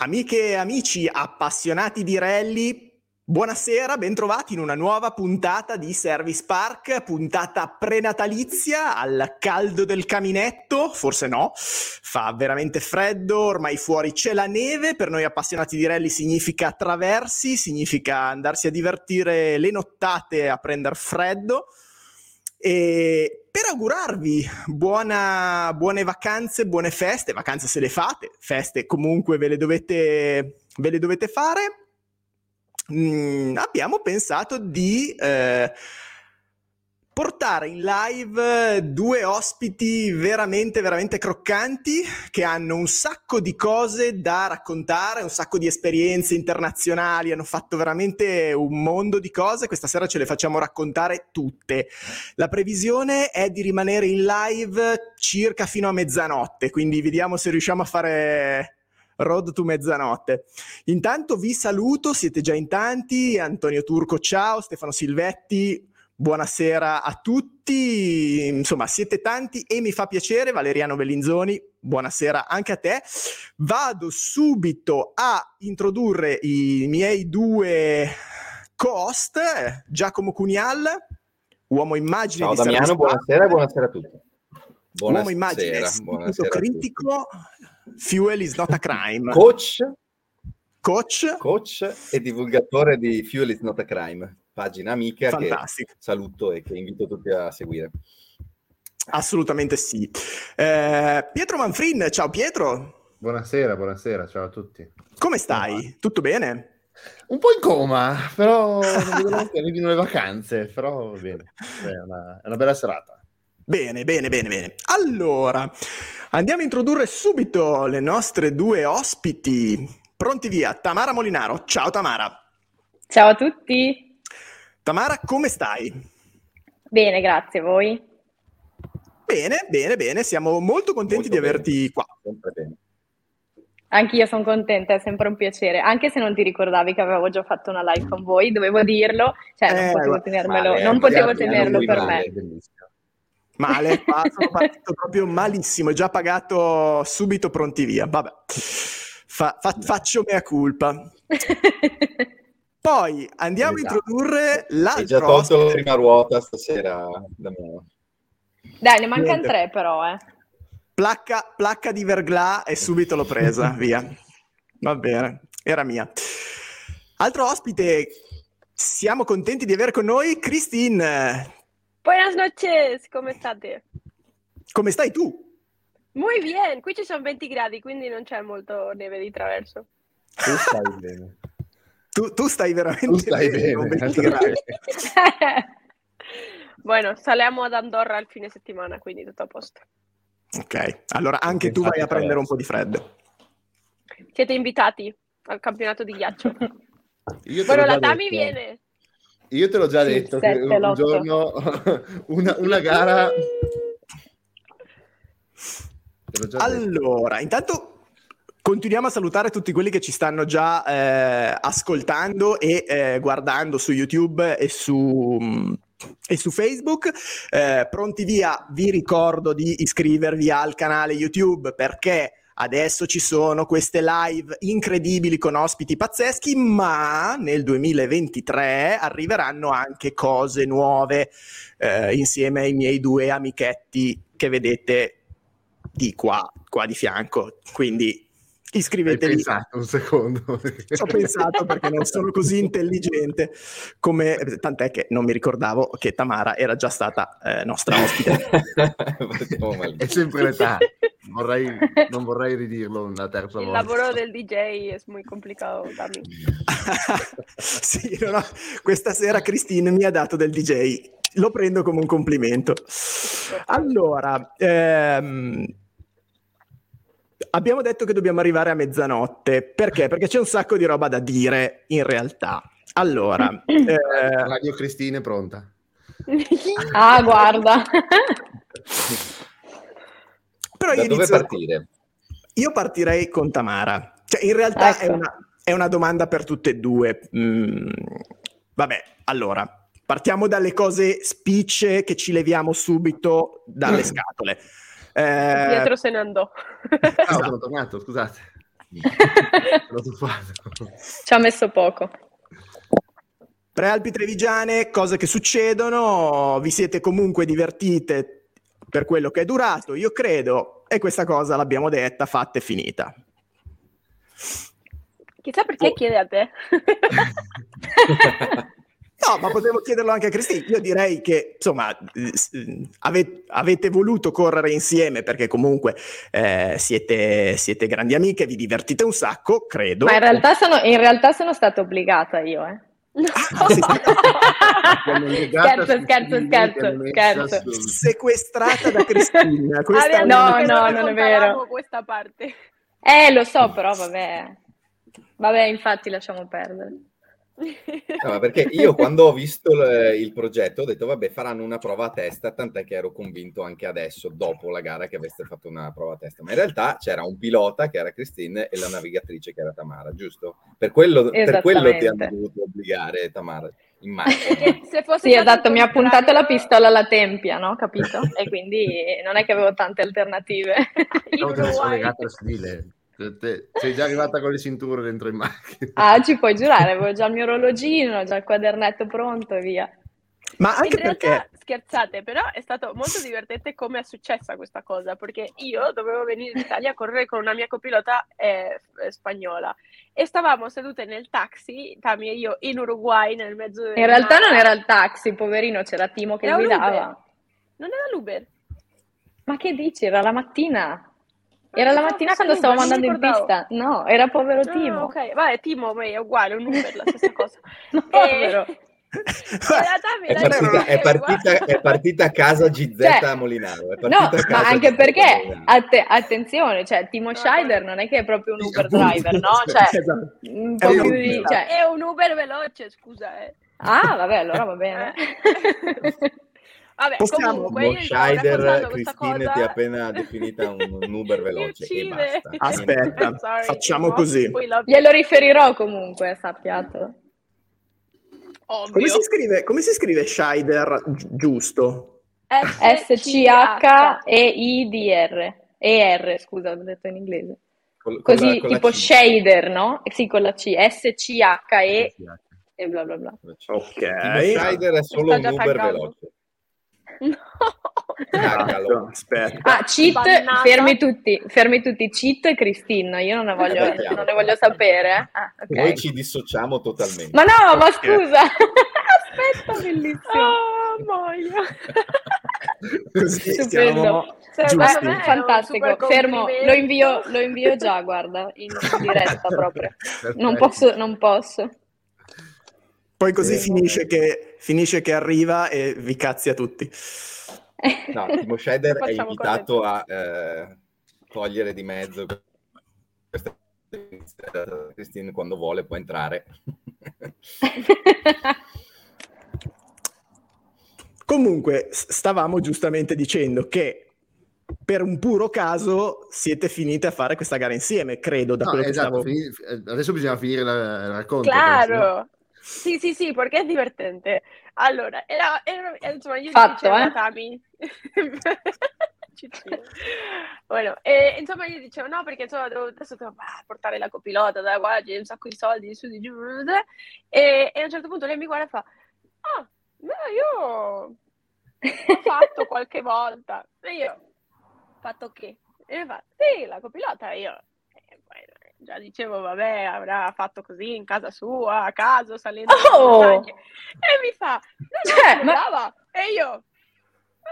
Amiche e amici appassionati di rally, buonasera, bentrovati in una nuova puntata di Service Park, puntata prenatalizia al caldo del caminetto, forse no, fa veramente freddo, ormai fuori c'è la neve, per noi appassionati di rally significa traversi, significa andarsi a divertire le nottate a prendere freddo. E per augurarvi buona, buone vacanze, buone feste, vacanze se le fate, feste comunque ve le dovete, ve le dovete fare, mm, abbiamo pensato di eh, portare in live due ospiti veramente, veramente croccanti che hanno un sacco di cose da raccontare, un sacco di esperienze internazionali, hanno fatto veramente un mondo di cose. Questa sera ce le facciamo raccontare tutte. La previsione è di rimanere in live circa fino a mezzanotte, quindi vediamo se riusciamo a fare Road to mezzanotte. Intanto vi saluto, siete già in tanti. Antonio Turco, ciao. Stefano Silvetti, buonasera a tutti, insomma siete tanti e mi fa piacere, Valeriano Bellinzoni, buonasera anche a te. Vado subito a introdurre i miei due co-host, Giacomo Cunial, uomo immagine Ciao Damiano, buonasera e buonasera a tutti. Buonasera, uomo immagine, buonasera critico, Fuel is not a crime. Coach, coach, coach e divulgatore di Fuel is not a crime pagina amica Fantastico. che saluto e che invito tutti a seguire. Assolutamente sì. Eh, Pietro Manfrin, ciao Pietro. Buonasera, buonasera, ciao a tutti. Come stai? Tutto bene? Un po' in coma, però non vedo che arrivino le vacanze, però va bene, è una, è una bella serata. Bene, bene, bene, bene. Allora, andiamo a introdurre subito le nostre due ospiti. Pronti via, Tamara Molinaro. Ciao Tamara. Ciao a tutti. Tamara, come stai? Bene, grazie. Voi? Bene, bene, bene. Siamo molto contenti molto di averti bene. qua. Sempre bene. Anch'io sono contenta, è sempre un piacere, anche se non ti ricordavi che avevo già fatto una live con voi, dovevo dirlo, cioè non eh, potevo tenermelo, male, non potevo tenerlo per male, me. Male, sono partito proprio malissimo, già pagato subito pronti via, vabbè, fa, fa, faccio mea culpa. Poi andiamo esatto. a introdurre l'altro. Hai già tolto la prima ruota stasera da me. Dai, ne mancano tre però, eh. Placca, placca di verglas e subito l'ho presa, via. Va bene, era mia. Altro ospite, siamo contenti di avere con noi Christine. Buenas noches, come state? Come stai tu? Muy bien, qui ci sono 20 gradi, quindi non c'è molto neve di traverso. Tu stai bene. Tu, tu stai veramente tu stai bene. bene. bueno, saliamo ad Andorra il fine settimana, quindi tutto a posto. Ok, allora anche tu vai a prendere un po' di freddo. Siete invitati al campionato di ghiaccio. Io bueno, la Tami viene. Io te l'ho già detto che un giorno una, una gara... Allora, detto. intanto Continuiamo a salutare tutti quelli che ci stanno già eh, ascoltando e eh, guardando su YouTube e su, e su Facebook. Eh, pronti via, vi ricordo di iscrivervi al canale YouTube perché adesso ci sono queste live incredibili con ospiti pazzeschi, ma nel 2023 arriveranno anche cose nuove eh, insieme ai miei due amichetti che vedete di qua, qua di fianco. Quindi Iscrivetevi. Hai pensato un secondo. Ci ho pensato perché non sono così intelligente come... Tant'è che non mi ricordavo che Tamara era già stata eh, nostra ospite. è sempre l'età. Vorrei, non vorrei ridirlo una terza Il volta. Il lavoro del DJ è molto complicato da me. sì, no, no. questa sera Cristina mi ha dato del DJ. Lo prendo come un complimento. Allora... Ehm abbiamo detto che dobbiamo arrivare a mezzanotte. Perché? Perché c'è un sacco di roba da dire in realtà. Allora, eh... Radio Cristina è pronta. ah, guarda. Però da dove partire? Io partirei con Tamara. Cioè, in realtà ecco. è, una, è, una, domanda per tutte e due. Mm, vabbè, allora, partiamo dalle cose spicce che ci leviamo subito dalle scatole. Eh... Pietro se ne andò. Ah, sono tornato, scusate. Ci ha messo poco. Prealpi Trevigiane, cose che succedono, vi siete comunque divertite per quello che è durato, io credo, e questa cosa l'abbiamo detta, fatta e finita. Chissà perché oh. chiede a te. No, ma potevo chiederlo anche a Cristina. Io direi che, insomma, avete, avete voluto correre insieme perché comunque eh, siete, siete, grandi amiche, vi divertite un sacco, credo. Ma in realtà sono, in realtà sono stata obbligata io, eh. No. Ah, scherzo, scherzo, scherzo, scherzo. Sequestrata da Cristina. Questa no, no, non è vero. Questa parte. Eh, lo so, però vabbè. Vabbè, infatti lasciamo perdere. No, perché io quando ho visto l- il progetto ho detto vabbè faranno una prova a testa, tant'è che ero convinto anche adesso, dopo la gara, che aveste fatto una prova a testa. Ma in realtà c'era un pilota che era Christine e la navigatrice che era Tamara, giusto? Per quello, per quello ti hanno dovuto obbligare Tamara. Immagino. Se fosse sì, esatto, mi ha puntato la pistola alla tempia, no? Capito? E quindi non è che avevo tante alternative. Io sono legato al stile. Te, sei già arrivata con le cinture dentro in macchina. Ah, ci puoi giurare, avevo già il mio orologino, già il quadernetto pronto e via. Ma anche in perché... realtà, scherzate, però è stato molto divertente come è successa questa cosa, perché io dovevo venire in Italia a correre con una mia copilota eh, spagnola e stavamo sedute nel taxi, Tami e io, in Uruguay, nel mezzo del In realtà non era il taxi, poverino, c'era Timo che era guidava. Non era l'Uber. Ma che dici? Era la mattina. Era la mattina quando stavamo andando in pista. No, era povero ah, Timo. ok, vai, Timo è uguale, un Uber, la stessa cosa. no, povero. è, partita, è, partita, è, partita, a casa GZ cioè, a Molinaro. no, ma anche perché, att- attenzione, cioè, Timo Scheider non è che è proprio un Uber driver, no? Cioè, esatto. un è, un di, cioè... è un Uber veloce, scusa. Eh. Ah, vabbè, allora va bene. Vabbè, Possiamo, comunque, Scheider, Cristina cosa... ti ha appena definita un, un Uber veloce e basta. Aspetta, Sorry, facciamo così. Glielo riferirò comunque, sappiate. Come si, scrive, come si scrive Scheider giusto? S-C-H-E-I-D-R. E-R, scusa, ho detto in inglese. Con, con Così, la, tipo shader, no? Sì, con la C. S-C-H-E e bla bla bla. Ok. Scheider è solo un Uber veloce. No. Esatto, aspetta. Ah, cheat, fermi tutti, fermi tutti, cheat e Cristina, io non ne voglio, eh, non ne voglio sapere. Ah, okay. Noi ci dissociamo totalmente. Ma no, ma scusa, aspetta, bellissimo. Oh, muoio. Così siamo giusti. Beh, fantastico, fermo, lo invio, lo invio già, guarda, in diretta proprio. Non posso, non posso. Poi così eh, finisce, che, finisce, che, arriva e vi cazzia tutti. No, Timo Scheder è invitato a eh, togliere di mezzo questa Christine quando vuole può entrare. Comunque, stavamo giustamente dicendo che per un puro caso siete finite a fare questa gara insieme, credo. Da no, esatto, stavo... fin- adesso bisogna finire il racconto. Claro! Sì, sì, sì, perché è divertente. Allora, era, era, insomma, io Fatto, dicevo eh? a Tami... bueno, e, insomma io dicevo no perché insomma devo, adesso devo ah, portare la copilota da guarda un sacco di soldi su di giù e, e, a un certo punto lei mi guarda e fa ah ma io ho fatto qualche volta e io fatto che? e mi fa sì la copilota io già dicevo, vabbè, avrà fatto così in casa sua, a caso, salendo oh! e mi fa, no, no, cioè, ma... e io,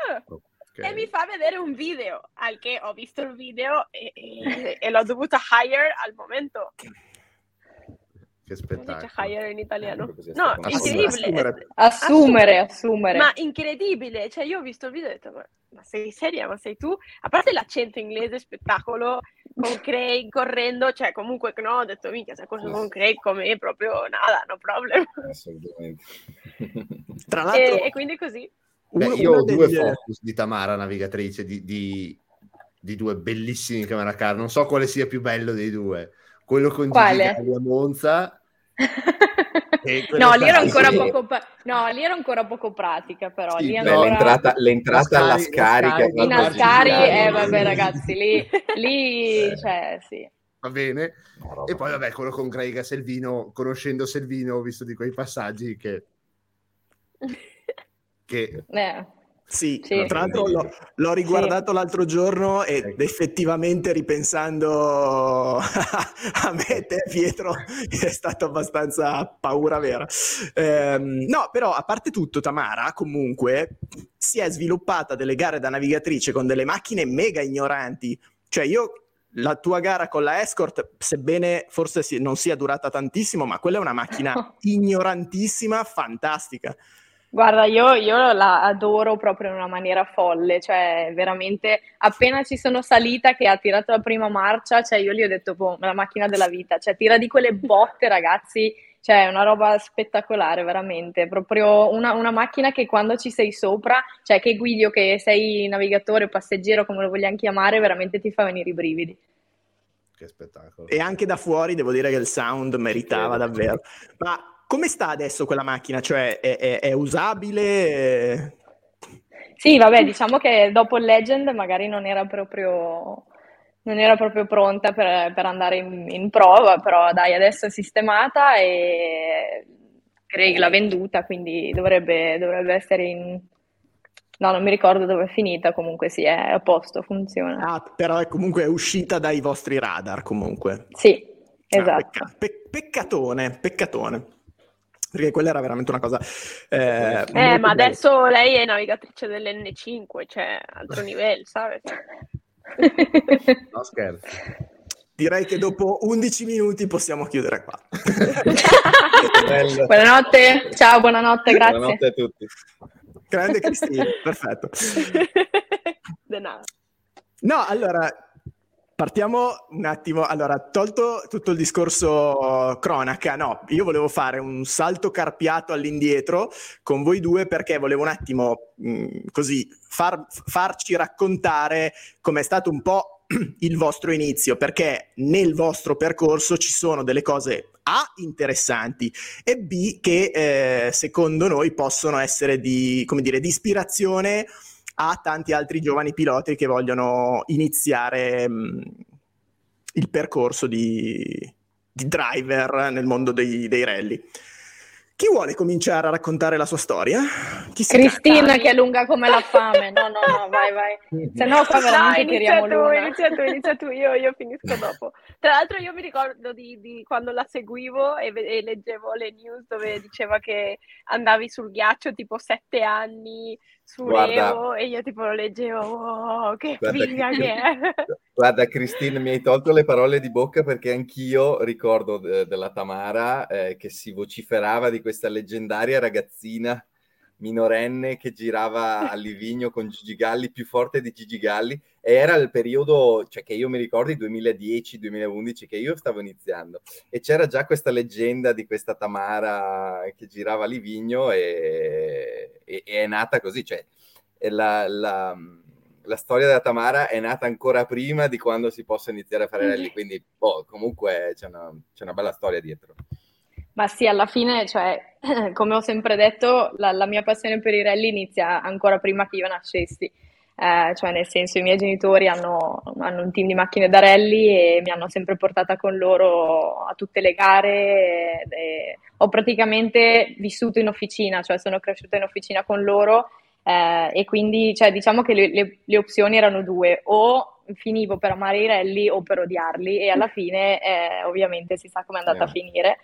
eh. okay. e mi fa vedere un video, al che ho visto il video e, e, e l'ho dovuto hire al momento. Che spettacolo. hire in italiano? No, incredibile. Assumere. assumere, assumere. Ma incredibile, cioè io ho visto il video e ho detto, ma, sei seria, ma sei tu? A parte l'accento inglese, spettacolo, con Craig correndo, cioè comunque no, ho detto minchia, se corso con Craig come me proprio nada, no problem. Assolutamente. Tra l'altro... E, e quindi così. Beh, io ho due degli... focus di Tamara, navigatrice, di, di, di, due bellissimi camera car, non so quale sia più bello dei due. Quello con Gigi a Monza no, lì ero ancora sì. poco no, lì ero ancora poco pratica, però sì, lì ancora... l'entrata, l'entrata alla scarica in Ascari, eh vabbè ragazzi, lì, lì cioè sì. va bene. No, e poi vabbè, quello con Craig a Selvino, conoscendo Selvino, ho visto di quei passaggi che... che... Eh. Sì, sì, tra l'altro l'ho, l'ho riguardato sì. l'altro giorno ed effettivamente ripensando a me, te Pietro, è stato abbastanza paura vera. Ehm, no, però a parte tutto, Tamara comunque si è sviluppata delle gare da navigatrice con delle macchine mega ignoranti. Cioè io la tua gara con la Escort, sebbene forse non sia durata tantissimo, ma quella è una macchina ignorantissima, fantastica. Guarda, io, io, la adoro proprio in una maniera folle, cioè veramente appena ci sono salita che ha tirato la prima marcia, cioè io gli ho detto, boh, la macchina della vita, cioè tira di quelle botte ragazzi, cioè è una roba spettacolare veramente, proprio una, una, macchina che quando ci sei sopra, cioè che guidi o che sei navigatore, passeggero, come lo vogliamo chiamare, veramente ti fa venire i brividi. Che spettacolo. E anche da fuori devo dire che il sound meritava davvero. Ma come sta adesso quella macchina? Cioè, è, è, è usabile? Sì, vabbè, diciamo che dopo il Legend magari non era proprio, non era proprio pronta per, per andare in, in, prova, però dai, adesso è sistemata e Craig l'ha venduta, quindi dovrebbe, dovrebbe essere in... No, non mi ricordo dove è finita, comunque sì, è a posto, funziona. Ah, però è comunque uscita dai vostri radar comunque. Sì, ah, esatto. Ah, pecca- peccatone, peccatone perché quella era veramente una cosa... Eh, eh ma adesso lei è navigatrice dell'N5, cioè altro livello, sai? no scherzo. Direi che dopo 11 minuti possiamo chiudere qua. buonanotte, ciao, buonanotte, grazie. Buonanotte a tutti. Grande Cristina, perfetto. No, allora, Partiamo un attimo, allora, tolto tutto il discorso cronaca, no, io volevo fare un salto carpiato all'indietro con voi due perché volevo un attimo mh, così far, farci raccontare com'è stato un po' il vostro inizio, perché nel vostro percorso ci sono delle cose A interessanti e B che eh, secondo noi possono essere di, come dire, di ispirazione a tanti altri giovani piloti che vogliono iniziare mh, il percorso di, di, driver nel mondo dei, dei rally. Chi vuole cominciare a raccontare la sua storia? Cristina che è lunga come la fame. No, no, no, vai, vai. Se no qua veramente tiriamo tu, inizia tu, inizia tu, io, io, finisco dopo. Tra l'altro io mi ricordo di, di quando la seguivo e, e, leggevo le news dove diceva che andavi sul ghiaccio tipo sette anni su guarda, Evo e io tipo lo leggevo, oh, che guarda, figlia che è. Guarda Cristina, mi hai tolto le parole di bocca perché anch'io ricordo de- della Tamara eh, che si vociferava di questa leggendaria ragazzina minorenne che girava a Livigno con Gigi Galli, più forte di Gigi Galli, e era il periodo, cioè che io mi ricordo, 2010-2011, che io stavo iniziando, e c'era già questa leggenda di questa Tamara che girava a Livigno e, e, e è nata così, cioè la, la, la, storia della Tamara è nata ancora prima di quando si possa iniziare a fare rally, quindi boh, comunque c'è una, c'è una bella storia dietro. Ma sì, alla fine, cioè, come ho sempre detto, la, la, mia passione per i rally inizia ancora prima che io nascessi. Eh, cioè, nel senso, i miei genitori hanno, hanno, un team di macchine da rally e mi hanno sempre portata con loro a tutte le gare. E, e ho praticamente vissuto in officina, cioè sono cresciuta in officina con loro eh, e quindi, cioè, diciamo che le, le, le opzioni erano due, o finivo per amare i rally o per odiarli e alla fine eh, ovviamente si sa come è andata yeah. a finire.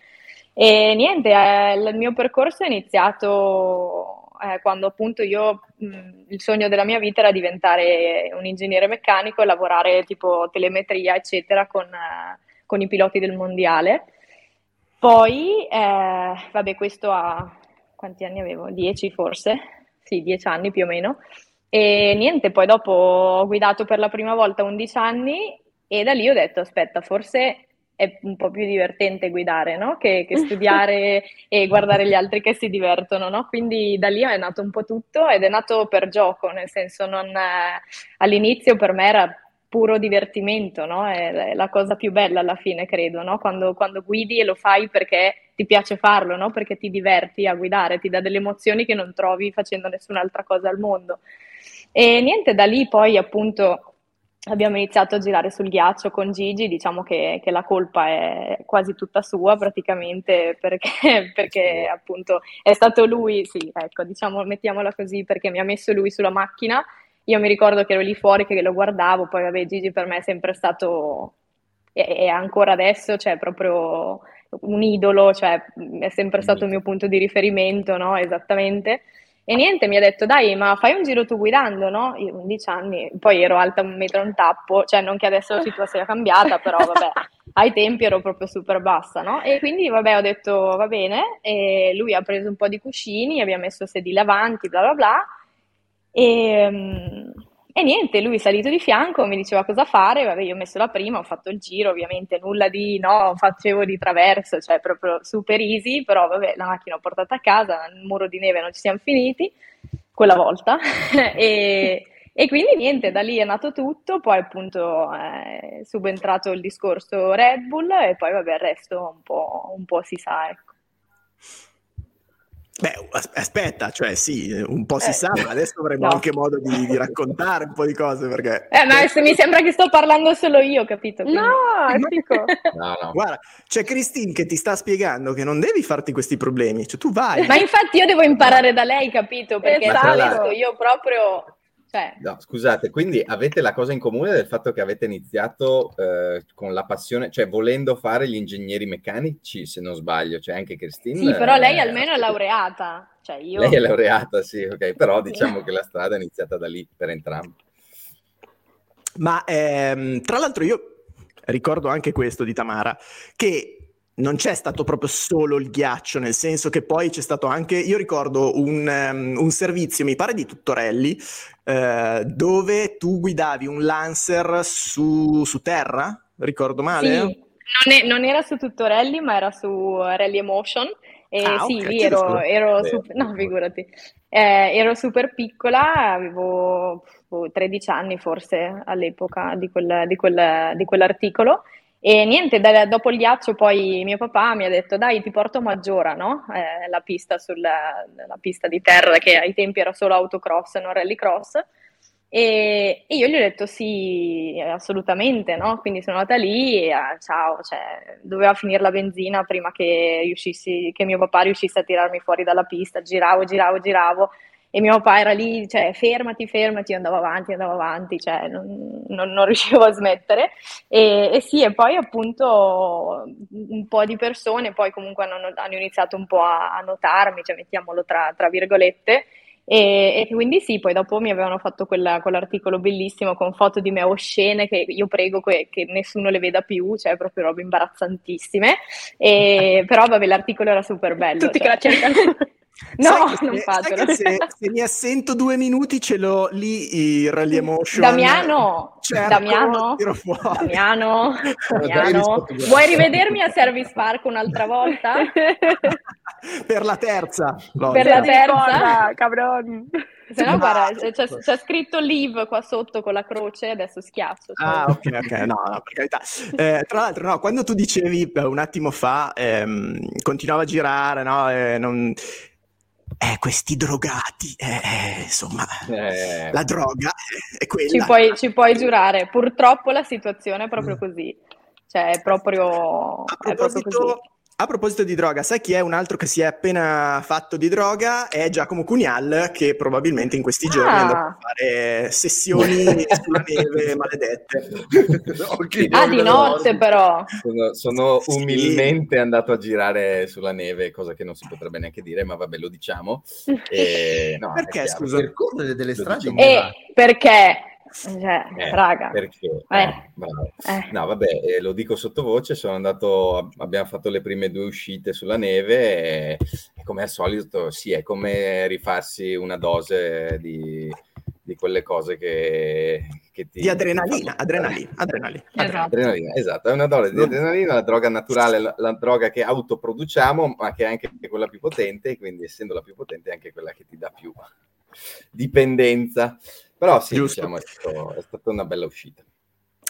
E niente, eh, il mio percorso è iniziato eh, quando appunto io mh, il sogno della mia vita era diventare un ingegnere meccanico e lavorare tipo telemetria, eccetera, con, eh, con i piloti del mondiale. Poi, eh, vabbè, questo a quanti anni avevo? Dieci forse? Sì, dieci anni più o meno. E niente, poi dopo ho guidato per la prima volta 11 anni e da lì ho detto, aspetta, forse è un po' più divertente guidare, no? Che, che studiare e guardare gli altri che si divertono, no? Quindi da lì è nato un po' tutto ed è nato per gioco, nel senso non, eh, all'inizio per me era puro divertimento, no? È la cosa più bella alla fine, credo, no? Quando, quando guidi e lo fai perché ti piace farlo, no? Perché ti diverti a guidare, ti dà delle emozioni che non trovi facendo nessun'altra cosa al mondo. E niente, da lì poi appunto abbiamo iniziato a girare sul ghiaccio con Gigi, diciamo che, che la colpa è quasi tutta sua praticamente perché, perché, appunto è stato lui, sì, ecco, diciamo, mettiamola così, perché mi ha messo lui sulla macchina, io mi ricordo che ero lì fuori che lo guardavo, poi vabbè Gigi per me è sempre stato, e, ancora adesso, cioè proprio un idolo, cioè è sempre stato il mio punto di riferimento, no? Esattamente. E niente, mi ha detto, dai, ma fai un giro tu guidando, no? Io 11 anni, poi ero alta un metro e un tappo, cioè non che adesso la situazione sia cambiata, però vabbè, ai tempi ero proprio super bassa, no? E quindi vabbè, ho detto, va bene, e lui ha preso un po' di cuscini, abbiamo messo sedili avanti, bla bla bla, e... E niente, lui è salito di fianco, mi diceva cosa fare, vabbè io ho messo la prima, ho fatto il giro, ovviamente nulla di no, facevo di traverso, cioè proprio super easy, però vabbè la macchina l'ho portata a casa, nel muro di neve non ci siamo finiti, quella volta, e, e, quindi niente, da lì è nato tutto, poi appunto è subentrato il discorso Red Bull e poi vabbè il resto un po', un po si sa, ecco. Beh, aspetta, cioè sì, un po' si eh, sa, ma adesso avremo no. anche modo di, di, raccontare un po' di cose perché... Eh, ma se mi sembra che sto parlando solo io, capito? Quindi... No, dico. no, no. Guarda, c'è Christine che ti sta spiegando che non devi farti questi problemi, cioè tu vai. Ma infatti io devo imparare da lei, capito? Perché esatto. io proprio cioè... No, scusate, quindi avete la cosa in comune del fatto che avete iniziato eh, con la passione, cioè volendo fare gli ingegneri meccanici, se non sbaglio, cioè anche Christine. Sì, però lei eh, almeno è laureata. Cioè io... Lei è laureata, sì, ok, però diciamo che la strada è iniziata da lì per entrambi. Ma ehm, tra l'altro io ricordo anche questo di Tamara, che non c'è stato proprio solo il ghiaccio, nel senso che poi c'è stato anche, io ricordo un, um, un servizio, mi pare di Tuttorelli, uh, dove tu guidavi un Lancer su, su terra, ricordo male? Sì, non, è, non, era su Tuttorelli, ma era su Rally Emotion. E ah, sì, okay, ero, ero super, no, figurati, eh, ero super piccola, avevo 13 boh, anni forse all'epoca di, quel, di, quel, di quell'articolo e niente, da, dopo il ghiaccio poi mio papà mi ha detto dai ti porto Maggiora, no? Eh, la, pista sulla, la pista di terra che ai tempi era solo autocross non rallycross. E, e io gli ho detto sì, assolutamente, no? Quindi sono andata lì e ah, ciao, cioè, doveva finire la benzina prima che, che mio papà riuscisse a tirarmi fuori dalla pista, giravo, giravo, giravo e mio papà era lì, cioè fermati, fermati, andavo avanti, andavo avanti, cioè non, non, non riuscivo a smettere. E, e, sì, e poi appunto un po' di persone poi comunque hanno, hanno iniziato un po' a, a notarmi, cioè mettiamolo tra, tra virgolette, e, e, quindi sì, poi dopo mi avevano fatto quella, quell'articolo bellissimo con foto di me oscene che io prego que, che nessuno le veda più, cioè proprio robe imbarazzantissime. E, però vabbè, l'articolo era super bello. Tutti cioè. che la cercano. No, se, non fatelo. Se, se, mi assento due minuti ce l'ho lì il Rally Emotion. Damiano, cerco, Damiano, Damiano, Damiano. vuoi rivedermi a Service Park un'altra volta? per la terza. No, per la terza, cabroni. Se no, guarda, c'è, c'è, scritto live qua sotto con la croce, adesso schiaccio. Cioè. Ah, ok, ok, no, no per carità. Eh, tra l'altro, no, quando tu dicevi un attimo fa, ehm, continuava a girare, no, eh, non eh, questi drogati, eh, eh insomma, eh. la droga è quella. Ci puoi, ci puoi, giurare, purtroppo la situazione è proprio mm. così, cioè è proprio, è proprio così. A proposito di droga, sai chi è un altro che si è appena fatto di droga? È Giacomo Cunial, che probabilmente in questi giorni ah. andrà a fare sessioni sulla neve maledette. ah, di notte però. Sono, sono sì. umilmente andato a girare sulla neve, cosa che non si potrebbe neanche dire, ma vabbè, lo diciamo. E, no, perché, scusa? Per correre delle strade? Eh, perché cioè, eh, raga. Perché? Eh. Eh, no, vabbè, eh, lo dico sottovoce, sono andato, abbiamo fatto le prime due uscite sulla neve e, e come al solito, sì, è come rifarsi una dose di, di quelle cose che, che ti... Di adrenalina, adrenalina, adrenalina. Esatto. adrenalina. Esatto, è una dose di adrenalina, la droga naturale, la, la, droga che autoproduciamo, ma che è anche quella più potente, quindi essendo la più potente è anche quella che ti dà più dipendenza. Però sì, diciamo, è, stato, è stata una bella uscita.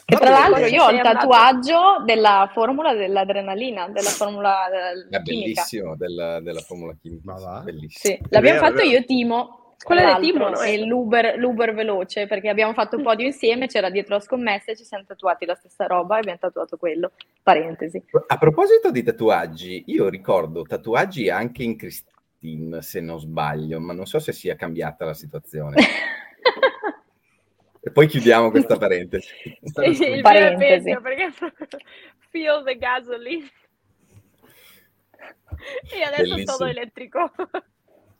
E tra l'altro io ho il tatuaggio della formula dell'adrenalina, della formula del è bellissimo, della, della, formula chimica. Bellissimo. Sì, l'abbiamo vero, fatto io Timo. Quella del team, no? è l'Uber, l'Uber veloce, perché abbiamo fatto un podio insieme, c'era dietro la scommessa e ci siamo tatuati la stessa roba e abbiamo tatuato quello. Parentesi. A proposito di tatuaggi, io ricordo tatuaggi anche in Christine, se non sbaglio, ma non so se sia cambiata la situazione. e poi chiudiamo questa parentesi. Il parentesi. Peggio, perché feel the gasoline. E adesso Bellissimo. sono elettrico.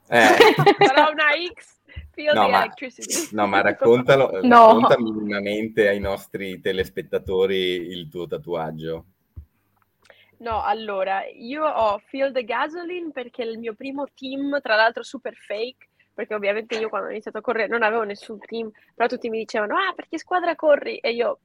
Eh. Sarà una X. No ma, no, ma raccontalo, no. racconta minimamente ai nostri telespettatori il tuo tatuaggio. No, allora, io ho Feel the Gasoline perché il mio primo team, tra l'altro super fake, perché ovviamente io quando ho iniziato a correre non avevo nessun team, però tutti mi dicevano, ah, perché squadra corri? E io,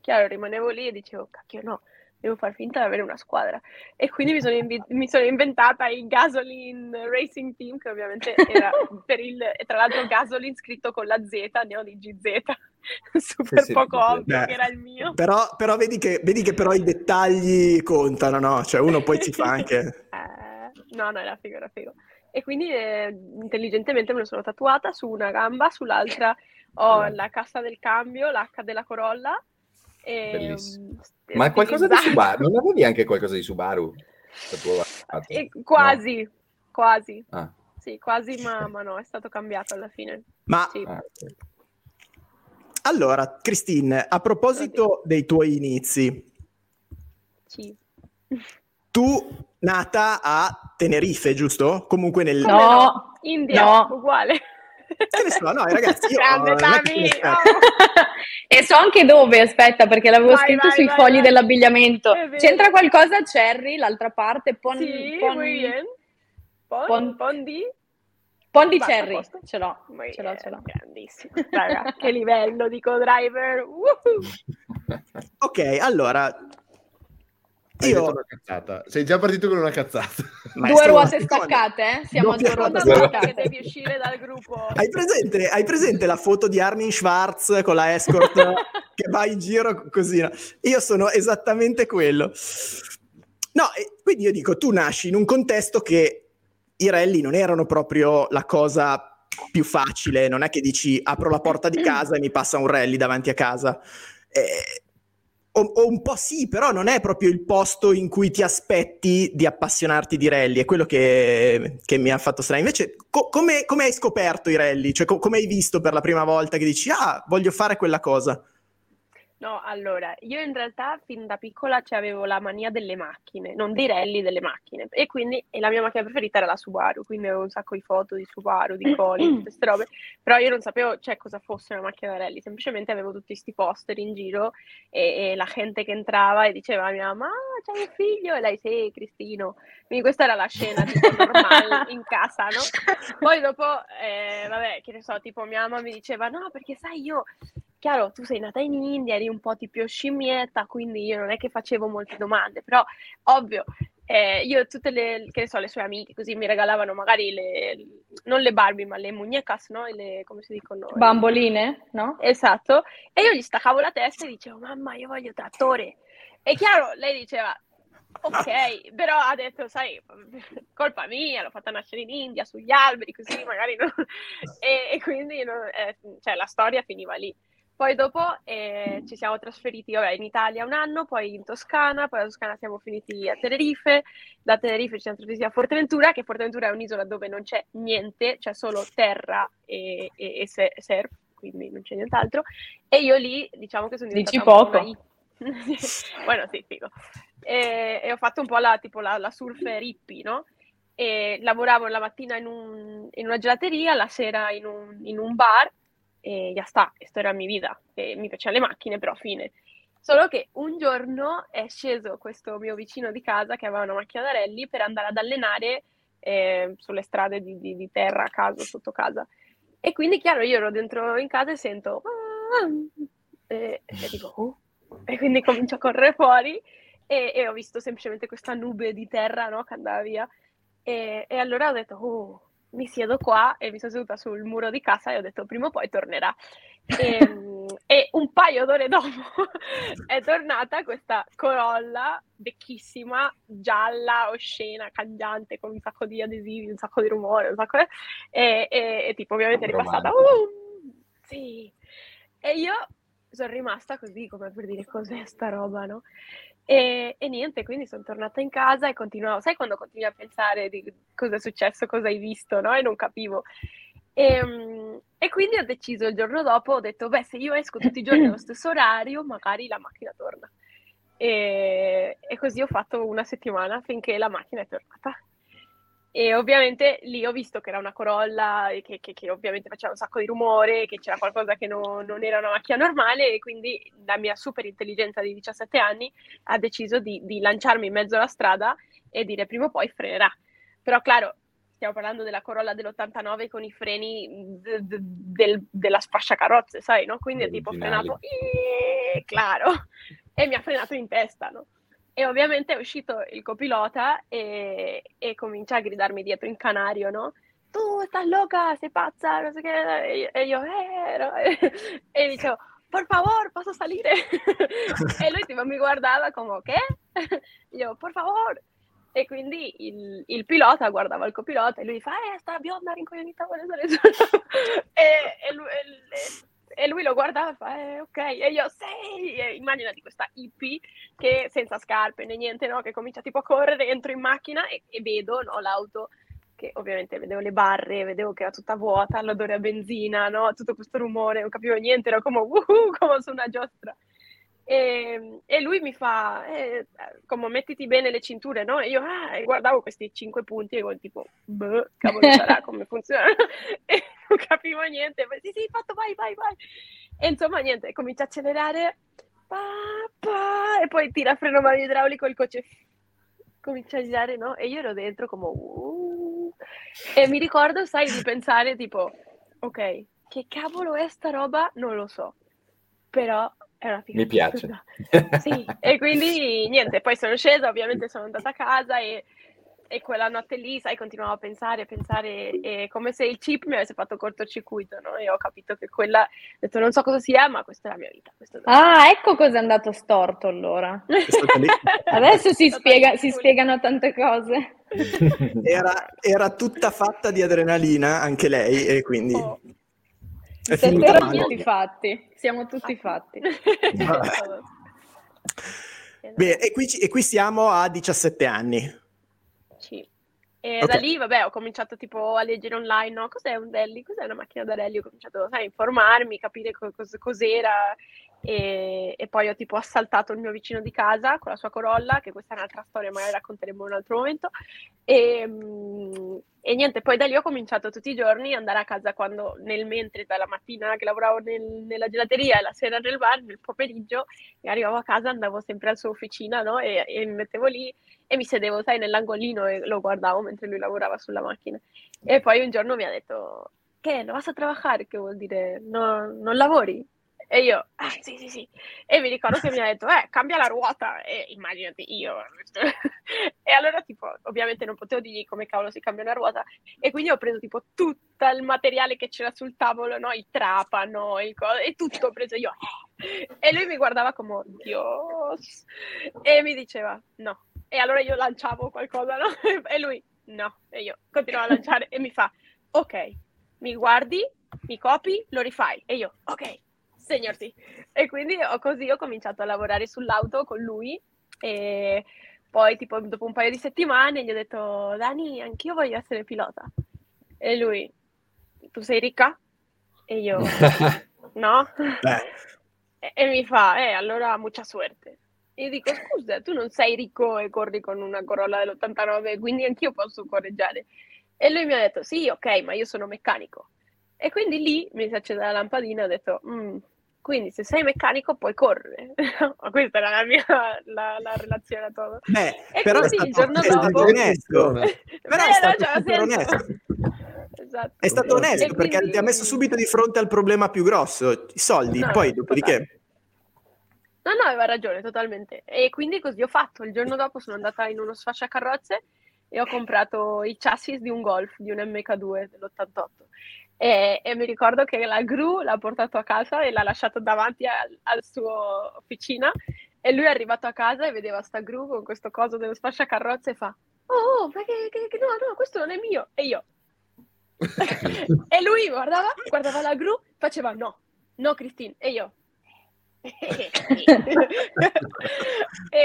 chiaro, rimanevo lì e dicevo, cacchio no, devo far finta di avere una squadra. E quindi mi sono, invi- mi sono, inventata il Gasoline Racing Team, che ovviamente era per il, e tra l'altro Gasoline scritto con la Z, ne ho di GZ, super sì, poco sì, ovvio Beh, che era il mio. Però, però vedi, che, vedi, che, però i dettagli contano, no? Cioè uno poi ci fa anche... eh, no, no, era figo, era figo. E quindi eh, intelligentemente me lo sono tatuata su una gamba, sull'altra ho la cassa del cambio, l'H della Corolla e, Bellissimo. Um, Ma qualcosa di Subaru? Non avevi anche qualcosa di Subaru? E, quasi, no. quasi. Ah. Sì, quasi, ma, ma, no, è stato cambiato alla fine. Ma sì. ah, okay. allora, Christine, a proposito dei tuoi inizi, sì. Tu nata a Tenerife, giusto? Comunque nel... No, India, no. uguale. Che ne so, no, ragazzi, io Grande, Tami, oh. E so anche dove, aspetta, perché l'avevo vai, scritto vai, sui vai, fogli dell'abbigliamento. C'entra qualcosa Cherry, l'altra parte? Pon, sì, pon, pon, pon, pon di? Pon di Cherry, ce l'ho, ce l'ho, ce l'ho. Grandissimo, raga, che livello di co-driver. ok, allora, io... una cazzata. Sei già partito con una cazzata. due ruote staccate, eh? Siamo a due ruote staccate. Devi uscire dal gruppo. Hai presente, hai presente la foto di Armin Schwarz con la escort che va in giro così? No? Io sono esattamente quello. No, quindi io dico, tu nasci in un contesto che i rally non erano proprio la cosa più facile, non è che dici apro la porta di casa e mi passa un rally davanti a casa. Eh, o, o, un po' sì, però non è proprio il posto in cui ti aspetti di appassionarti di rally, è quello che, che mi ha fatto strano. Invece, co- come, come, hai scoperto i rally? Cioè, co- come hai visto per la prima volta che dici, ah, voglio fare quella cosa? No, allora, io in realtà fin da piccola avevo la mania delle macchine, non dei rally, delle macchine. E quindi e la mia macchina preferita era la Subaru, quindi avevo un sacco di foto di Subaru, di Coli, tutte queste robe. Però io non sapevo cioè, cosa fosse una macchina da rally, semplicemente avevo tutti questi poster in giro e, e, la gente che entrava e diceva a mia mamma, ah, c'è un figlio, e lei, sì, Cristino. Quindi questa era la scena tipo normale in casa, no? Poi dopo, eh, vabbè, che ne so, tipo mia mamma mi diceva, no, perché sai, io chiaro, tu sei nata in India, eri un po' tipo scimmietta, quindi io non è che facevo molte domande, però ovvio, eh, io tutte le, che ne so, le sue amiche così mi regalavano magari le, non le Barbie, ma le muñecas, no? Le, come si dicono? Bamboline, no? Esatto. E io gli staccavo la testa e dicevo, mamma, io voglio trattore. E chiaro, lei diceva, ok, però ha detto, sai, colpa mia, l'ho fatta nascere in India, sugli alberi, così magari no. e, e, quindi no, eh, cioè, la storia finiva lì. Poi dopo eh, ci siamo trasferiti vabbè, in Italia un anno, poi in Toscana, poi da Toscana siamo finiti a Tenerife, da Tenerife ci siamo trasferiti a Forteventura, che Forteventura è un'isola dove non c'è niente, c'è solo terra e, e, e surf, quindi non c'è nient'altro. E io lì diciamo che sono diventata Dici poco. bueno, sì, figo. E, e, ho fatto un po' la, tipo la, la surfer hippie, no? E lavoravo la mattina in, un, in una gelateria, la sera in un, in un bar e ya sta, questa era mia vita, e mi piacevano le macchine, però fine. Solo che un giorno è sceso questo mio vicino di casa che aveva una macchina da rally per andare ad allenare eh, sulle strade di, di, di, terra a caso, sotto casa. E quindi, chiaro, io ero dentro in casa e sento... Ah, e, e dico... Oh. E quindi comincio a correre fuori e, e, ho visto semplicemente questa nube di terra no, che andava via. E, e allora ho detto... Oh, mi siedo qua e mi sono seduta sul muro di casa e ho detto prima o poi tornerà. E, ehm, e un paio d'ore dopo è tornata questa Corolla vecchissima, gialla, oscena, cangiante, con un sacco di adesivi, un sacco di rumore, un sacco... E, e, e tipo ovviamente è ripassata. Uh, sì. E io sono rimasta così, come per dire cos'è sta roba, no? E, e, niente, quindi sono tornata in casa e continuavo, sai quando continui a pensare di cosa è successo, cosa hai visto, no? E non capivo. E, ehm, e, quindi ho deciso il giorno dopo, ho detto, beh, se io esco tutti i giorni allo stesso orario, magari la macchina torna. E, e così ho fatto una settimana finché la macchina è tornata. E ovviamente lì ho visto che era una Corolla e che, che, che, ovviamente faceva un sacco di rumore, che c'era qualcosa che no, non era una macchina normale e quindi la mia super intelligenza di 17 anni ha deciso di, di lanciarmi in mezzo alla strada e dire prima o poi frenerà. Però, claro, stiamo parlando della Corolla dell'89 con i freni de, de, del, della sfasciacarrozze, sai, no? Quindi è tipo frenato, Iii, claro, e mi ha frenato in testa, no? E ovviamente è uscito il copilota e, e comincia a gridarmi dietro in canario, no? Tu stai loca, sei pazza, non so che... E io, eh, no. e dicevo, per favore, posso salire? e lui tipo mi guardava come, che? io, per favore. E quindi il, il, pilota guardava il copilota e lui fa, eh, sta bionda rincoglionita, vuole salire e, e, lui, e, e lui lo guardava e fa, eh, ok, e io, sei, e immaginati questa hippie che senza scarpe né niente, no? che comincia tipo a correre, entro in macchina e, e vedo no, l'auto che ovviamente vedevo le barre, vedevo che era tutta vuota, l'odore a benzina, no? tutto questo rumore, non capivo niente, ero come, uh, come su una giostra. E, e, lui mi fa, eh, come mettiti bene le cinture, no? E io ah, guardavo questi cinque punti e tipo, boh, cavolo sarà, come funziona? e non capivo niente, ma sì sì, fatto, vai, vai, vai. E insomma niente, comincia a accelerare, pa, pa, e poi tira freno mano idraulico, il coche comincia a girare, no? E io ero dentro come, uh. E mi ricordo, sai, di pensare tipo, ok, che cavolo è sta roba? Non lo so, però. Mi piace. sì, e quindi niente, poi sono scesa, ovviamente sono andata a casa e, e quella notte lì, sai, continuavo a pensare, a pensare, e come se il chip mi avesse fatto cortocircuito, no? E ho capito che quella, ho detto non so cosa sia, ma questa è la mia vita. Ah, ecco cosa è andato storto allora. Adesso si, spiega, si spiegano tante cose. Era, era, tutta fatta di adrenalina anche lei e quindi... Oh. È Siamo tutti fatti, siamo tutti fatti. Bene, e qui, e qui siamo a 17 anni. Sì. E okay. da lì, vabbè, ho cominciato tipo a leggere online, no? Cos'è un rally? Cos'è una macchina da rally? Ho cominciato sai, a informarmi, capire cos- cos'era e, e, poi ho tipo assaltato il mio vicino di casa con la sua Corolla, che questa è un'altra storia, magari racconteremo in un altro momento. E, mm, e, niente, poi da lì ho cominciato tutti i giorni ad andare a casa quando nel mentre dalla mattina che lavoravo nel, nella gelateria e la sera nel bar, nel pomeriggio, e arrivavo a casa, andavo sempre alla sua officina, no? E, e mi mettevo lì e mi sedevo, sai, nell'angolino e lo guardavo mentre lui lavorava sulla macchina. E poi un giorno mi ha detto, che, no vas a lavorare? Che vuol dire, no, non lavori? E io, ah, sì, sì, sì. E mi ricordo che mi ha detto, eh, cambia la ruota. E immaginati io. e allora, tipo, ovviamente non potevo dirgli come cavolo si cambia una ruota. E quindi ho preso, tipo, tutto il materiale che c'era sul tavolo, no? Il trapano, il co- e tutto ho preso io. E lui mi guardava come, Dios. E mi diceva, no. E allora io lanciavo qualcosa, no? E lui, no. E io continuavo a lanciare e mi fa, ok, mi guardi, mi copi, lo rifai. E io, ok segnerti. E quindi ho, così ho cominciato a lavorare sull'auto con lui e poi tipo dopo un paio di settimane gli ho detto Dani, anch'io voglio essere pilota. E lui, tu sei ricca? E io, no? E, e, mi fa, eh, allora mucha suerte. E io dico, scusa, tu non sei ricco e corri con una Corolla dell'89, quindi anch'io posso correggiare. E lui mi ha detto, sì, ok, ma io sono meccanico. E quindi lì mi si accende la lampadina e ho detto, mm, quindi se sei meccanico puoi correre. Questa era la mia la, la relazione a tutto. Beh, e però così, è stato, il giorno dopo... onesto. però è stato super onesto. Esatto. È stato onesto e perché quindi... ti ha messo subito di fronte al problema più grosso, i soldi, no, poi dopodiché... No, no, aveva ragione, totalmente. E quindi così ho fatto. Il giorno dopo sono andata in uno sfasciacarrozze e ho comprato i chassis di un Golf, di un MK2 dell'88 E, e, mi ricordo che la gru l'ha portato a casa e l'ha lasciato davanti al, al suo officina e lui è arrivato a casa e vedeva sta gru con questo coso dello sfasciacarrozze e fa oh, ma che, che, che, no, no, questo non è mio. E io. e lui guardava, guardava la gru, faceva no, no Christine. E io. e,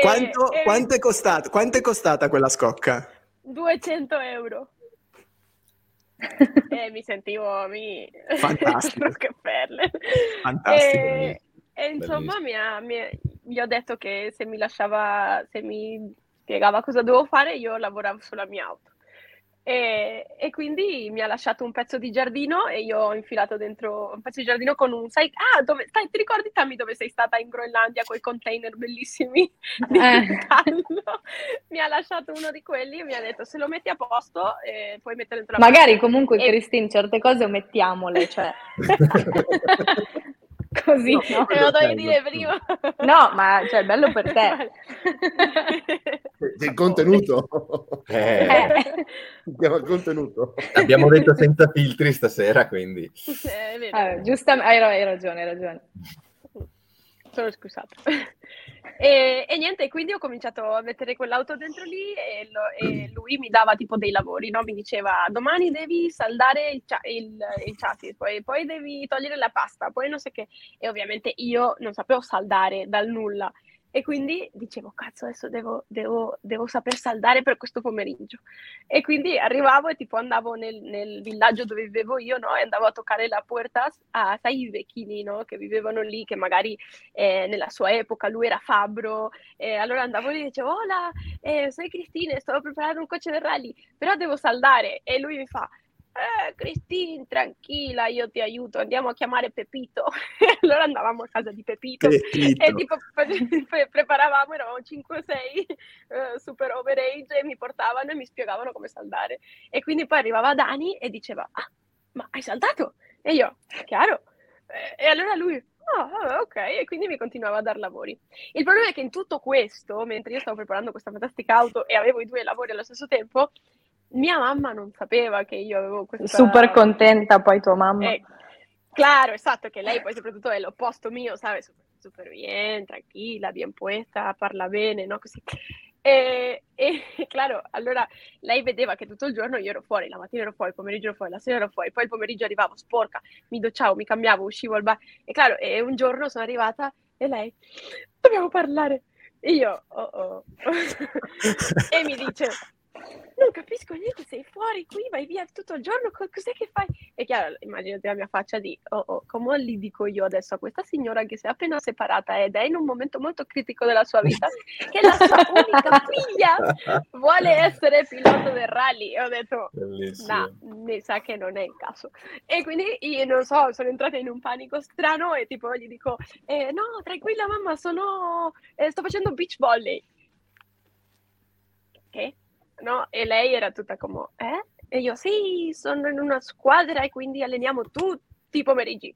quanto, e... quanto, è costato, quanto è costata quella scocca? 200 euro. E mi sentivo mi... fantastico. che perle. Fantastico e, e insomma mi, ha, mi, gli ho detto che se mi lasciava se mi spiegava cosa dovevo fare, io lavoravo sulla mia auto. E, e, quindi mi ha lasciato un pezzo di giardino e io ho infilato dentro un pezzo di giardino con un sai ah dove stai ti ricordi Tammy dove sei stata in Groenlandia con i container bellissimi di eh. mi ha lasciato uno di quelli e mi ha detto se lo metti a posto eh, puoi mettere dentro la magari comunque e... Christine certe cose omettiamole cioè così. No, no, Te lo devi dire prima. No, ma cioè, è bello per te. C'è il contenuto. Eh. eh. il contenuto. Abbiamo detto senza filtri stasera, quindi. Eh, ah, giustamente, hai, hai ragione, hai ragione. Sono scusata. E, e, niente, quindi ho cominciato a mettere quell'auto dentro lì e, lo, e, lui mi dava tipo dei lavori, no? Mi diceva domani devi saldare il, il, il chassis, poi, poi, devi togliere la pasta, poi non so che. E ovviamente io non sapevo saldare dal nulla. E quindi dicevo, cazzo, adesso devo, devo, devo, saper saldare per questo pomeriggio. E quindi arrivavo e tipo andavo nel, nel villaggio dove vivevo io, no? E andavo a toccare la porta a, sai, i vecchini, no? Che vivevano lì, che magari eh, nella sua epoca lui era fabbro. E allora andavo lì e dicevo, hola, eh, sono Cristina, sto preparando un coche del rally, però devo saldare. E lui mi fa, eh, Cristina, tranquilla, io ti aiuto, andiamo a chiamare Pepito. allora andavamo a casa di Pepito, e tipo preparavamo, eravamo 5 6 uh, super overage e mi portavano e mi spiegavano come saldare. E quindi poi arrivava Dani e diceva, ah, ma hai saldato? E io, chiaro. E allora lui, Ah, ok, e quindi mi continuava a dar lavori. Il problema è che in tutto questo, mentre io stavo preparando questa fantastica auto e avevo i due lavori allo stesso tempo, mia mamma non sapeva che io avevo questa... Super contenta poi tua mamma. Eh, claro, esatto, che lei poi soprattutto è l'opposto mio, sai, super, super bien, tranquilla, bien puesta, parla bene, no? Così. E, e, claro, allora lei vedeva che tutto il giorno io ero fuori, la mattina ero fuori, il pomeriggio ero fuori, la sera ero fuori, poi il pomeriggio arrivavo sporca, mi docciavo, mi cambiavo, uscivo al bar. E claro, e un giorno sono arrivata e lei, dobbiamo parlare. E io, oh oh. e mi dice, non capisco niente, sei fuori qui, vai via tutto il giorno, cos'è che fai? E chiaro, immaginate la mia faccia di, oh, oh, come gli dico io adesso a questa signora che si è appena separata ed è in un momento molto critico della sua vita, che la sua unica figlia vuole essere pilota del rally. E ho detto, no, mi sa che non è il caso. E quindi io non so, sono entrata in un panico strano e tipo gli dico, eh, no, tranquilla mamma, sono, eh, sto facendo beach volley. Che? No? E lei era tutta come, eh? E io, sì, sono in una squadra e quindi alleniamo tutti i pomeriggi.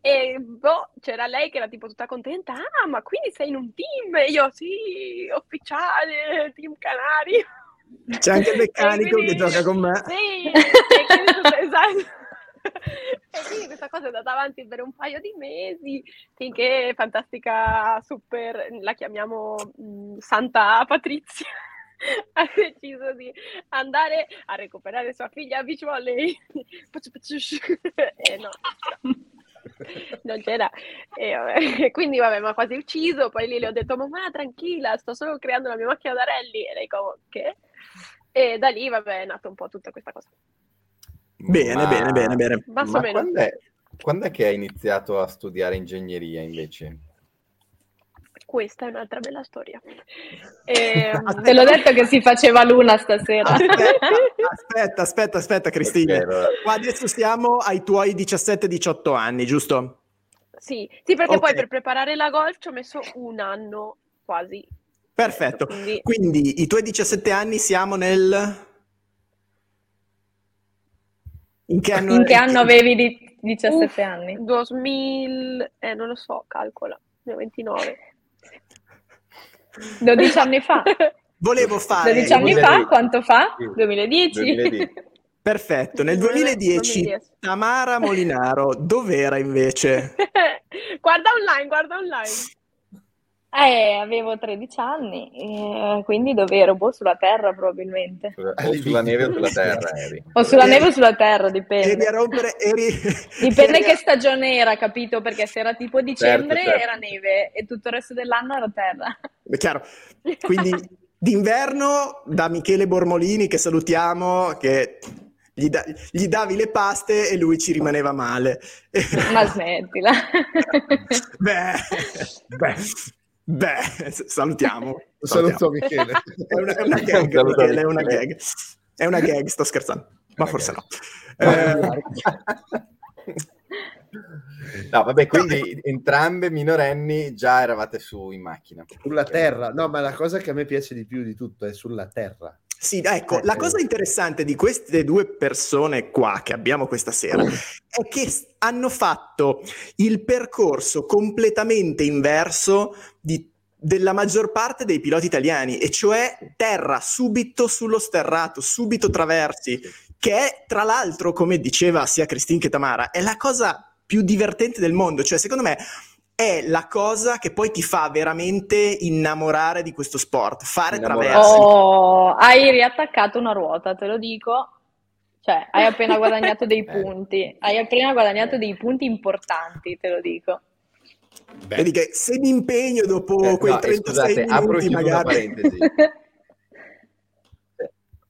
E boh, c'era lei che era tipo tutta contenta, ah, ma quindi sei in un team? E io, sì, ufficiale, team Canari. C'è anche il meccanico quindi, che gioca con me. Sì, quindi, esatto. e quindi questa cosa è andata avanti per un paio di mesi finché fantastica super la chiamiamo mh, Santa Patrizia ha deciso di andare a recuperare sua figlia a beach volley. e no, non c'era. E, quindi vabbè, mi ha quasi ucciso. Poi lì le ho detto, mamma tranquilla, sto solo creando la mia macchina da rally. E lei come, che? E da lì, vabbè, è nata un po' tutta questa cosa. Bene, ma, bene, bene, bene. Ma quando è, quando è che hai iniziato a studiare ingegneria invece? Questa è un'altra bella storia. E, ehm, Te l'ho detto che si faceva l'una stasera. Aspetta, aspetta, aspetta, Cristina. Qua adesso siamo ai tuoi 17-18 anni, giusto? Sì, sì perché okay. poi per preparare la golf ci ho messo un anno quasi. Perfetto. Quindi... Quindi i tuoi 17 anni siamo nel... In che anno, In che anno avevi di 17 Uff, anni? 2000, eh, non lo so, calcola, ne ho 29. 12 anni fa. Volevo fare... 12 anni 2010. fa, quanto fa? 2010. 2010. Perfetto, nel 2010 Tamara Molinaro, dov'era invece? guarda online, guarda online. Eh, avevo 13 anni, eh, quindi dove ero? Boh, sulla terra probabilmente. O sulla neve o sulla terra eri. O sulla neve o sulla terra, dipende. Eri a rompere, eri... Dipende eri... che stagione era, capito? Perché se era tipo dicembre certo, certo. era neve e tutto il resto dell'anno era terra. È chiaro. Quindi d'inverno da Michele Bormolini, che salutiamo, che gli, da, gli, davi le paste e lui ci rimaneva male. Ma smettila. beh, beh, beh, salutiamo. Saluto Michele. È una, è una gag, Michele, è una gag. È una gag, sto scherzando, ma forse no. Eh, No, vabbè, quindi entrambe minorenni già eravate su in macchina. Sulla terra, no, ma la cosa che a me piace di più di tutto è sulla terra. Sì, ecco, la cosa interessante di queste due persone qua che abbiamo questa sera è che hanno fatto il percorso completamente inverso di, della maggior parte dei piloti italiani, e cioè terra subito sullo sterrato, subito traversi, che è tra l'altro, come diceva sia Cristina che Tamara, è la cosa più divertente del mondo. Cioè, secondo me è la cosa che poi ti fa veramente innamorare di questo sport, fare traversi. Oh, hai riattaccato una ruota, te lo dico. Cioè, hai appena guadagnato dei eh. punti, hai appena guadagnato dei punti importanti, te lo dico. Beh. Vedi che se mi impegno dopo eh, quei no, 36 scusate, minuti magari...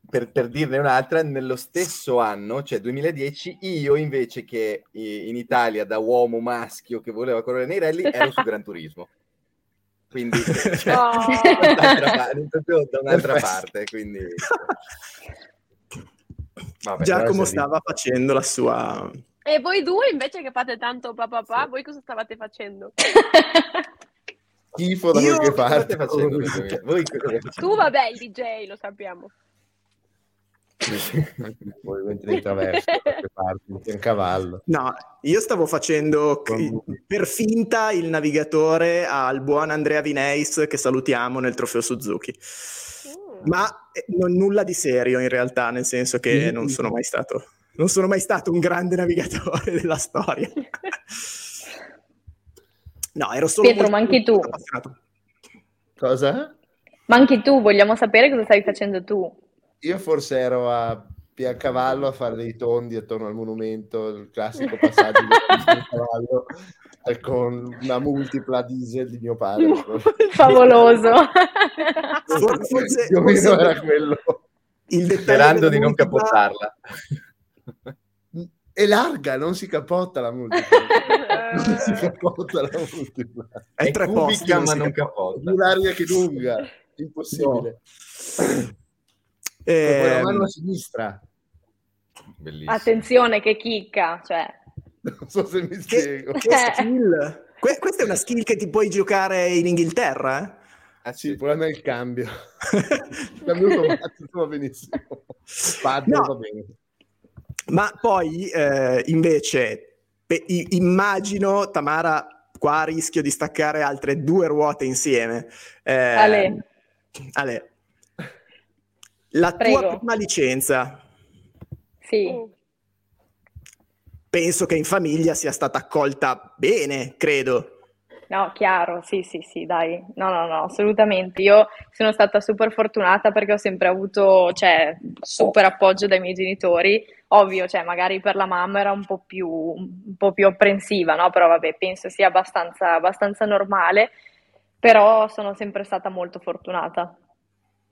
per, per, dirne un'altra, nello stesso anno, cioè 2010, io invece che in Italia da uomo maschio che voleva correre nei rally ero su Gran Turismo. Quindi cioè, oh. da un'altra parte. Quindi... Vabbè, Giacomo stava facendo la sua... E voi due invece che fate tanto papà, papà sì. voi cosa stavate facendo? Schifo da qualche parte. Facendo, voi tu vabbè, il DJ, lo sappiamo. Poi mentre traverso parti, un cavallo. No, io stavo facendo per finta il navigatore al buon Andrea Vineis che salutiamo nel trofeo Suzuki. Mm. Ma eh, non, nulla di serio in realtà, nel senso che mm. non sono mai stato non sono mai stato un grande navigatore della storia. no, ero solo Pietro, ma anche tu. Appassionato. Cosa? Ma anche tu, vogliamo sapere cosa stai facendo tu. Io forse ero a Piancavallo a fare dei tondi attorno al monumento, il classico passaggio di cavallo con una multipla diesel di mio padre. Favoloso. forse, o meno era quello. Il Sperando di non capottarla. È larga, non si capotta la multipla. non si capotta la multipla. È, è tre cubica, ma non capotta. Più larga che lunga. Impossibile. No. Eh, con la ehm, mano a sinistra. Bellissimo. Attenzione che chicca, cioè. Non so se mi spiego. Che, che skill. Que- questa è una skill che ti puoi giocare in Inghilterra, eh? Ah sì, il problema è il cambio. il cambio automatico va benissimo. Padre no. va bene. Ma poi eh, invece pe- immagino Tamara qua rischio di staccare altre due ruote insieme. Eh, Ale. Ale. La Prego. tua prima licenza. Sì. Penso che in famiglia sia stata accolta bene, credo. No, chiaro, sì, sì, sì, dai. No, no, no, assolutamente. Io sono stata super fortunata perché ho sempre avuto, cioè, super appoggio dai miei genitori. Ovvio, cioè, magari per la mamma era un po' più, un po più apprensiva, no? Però vabbè, penso sia abbastanza, abbastanza normale. Però sono sempre stata molto fortunata.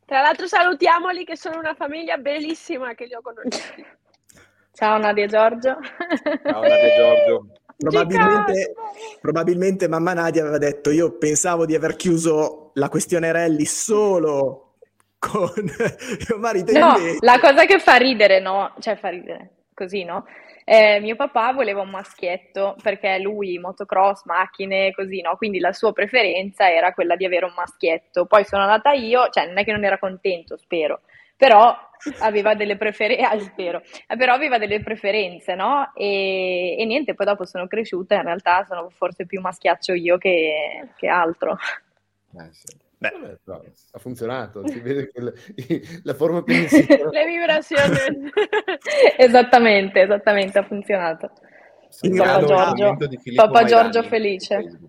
Tra l'altro salutiamoli che sono una famiglia bellissima che li ho conosciuti. Ciao Nadia e Giorgio. Ciao Nadia e Giorgio. Probabilmente, probabilmente, mamma Nadia aveva detto io pensavo di aver chiuso la questione Rally solo con mio marito. No, la cosa che fa ridere, no? Cioè fa ridere, così, no? Eh, mio papà voleva un maschietto perché lui motocross, macchine, così, no? Quindi la sua preferenza era quella di avere un maschietto. Poi sono andata io, cioè non è che non era contento, spero, però aveva delle preferenze, ah, spero, eh, però aveva delle preferenze, no? E, e, niente, poi dopo sono cresciuta, in realtà sono forse più maschiaccio io che, che altro. Eh, sì. Beh, Vabbè, ha funzionato, si vede che il- la forma peninsula Le vibrazioni. Esattamente, esattamente, ha funzionato. Segnalo Giorgio. il commento di Filippo Papà Giorgio felice.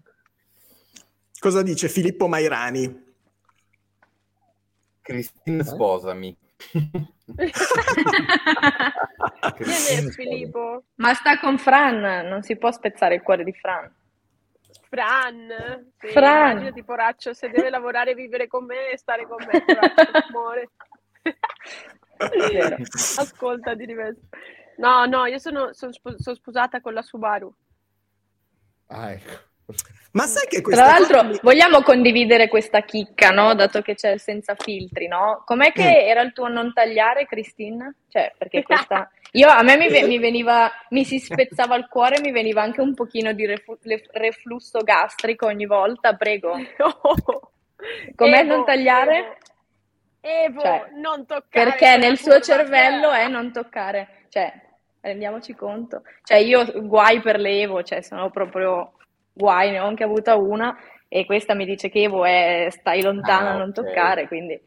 cosa dice Filippo Mairani? Cristina, sposami. Chi è Filippo? Ma sta con Fran, non si può spezzare il cuore di Fran. Fran. Sì, Fran. Immaginati, poraccio, se deve lavorare e vivere con me e stare con me, muore. Ascolta di diverso. No, no, io sono, sono sono sposata con la Subaru. Ah, ecco. Ma sai che questa Tra cosa l'altro, mi- vogliamo condividere questa chicca, no? Dato che c'è senza filtri, no? Com'è che Mm. era il tuo non tagliare, Cristina? Cioè, perché questa... Io, a me mi, mi veniva, mi si spezzava il cuore, mi veniva anche un pochino di reflusso gastrico ogni volta, prego. Com'è Evo, non tagliare? Evo, Evo, Cioè, non toccare. Perché nel suo cervello è non toccare. Cioè, rendiamoci conto. Cioè, io guai per l'Evo, cioè, sono proprio guai, ne ho anche avuta una, e questa mi dice che Evo è stai lontana, Ah, non ok. toccare, quindi...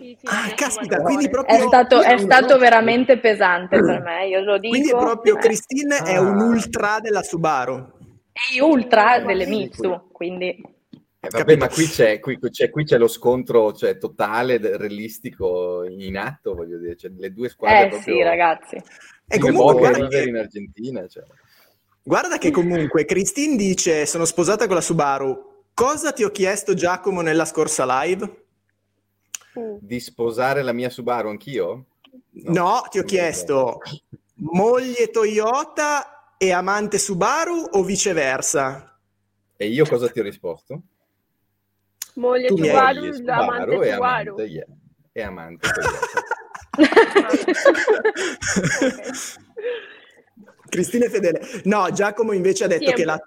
Sì, sì, Ah, caspita, quindi proprio- È stato, è stato veramente pesante per me, io lo dico. Quindi è proprio Christine è Ah. un ultra della Subaru. è ultra delle Sì, Mitsu, quindi... Eh, vabbè, Capito. ma qui c'è, qui, c'è, qui c'è lo scontro cioè, totale, realistico in atto, voglio dire, cioè, le due squadre Eh proprio... sì, ragazzi. E comunque, e guarda che, in Argentina. Cioè. guarda che comunque Christine dice sono sposata con la Subaru. Cosa ti ho chiesto Giacomo nella scorsa live? Di sposare la mia Subaru anch'io? No, ti ho chiesto moglie Toyota e amante Subaru o viceversa? E io cosa ti ho risposto? Moglie Tu Subaru, Moglie l'amante e Subaru. amante, yeah. e amante Toyota. Cristina è fedele. No, Giacomo invece ha detto Sempre. che la,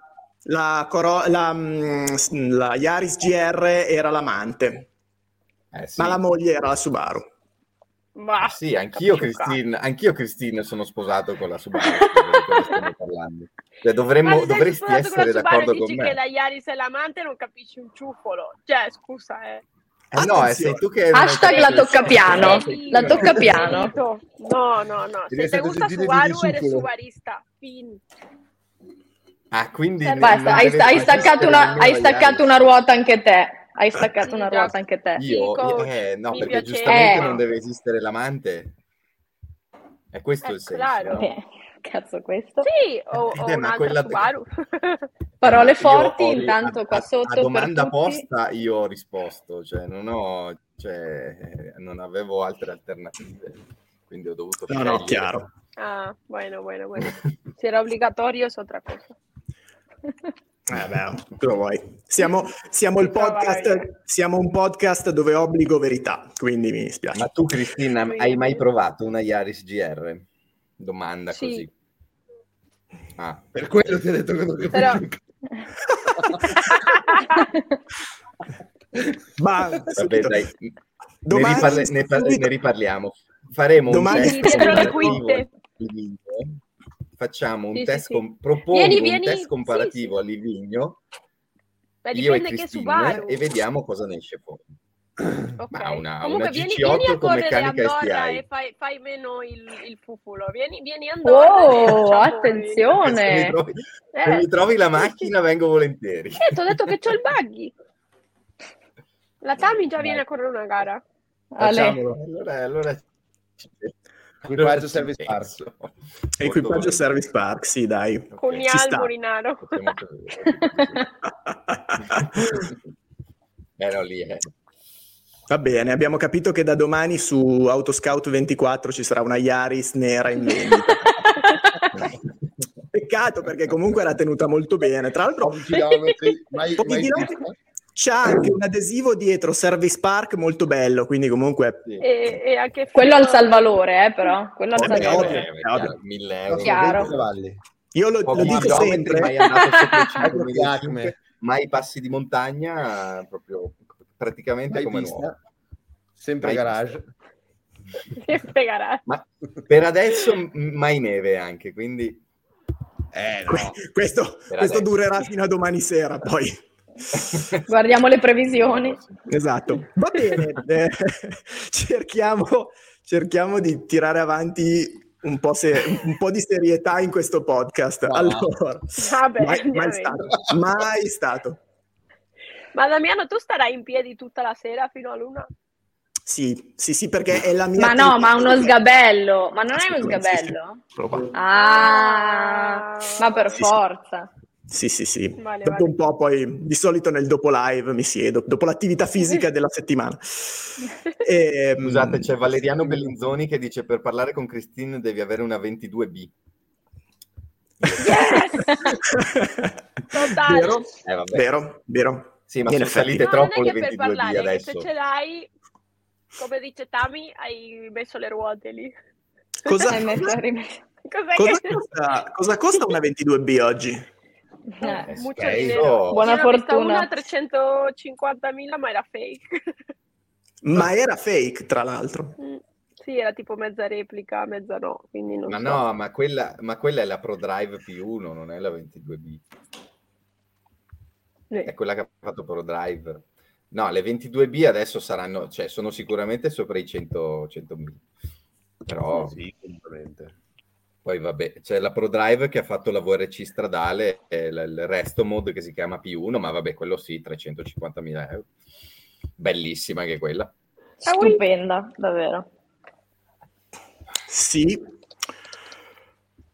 la, Coro- la, mm, la Yaris GR era l'amante, Eh, sì. ma la moglie era la Subaru. Ma Ah, sì, anch'io. Christine, anch'io Christine sono sposato con la Subaru. Cioè, dovremmo, dovresti con essere Subaru d'accordo con dici me. che la Yaris è l'amante non capisci un ciuffolo. Cioè, scusa, eh. Eh no, eh, sei tu che... Hashtag la tocca piano. La tocca piano. No, no, no. Se te essere gusta Subaru, eres subarista. Fin. Ah, quindi... Eh, Basta, hai, hai staccato una, hai staccato una ruota anche te. Hai staccato Sì, una già. ruota anche te. Io? Sì, coach, Eh, no, mi perché piace- giustamente Eh. non deve esistere l'amante. È questo Eh, il senso. claro. no? Eh, cazzo questo. Sì, o, o Eh, ma un'altra quella-. Parole Io forti, ho- intanto a- qua sotto A domanda per tutti. posta io ho risposto, cioè non ho... Cioè, non avevo altre alternative, quindi ho dovuto No, no, chiaro. ah, bueno, bueno, bueno. Se era obbligatorio es otra cosa. Eh beh, tu lo vuoi. Siamo, siamo il podcast, siamo un podcast dove obbligo verità, quindi mi dispiace. Ma tu, Cristina, hai mai provato una Yaris GR? Domanda Sì. così. Ah, Per quello ti ho detto che non Però- Ma vabbè, dai. Ne, Domani, riparle- ne par- subito- ne riparliamo. Faremo Domani- un dietro le quinte. Facciamo un Sì, test, sì. com- propongo Vieni, un vieni, test comparativo sì. a Livigno, Beh, io e Cristina, e vediamo cosa ne esce fuori. Ok. Ma una- Comunque una vieni, GC8 vieni a con correre a meccanica STI. e fai, fai meno il, il fufulo. Vieni, vieni a Andorra Oh, attenzione. Se mi trovi, il- se Eh, mi trovi la macchina vengo volentieri. eh, ti ho detto che c'ho il buggy. La Tami già Dai. viene a correre una gara. Allora, allora Equipaggio Service Park. Equipaggio Molto Service Park, sì, dai. Con Ok. gli ci sta. alberi naro. Potremmo Eh no, lì è. Va bene, abbiamo capito che da domani su Autoscout 24 ci sarà una Yaris nera in vendita. Peccato perché comunque era tenuta molto bene. Tra l'altro Pochi chilometri, mai, Pochi mai chilometri. C'è anche un adesivo dietro Service Park molto bello, quindi comunque Sì. E, e anche Quello al figo- salvalore, eh, però. Quello al Vabbè, salvalore. ovvio. Eh, è chiaro, 1000 euro. Chiaro. 20 cavalli. io lo, lo dico sempre. mai andato sopra i che 5.500, Acme. mai passi di montagna, proprio praticamente Mai come vista. nuovo. Sempre Mai garage. Sempre gara. Ma per adesso mai neve anche, quindi Eh, Que- questo questo durerà fino a domani sera, poi. Guardiamo le previsioni. Esatto. Va bene, eh, cerchiamo, cerchiamo di tirare avanti un po', se, un po', di serietà in questo podcast. No. Allora, Vabbè, mai, mai stato, mai stato. Ma Damiano, tu starai in piedi tutta la sera fino a luna? Sì, sì, sì, perché è la mia... Ma no, ma uno sgabello. Ma non è uno Assolutamente, sì, sì. sgabello? Ah, ma per Sì, sì. forza. Sì, sì, sì. Vale, Dopo vale. un po' poi, di solito nel dopo live mi siedo, dopo l'attività fisica della settimana. E, Scusate, mm, c'è Valeriano Bellinzoni che dice per parlare con Christine devi avere una 22B. Totale. vero, Eh, vabbè. vero, vero. Sì, ma sono salite No, troppo non le è che per 22B parlare, adesso. se ce l'hai, come dice Tami, hai messo le ruote lì. Cosa, Hai messo a rimesso. Cos'è cosa che... costa, cosa costa una 22B oggi? Eh, Eh, Mucho dinero. Fortuna. una a 350.000, ma era fake. Ma era fake, tra l'altro. Mm, sì, era tipo mezza replica, mezza no, quindi non Ma so. no, ma quella, ma quella è la ProDrive P1, non è la 22B. Eh, È quella che ha fatto ProDrive. No, le 22B adesso saranno, cioè sono sicuramente sopra i 100 100.000. Però Sì, sicuramente. Poi vabbè, c'è la ProDrive che ha fatto la VRC stradale e l- il resto mod che si chiama P1, ma vabbè, quello sì, 350.000 euro. Bellissima anche quella. Stupenda, davvero. Sì.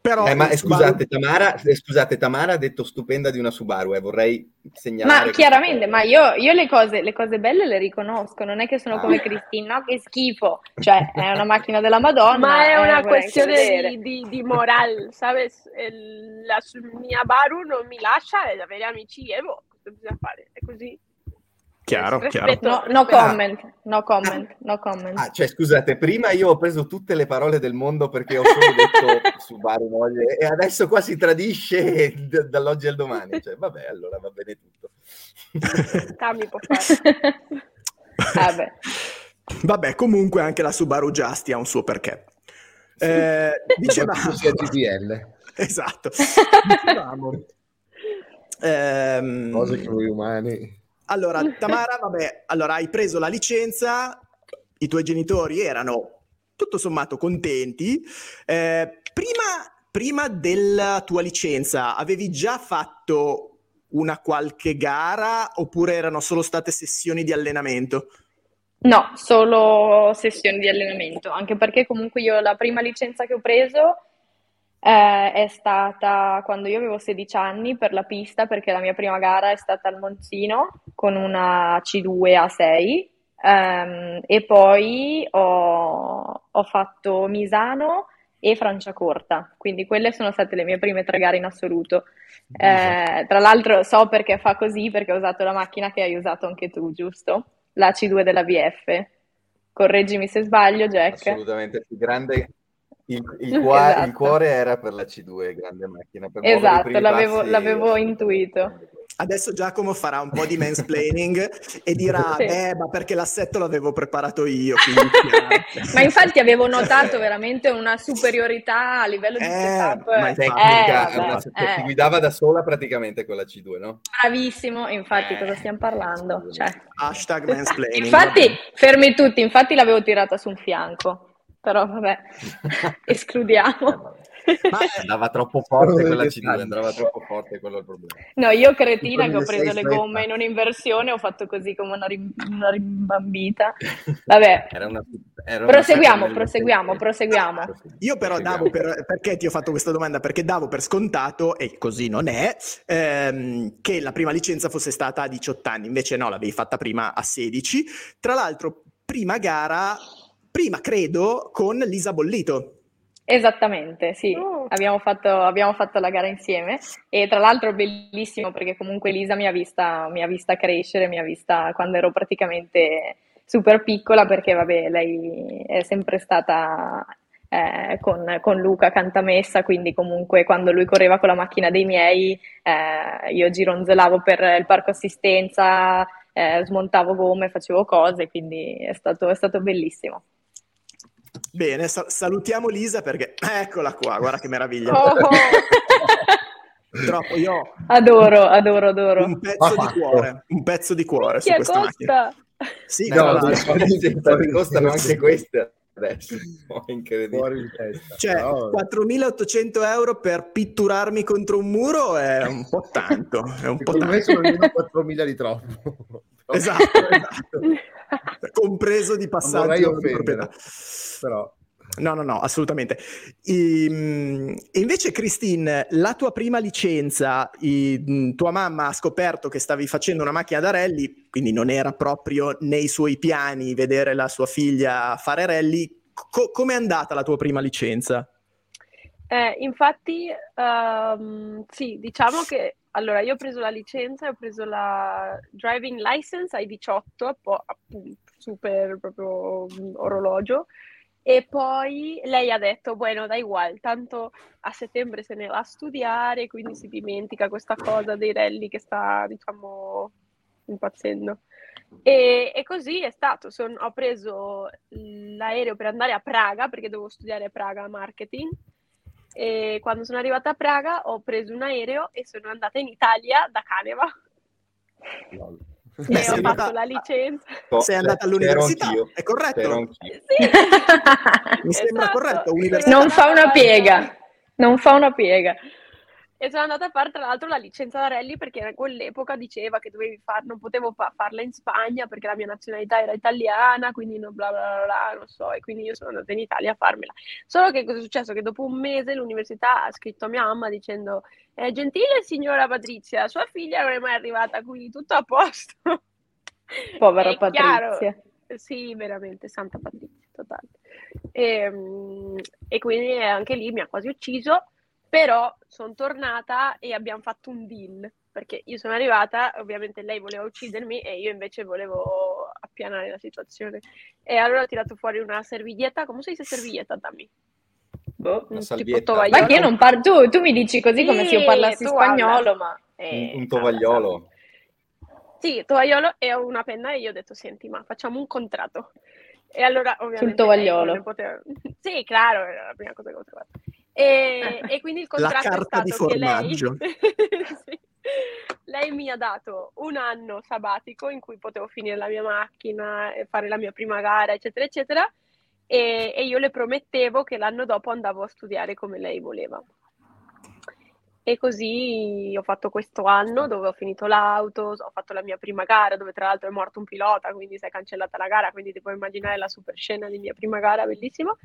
Però Eh, ma eh, Subaru- scusate, Tamara, eh, scusate, Tamara ha detto stupenda di una Subaru, eh, vorrei segnalare. Ma chiaramente, ma io, io le, cose, le cose belle le riconosco, non è che sono Ah. come Cristina, no, che schifo, cioè è una macchina della Madonna. Ma è eh, una anche questione di, di, di moral, ¿sabes? El- la mia Baru non mi lascia ed avere amici e boh, cosa bisogna fare? È così. Chiaro, chiaro. No, no comment, no comment, no comment. Ah, cioè, scusate, prima io ho preso tutte le parole del mondo perché ho solo detto Subaru moglie e adesso qua si tradisce d- dall'oggi al domani. Cioè, vabbè, allora va bene tutto. Tami può fare. Vabbè. Vabbè, comunque anche la Subaru Justy ha un suo perché. Eh, dicevamo... Sia GPL, Esatto. Dicevamo... Ehm, cose che noi umani. Allora, Tamara, vabbè, allora hai preso la licenza, i tuoi genitori erano tutto sommato contenti. Eh, prima, prima della tua licenza avevi già fatto una qualche gara oppure erano solo state sessioni di allenamento? No, solo sessioni di allenamento, anche perché comunque io la prima licenza che ho preso eh, è stata quando io avevo 16 anni per la pista, perché la mia prima gara è stata al Monzino con una C2 A6 ehm, e poi ho, ho fatto Misano e Franciacorta, quindi quelle sono state le mie prime tre gare in assoluto. Eh, tra l'altro so perché fa così, perché ho usato la macchina che hai usato anche tu, giusto? La C2 della BF. Correggimi se sbaglio, Jack. Assolutamente più grande. Il, il cua- Esatto. il cuore era per la C2, grande macchina. Per Esatto, l'avevo, passi, l'avevo assolutamente. intuito. Adesso Giacomo farà un po' di mansplaining e dirà, Sì. beh, ma perché l'assetto l'avevo preparato io. quindi chiaro." Ma infatti avevo notato veramente una superiorità a livello di Eh, setup. ma Tecnica, Eh, una- eh. ti guidava da sola praticamente con la C2, no? Bravissimo, infatti, Eh, cosa stiamo parlando? Cioè, Hashtag mansplaining. infatti, fermi tutti, infatti l'avevo tirata su un fianco, però vabbè, escludiamo. Ma andava troppo forte quella del C2, dettaglio. andava troppo forte, quello è il problema. No, io cretina che ho preso le gomme in un'inversione, ho fatto così come una, rim- una rimbambita. Vabbè, Era una, era una proseguiamo, nel- proseguiamo, proseguiamo. Io però Proseguiamo. davo per, perché ti ho fatto questa domanda? Perché davo per scontato, e così non è, ehm, che la prima licenza fosse stata a 18 anni, invece no, l'avevi fatta prima a 16. Tra l'altro, prima gara, prima credo, con Lisa Bollito. Esattamente, sì, Oh. abbiamo fatto, abbiamo fatto la gara insieme e tra l'altro bellissimo perché comunque Lisa mi ha vista, mi ha vista crescere, mi ha vista quando ero praticamente super piccola perché vabbè, lei è sempre stata eh, con, con Luca Cantamessa, quindi comunque quando lui correva con la macchina dei miei eh, io gironzolavo per il parco assistenza, eh, smontavo gomme, facevo cose, quindi è stato, è stato bellissimo. Bene, sa- salutiamo Lisa perché eccola qua, guarda che meraviglia. Oh, Troppo, io Adoro, adoro, adoro. un pezzo di fatto. cuore, un pezzo di cuore su Minchia, questa macchina. costa! Sì, No, no. Sì, costano anche queste adesso. Oh, incredibile. Fuori di testa. Cioè, Però- 4.800 euro per pitturarmi contro un muro è un po' tanto, è un po' Secondo me tanto. sono almeno 4.000 di troppo. Esatto, esatto. Compreso di passaggio di proprietà. però No, no, no, assolutamente. Ehm, E invece, Christine, la tua prima licenza, i- tua mamma ha scoperto che stavi facendo una macchina da rally, quindi non era proprio nei suoi piani vedere la sua figlia fare rally. Co- com'è andata la tua prima licenza? Eh, infatti, ehm, sì, diciamo che allora io ho preso la licenza, ho preso la driving license ai 18, po- appunto, super proprio mm, orologio, e poi lei ha detto, bueno, da uguale, tanto a settembre se ne va a studiare, quindi si dimentica questa cosa dei rally che sta, diciamo, impazzendo. E, e così è stato, Son- ho preso l'aereo per andare a Praga, perché dovevo studiare a Praga marketing, e quando sono arrivata a Praga ho preso un aereo e sono andata in Italia da Caneva lol. Beh, e ho andata- fatto la licenza. Sei andata all'università, è corretto? Sì, Mi sembra esatto. corretto. Non fa una piega. Non fa una piega. E sono andata a fare tra l'altro la licenza da rally perché a quell'epoca diceva che dovevi far, non potevo fa- farla in Spagna perché la mia nazionalità era italiana, quindi no, bla bla bla, bla, non so, e quindi io sono andata in Italia a farmela. Solo che cosa è successo? Che dopo un mese l'università ha scritto a mia mamma dicendo eh, gentile signora Patrizia, sua figlia non è mai arrivata qui, tutto a posto. Povera È chiaro. Patrizia. Sì, veramente, Santa Patrizia, totale. E, mm, e quindi anche lì mi ha quasi ucciso, però sono tornata e abbiamo fatto un deal, perché io sono arrivata, ovviamente lei voleva uccidermi e io invece volevo appianare la situazione. E allora ho tirato fuori una serviglietta, come si dice serviglietta, dammi? Boh. Un salvietta. tipo Ma tovagliolo. che io non parlo, tu, tu mi dici così come se io Sì, parlassi spagnolo, ma... Eh, Un, un tovagliolo. Sì, tovagliolo e ho una penna e io ho detto, senti, ma facciamo un contratto. E allora, ovviamente, lei tovagliolo. poteva- Sì, claro, era la prima cosa che ho trovato. E, e quindi il contratto è stato che lei... Sì. Lei mi ha dato un anno sabbatico in cui potevo finire la mia macchina, e fare la mia prima gara, eccetera, eccetera. E, e io le promettevo che l'anno dopo andavo a studiare come lei voleva. E così ho fatto questo anno dove ho finito l'auto, ho fatto la mia prima gara dove tra l'altro è morto un pilota, quindi si è cancellata la gara, quindi ti puoi immaginare la super scena di mia prima gara, bellissimo.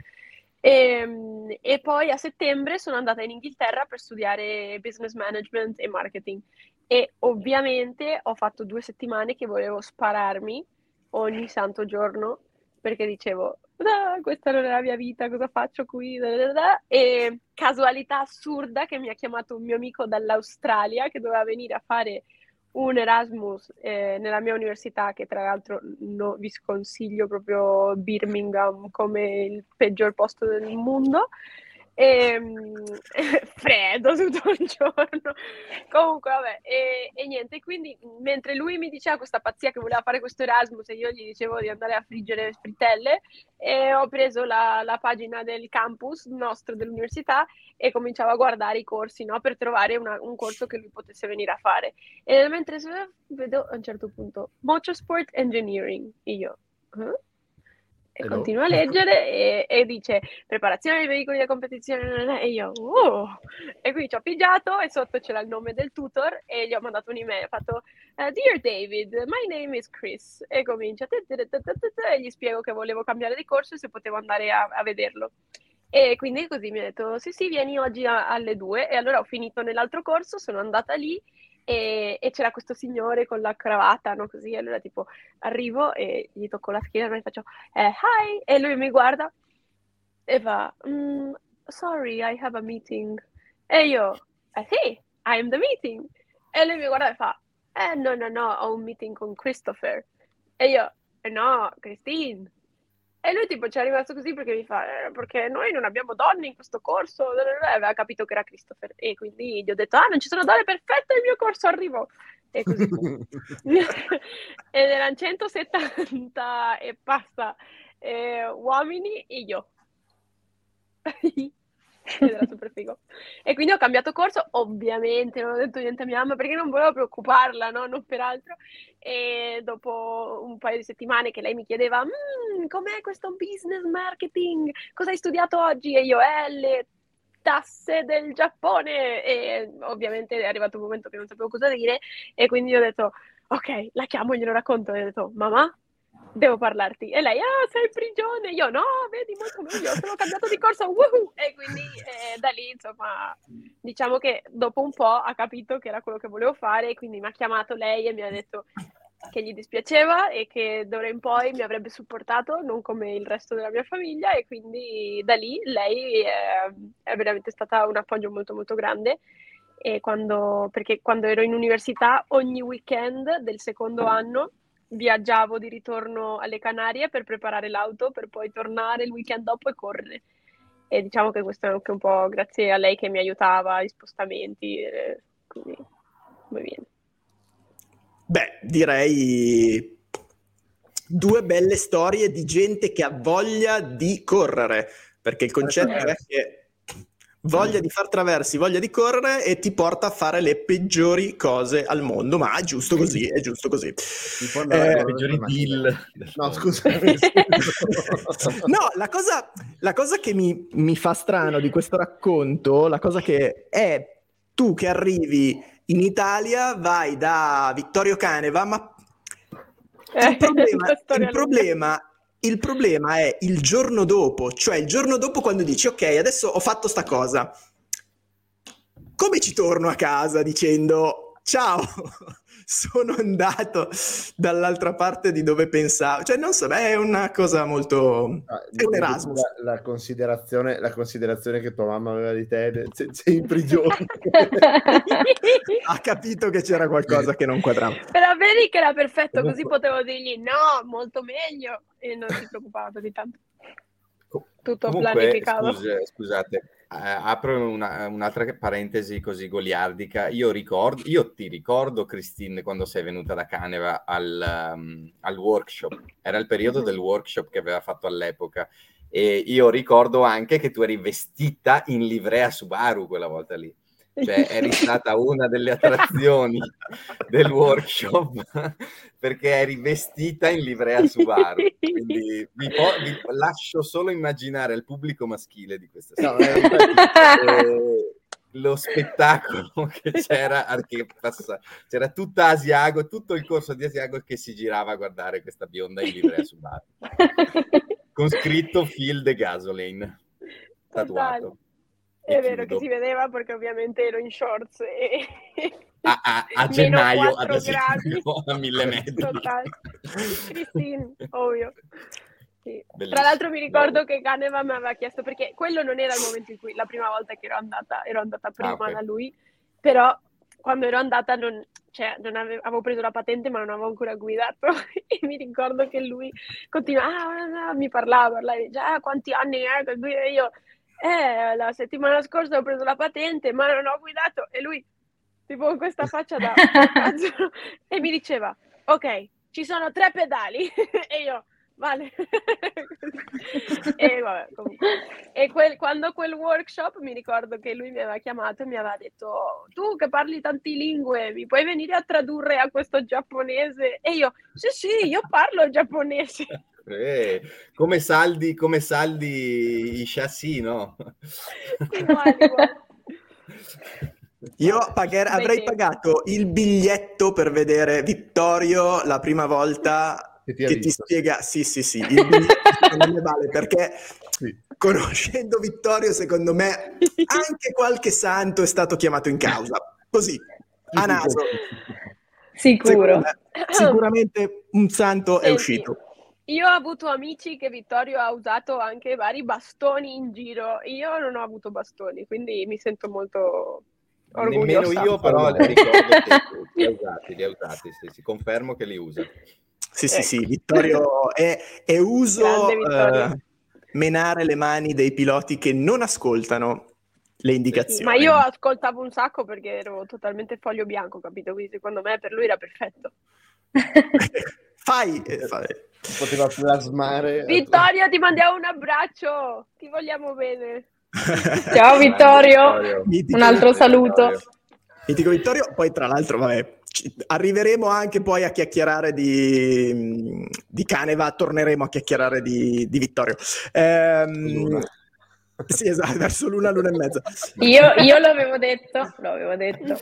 E, e poi a settembre sono andata in Inghilterra per studiare business management e marketing e ovviamente ho fatto due settimane che volevo spararmi ogni santo giorno perché dicevo, "Ah, questa non è la mia vita, cosa faccio qui? Da, da, da". E casualità assurda che mi ha chiamato un mio amico dall'Australia che doveva venire a fare un Erasmus eh, nella mia università, che tra l'altro no- vi sconsiglio proprio Birmingham come il peggior posto del mondo. E, freddo tutto il giorno. Comunque, vabbè, e, e niente, quindi mentre lui mi diceva questa pazzia che voleva fare questo Erasmus e io gli dicevo di andare a friggere frittelle, e ho preso la, la pagina del campus nostro dell'università e cominciavo a guardare i corsi no, per trovare una- un corso che lui potesse venire a fare. E mentre vedo a un certo punto Motorsport Engineering, e io. "Eh?" E Hello. continuo a leggere e, e dice preparazione dei veicoli da competizione e io "Oh!" e quindi ci ho pigiato e sotto c'era il nome del tutor e gli ho mandato un'email ho fatto eh, Dear David, my name is Chris e comincia e gli spiego che volevo cambiare di corso e se potevo andare a, a vederlo e quindi così mi ha detto sì sì vieni oggi a- alle due e allora ho finito nell'altro corso sono andata lì e, e c'era questo signore con la cravatta, no? Così, allora tipo arrivo e gli tocco la schiena e faccio eh, hi, e lui mi guarda e fa, "Mm, sorry, I have a meeting. E io, eh sì, I am the meeting. E lui mi guarda e fa, eh no, no, no, ho un meeting con Christopher. E io, eh no, Christine. E lui tipo ci è rimasto così perché mi fa, "Eh, perché noi non abbiamo donne in questo corso, aveva capito che era Christopher. E quindi gli ho detto, ah, non ci sono donne, perfetto, il mio corso arrivo. E così fu. Ed erano 170 e passa eh, uomini e io. era super figo. E quindi ho cambiato corso, ovviamente non ho detto niente a mia mamma perché non volevo preoccuparla, no? Non per altro. E dopo un paio di settimane che lei mi chiedeva, "Mm, com'è questo business marketing? Cosa hai studiato oggi? E io, eh, le tasse del Giappone. E ovviamente è arrivato un momento che non sapevo cosa dire e quindi ho detto, ok, la chiamo e glielo racconto. E ho detto, mamma, devo parlarti. E lei, ah, sei in prigione. Io, no, vedi, molto meglio, sono cambiato di corso, woohoo! E quindi eh, da lì, insomma, diciamo che dopo un po' ha capito che era quello che volevo fare, e quindi mi ha chiamato lei e mi ha detto che gli dispiaceva e che d'ora in poi mi avrebbe supportato, non come il resto della mia famiglia, e quindi da lì lei è, è veramente stata un appoggio molto molto grande. Quando, perché quando ero in università, ogni weekend del secondo anno viaggiavo di ritorno alle Canarie per preparare l'auto, per poi tornare il weekend dopo e correre. E diciamo che questo è anche un po' grazie a lei che mi aiutava, i spostamenti, eh, quindi come viene. Beh, direi due belle storie di gente che ha voglia di correre, perché il concetto è che voglia di far traversi, voglia di correre e ti porta a fare le peggiori cose al mondo, ma è giusto così, è giusto così. Eh, i peggiori deal. No, scusami. no, la cosa, la cosa che mi, mi fa strano di questo racconto, la cosa che è tu che arrivi in Italia, vai da Vittorio Caneva, ma il problema, il problema il problema è il giorno dopo, cioè il giorno dopo quando dici ok, adesso ho fatto sta cosa. Come ci torno a casa dicendo ciao, sono andato dall'altra parte di dove pensavo. Cioè, non so, beh, è una cosa molto... Ah, è un Erasmus. La, la considerazione, la considerazione che tua mamma aveva di te, sei, sei in prigione. ha capito che c'era qualcosa che non quadrava. Però vedi che era perfetto, così potevo dirgli no, molto meglio. E non si preoccupava così tanto. Tutto Comunque, pianificato. scuse- scusate, apro una- un'altra parentesi così goliardica. Io ricordo, io ti ricordo, Christine, quando sei venuta da Caneva al, um, al workshop. Era il periodo Mhm. del workshop che aveva fatto all'epoca. E io ricordo anche che tu eri vestita in livrea Subaru quella volta lì. Cioè, eri stata una delle attrazioni del workshop perché eri vestita in livrea Subaru. Quindi vi, po- vi lascio solo immaginare il pubblico maschile di questa No, sera. infatti, Eh, lo spettacolo che c'era, che passa- c'era tutta Asiago, tutto il corso di Asiago che si girava a guardare questa bionda in livrea Subaru con scritto Phil the Gasoline tatuato. È vero che si vedeva perché ovviamente ero in shorts e a, a- a gennaio ad 4 gradi. esempio a mille metri. Christine, ovvio. Sì. Tra l'altro mi ricordo che Caneva mi aveva chiesto, perché quello non era il momento in cui, la prima volta che ero andata, ero andata prima ok. da lui, però quando ero andata non, cioè, non avevo, avevo preso la patente ma non avevo ancora guidato e mi ricordo che lui continuava, ah, ah, mi parlava, parlava, dice, ah, quanti anni hai che guida?" E io, eh, la settimana scorsa ho preso la patente ma non ho guidato e lui, tipo con questa faccia da e mi diceva, ok, ci sono tre pedali e io, vale. e vabbè, comunque. E quel- quando quel workshop mi ricordo che lui mi aveva chiamato e mi aveva detto, tu che parli tanti lingue, mi puoi venire a tradurre a questo giapponese? E io, sì, sì, io parlo giapponese. Eh, come saldi come saldi i chassis no? Io pagher- avrei pagato il biglietto per vedere Vittorio la prima volta Che ti che ti spiega. Sì, sì, sì, il biglietto secondo me vale perché Sì. conoscendo Vittorio, secondo me anche qualche santo è stato chiamato in causa. Così, a naso. Sicuro. Sicuramente un santo è Senti, uscito. Io ho avuto amici che Vittorio ha usato anche vari bastoni in giro. Io non ho avuto bastoni, quindi mi sento molto nemmeno orgogliosa. io però le ricordo che li ha usati li ha usati sì, sì, confermo che li usa Sì, sì, Ecco. sì, Vittorio è, è uso Vittorio. eh, menare le mani dei piloti che non ascoltano le Sì, indicazioni. ma io ascoltavo un sacco perché ero totalmente foglio bianco, capito? Quindi secondo me per lui era perfetto. Fai, eh, fai. Poteva plasmare. Vittorio, ti mandiamo un abbraccio, ti vogliamo bene. Ciao Vittorio, Mitico un altro Vittorio. saluto. Mitico Vittorio, poi tra l'altro, vabbè, ci- arriveremo anche poi a chiacchierare di, di Caneva, torneremo a chiacchierare di, di Vittorio. Ehm, L'una. Sì, esatto, verso l'una, l'una e mezza. Io, io l'avevo detto, l'avevo detto.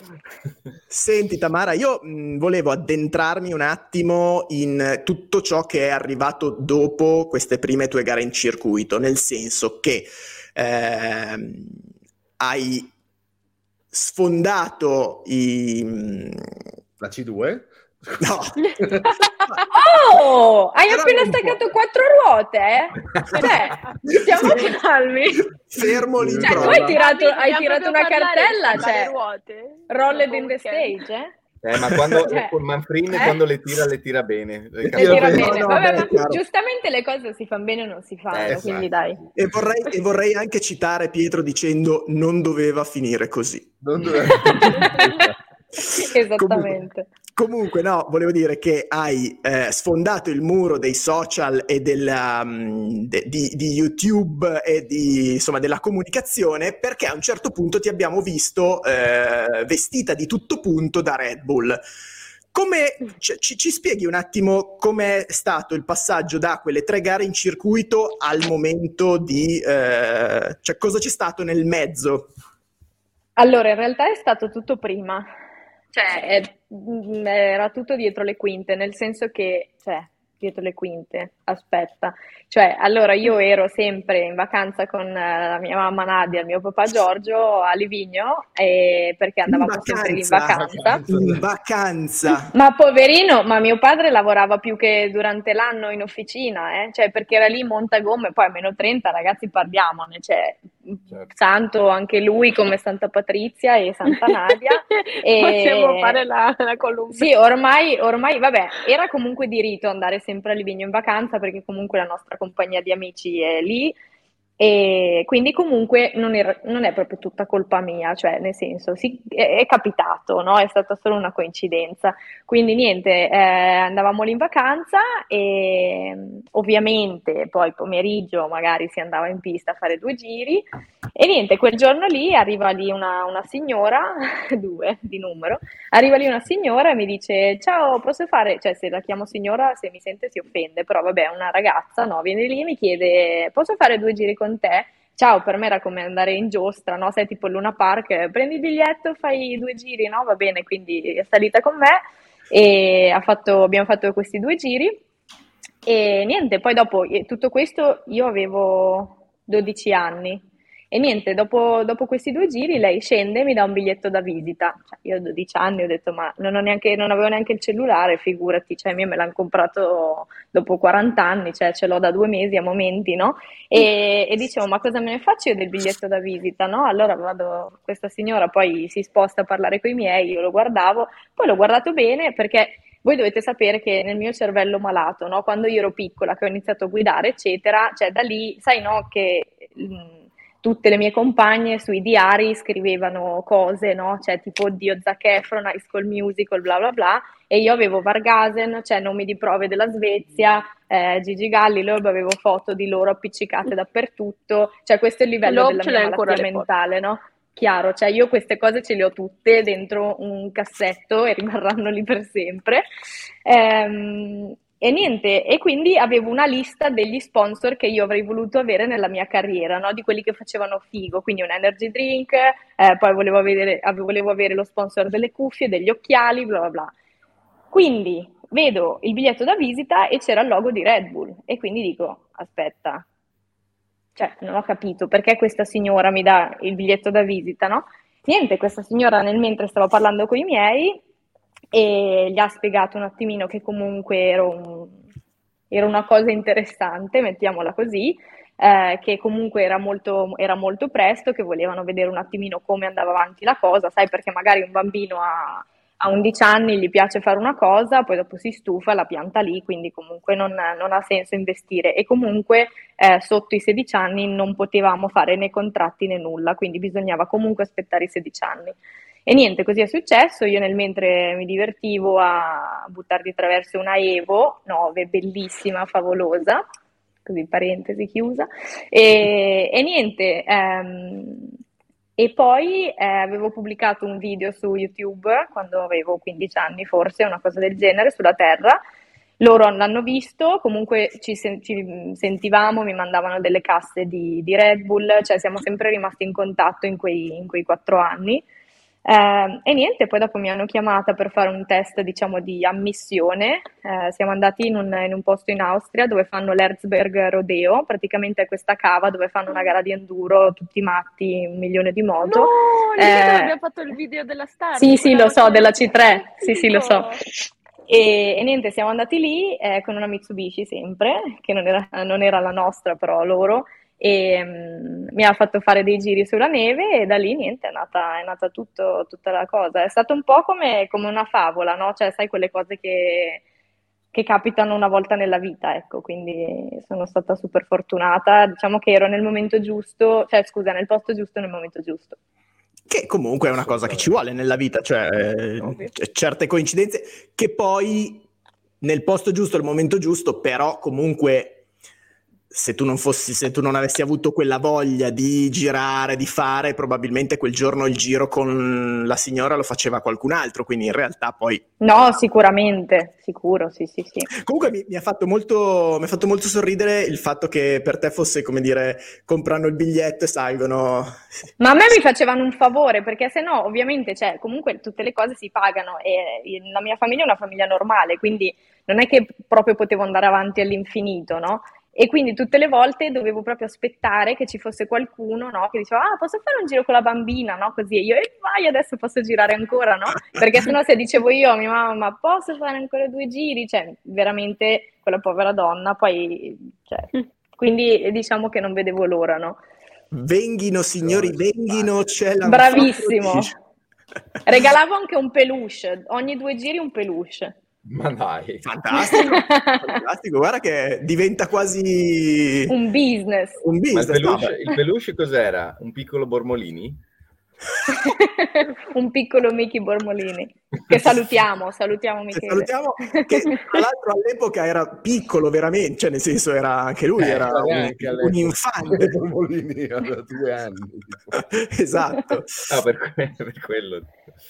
Senti Tamara, io mh, volevo addentrarmi un attimo in tutto ciò che è arrivato dopo queste prime tue gare in circuito, nel senso che ehm, hai sfondato i... La C2? No, Oh, hai Però appena staccato quattro ruote, eh? Cioè, stiamo calmi. fermo Cioè, l'improva. tu hai tirato, hai Dobbiamo tirato una cartella, cioè, ruote. rolled in the stage, eh? Eh, ma quando Cioè, con Manfrin eh? quando le tira, le tira bene. Le Le tira bene. bene. No, no, Vabbè, ma giustamente le cose si fanno bene o non si fanno, Eh, quindi sì. dai. E vorrei, e vorrei anche citare Pietro dicendo non doveva finire così. Non dove... Esattamente. Comunque, no, volevo dire che hai eh, sfondato il muro dei social e della, mm, de- di, di YouTube e di, insomma, della comunicazione perché a un certo punto ti abbiamo visto eh, vestita di tutto punto da Red Bull. Come, ci, ci- spieghi un attimo com'è stato il passaggio da quelle tre gare in circuito al momento di... eh, cioè cosa c'è stato nel mezzo? Allora, in realtà è stato tutto prima, cioè era tutto dietro le quinte, nel senso che, cioè, dietro le quinte, aspetta, cioè, allora io ero sempre in vacanza con eh, la mia mamma Nadia e il mio papà Giorgio a Livigno, e- perché andavamo sempre in vacanza. In vacanza. Ma poverino, ma mio padre lavorava più che durante l'anno in officina, eh? Cioè perché era lì montagomme, poi a meno 30 ragazzi parliamone, cioè Certo. santo anche lui come Santa Patrizia e Santa Nadia. e... Possiamo fare la, la columna. Sì, ormai, ormai, vabbè, era comunque di rito andare sempre a Livigno in vacanza perché comunque la nostra compagnia di amici è lì e quindi comunque non, era- non è proprio tutta colpa mia, cioè nel senso sì, è, è capitato, no? È stata solo una coincidenza. Quindi niente, eh, andavamo lì in vacanza e mm, ovviamente poi pomeriggio magari si andava in pista a fare due giri e niente, quel giorno lì arriva lì una, una signora, due di numero, arriva lì una signora e mi dice ciao, posso fare, cioè se la chiamo signora se mi sente si offende, però vabbè, una ragazza, no, viene lì e mi chiede posso fare due giri con te? Ciao, per me era come andare in giostra, no? Sei tipo Luna Park, prendi il biglietto, fai due giri, no? Va bene, quindi è salita con me e fatto- abbiamo fatto questi due giri e niente, poi dopo tutto questo io avevo 12 anni e niente, dopo, dopo questi due giri lei scende e mi dà un biglietto da visita. Cioè, io ho 12 anni, ho detto ma non, ho neanche, non avevo neanche il cellulare, figurati, cioè me l'hanno comprato dopo 40 anni, cioè ce l'ho da due mesi a momenti, no? E, e dicevo ma cosa me ne faccio io del biglietto da visita, no? Allora vado, questa signora poi si sposta a parlare con i miei, io lo guardavo, poi l'ho guardato bene perché voi dovete sapere che nel mio cervello malato, no? Quando io ero piccola, che ho iniziato a guidare, eccetera, cioè da lì, sai, no, che tutte le mie compagne sui diari scrivevano cose, no? Cioè tipo Dio Zac Efron, High School Musical, bla bla bla, e io avevo Vargasen, cioè nomi di prove della Svezia, eh, Gigi Galli, Loeb, avevo foto di loro appiccicate dappertutto, cioè questo è il livello Loeb della mia malattia mentale, no? Chiaro, cioè io queste cose ce le ho tutte dentro un cassetto e rimarranno lì per sempre. Ehm, e niente, e quindi avevo una lista degli sponsor che io avrei voluto avere nella mia carriera, no? Di quelli che facevano figo, quindi un energy drink, eh, poi volevo avere, ave- volevo avere lo sponsor delle cuffie, degli occhiali, bla bla bla. Quindi vedo il biglietto da visita e c'era il logo di Red Bull e quindi dico, aspetta, cioè non ho capito perché questa signora mi dà il biglietto da visita, no? Niente, questa signora nel mentre stavo parlando con i miei e gli ha spiegato un attimino che comunque ero un- era una cosa interessante, mettiamola così, eh, che comunque era molto, era molto presto, che volevano vedere un attimino come andava avanti la cosa, sai, perché magari un bambino a, a 11 anni gli piace fare una cosa, poi dopo si stufa, la pianta lì, quindi comunque non, non ha senso investire. E comunque eh, sotto i 16 anni non potevamo fare né contratti né nulla, quindi bisognava comunque aspettare i 16 anni. E niente, così è successo. Io nel mentre mi divertivo a buttare di traverso una Evo 9, bellissima, favolosa. così parentesi chiusa. E, e niente, ehm, e poi eh, avevo pubblicato un video su YouTube quando avevo 15 anni forse, una cosa del genere, sulla Terra. Loro l'hanno visto, comunque ci, sen- ci sentivamo, mi mandavano delle casse di, di, Red Bull, cioè siamo sempre rimasti in contatto in quei, in quei quattro anni. Eh, e niente, poi dopo mi hanno chiamata per fare un test, diciamo, di ammissione. Eh, siamo andati in un, in un, posto in Austria dove fanno l'Erzberg Rodeo, praticamente è questa cava dove fanno una gara di enduro, tutti matti, un milione di moto. No, Eh, abbiamo fatto il video della star. Sì, sì, lo so, della C3. C3, sì, sì, lo so. E, e niente, siamo andati lì eh, con una Mitsubishi sempre, che non era, non era la nostra, però loro, e mm, mi ha fatto fare dei giri sulla neve e da lì niente, è nata, è nata tutto- tutta la cosa. È stato un po' come, come una favola, no? Cioè, sai, quelle cose che, che capitano una volta nella vita, ecco, quindi sono stata super fortunata. Diciamo che ero nel momento giusto, cioè, scusa, nel posto giusto nel momento giusto. Che comunque è una cosa che ci vuole nella vita, cioè eh, certe coincidenze che poi nel posto giusto, al momento giusto, però comunque se tu non fossi, se tu non avessi avuto quella voglia di girare, di fare, probabilmente quel giorno il giro con la signora lo faceva qualcun altro, quindi in realtà poi No, sicuramente, sicuro, sì, sì, sì. Comunque mi, mi ha fatto molto, mi ha fatto molto sorridere il fatto che per te fosse come dire, comprano il biglietto e salgono. Ma a me mi facevano un favore perché se no, ovviamente, cioè, comunque tutte le cose si pagano e il- la mia famiglia è una famiglia normale, quindi non è che proprio potevo andare avanti all'infinito, no? E quindi tutte le volte dovevo proprio aspettare che ci fosse qualcuno, no? Che diceva, ah, posso fare un giro con la bambina, no? Così e io, e vai, adesso posso girare ancora, no? Perché sennò se dicevo io a mia mamma, ma posso fare ancora due giri? Cioè, veramente quella povera donna, poi, cioè, quindi diciamo che non vedevo l'ora, no? Venghino, signori, No, venghino, c'è la Bravissimo. Regalavo anche un peluche, ogni due giri un peluche. Ma dai. Fantastico, fantastico, guarda che diventa quasi Un business. un Ma il business. no, peluche, il peluche cos'era? Un piccolo Bormolini? un piccolo Mickey Bormolini. Che salutiamo, salutiamo Che Michele. salutiamo, che tra l'altro all'epoca era piccolo veramente, cioè nel senso era anche lui, Eh, era un, un infante. Pomolini aveva due anni. tipo. esatto. Ah, per, que- per quello.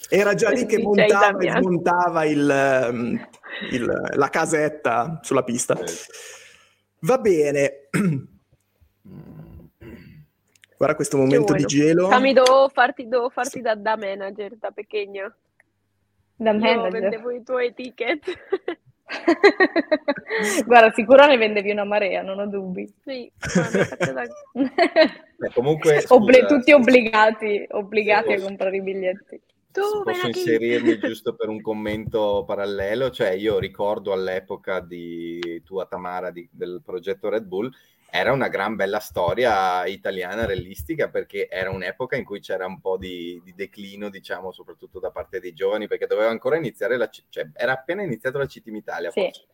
Era già lì che montava e smontava il, ehm, il- la casetta sulla pista. Va bene. Guarda questo momento di gelo. Cami, devo farti, devo farti da, da manager, da pequeño. Da Io manager. vendevo i tuoi ticket. Guarda, sicuro ne vendevi una marea, non ho dubbi. sì, da... Beh, comunque, Obli- scusa, tutti obbligati, obbligati Se a posso- comprare i biglietti. Tu, posso inserirmi giusto per un commento parallelo, cioè io ricordo all'epoca di tua Tamara di- del progetto Red Bull, era una gran bella storia italiana realistica perché era un'epoca in cui c'era un po' di, di declino, diciamo, soprattutto da parte dei giovani, perché doveva ancora iniziare la, cioè era appena iniziato la City Italia, Sì. forse.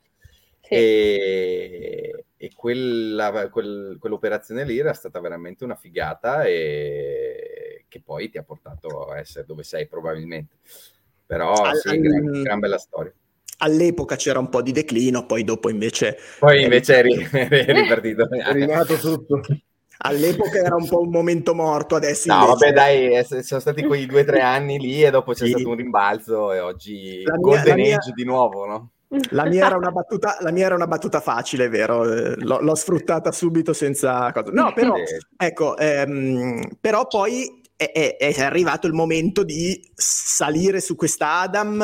Sì. E, e quella- quel- quell'operazione lì era stata veramente una figata e che poi ti ha portato a essere dove sei probabilmente. Però Al- sì, gran, gran bella storia. All'epoca c'era un po' di declino, poi dopo invece Poi invece eri, ripartito. È rinato tutto. all'epoca era un po' un momento morto, adesso No, invece vabbè, dai, sono stati quei due o tre anni lì e dopo c'è Sì. stato un rimbalzo e oggi La mia- Golden mia- Age di nuovo, no? La mia era una battuta, la mia era una battuta facile, vero? Eh, L'ho, l'ho sfruttata subito senza cosa. No, però, ecco, ehm, però poi è, è- è arrivato il momento di salire su questa Adam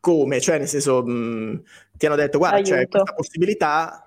come? Cioè, nel senso, mh, ti hanno detto, guarda, c'è Aiuto. questa possibilità,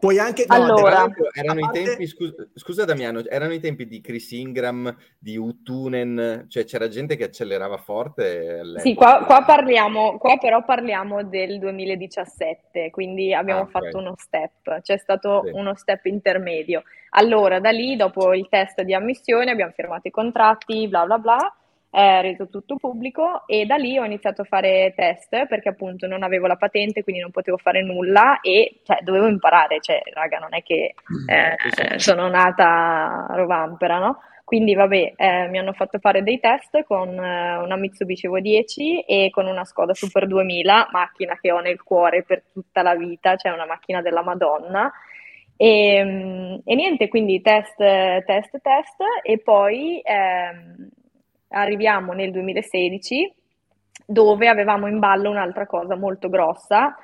puoi anche... no, Allora. Erano a i parte- tempi, scusa, scusa Damiano, erano i tempi di Chris Ingram, di Utunen, cioè c'era gente che accelerava forte all'epoca. Sì, qua, qua parliamo, qua però parliamo del 2017, quindi abbiamo Ah, ok. fatto uno step, c'è stato Sì. uno step intermedio. Allora, da lì, dopo il test di ammissione, abbiamo firmato i contratti, bla bla bla, è reso tutto pubblico e da lì ho iniziato a fare test perché appunto non avevo la patente, quindi non potevo fare nulla e cioè, dovevo imparare, cioè, raga, non è che eh, Sì, sì. sono nata rovampera, no? quindi vabbè, eh, mi hanno fatto fare dei test con eh, una Mitsubishi V10 e con una Skoda Super 2000, macchina che ho nel cuore per tutta la vita, cioè una macchina della Madonna. E, mm, e niente, quindi test, test, test e poi ehm, arriviamo nel 2016 dove avevamo in ballo un'altra cosa molto grossa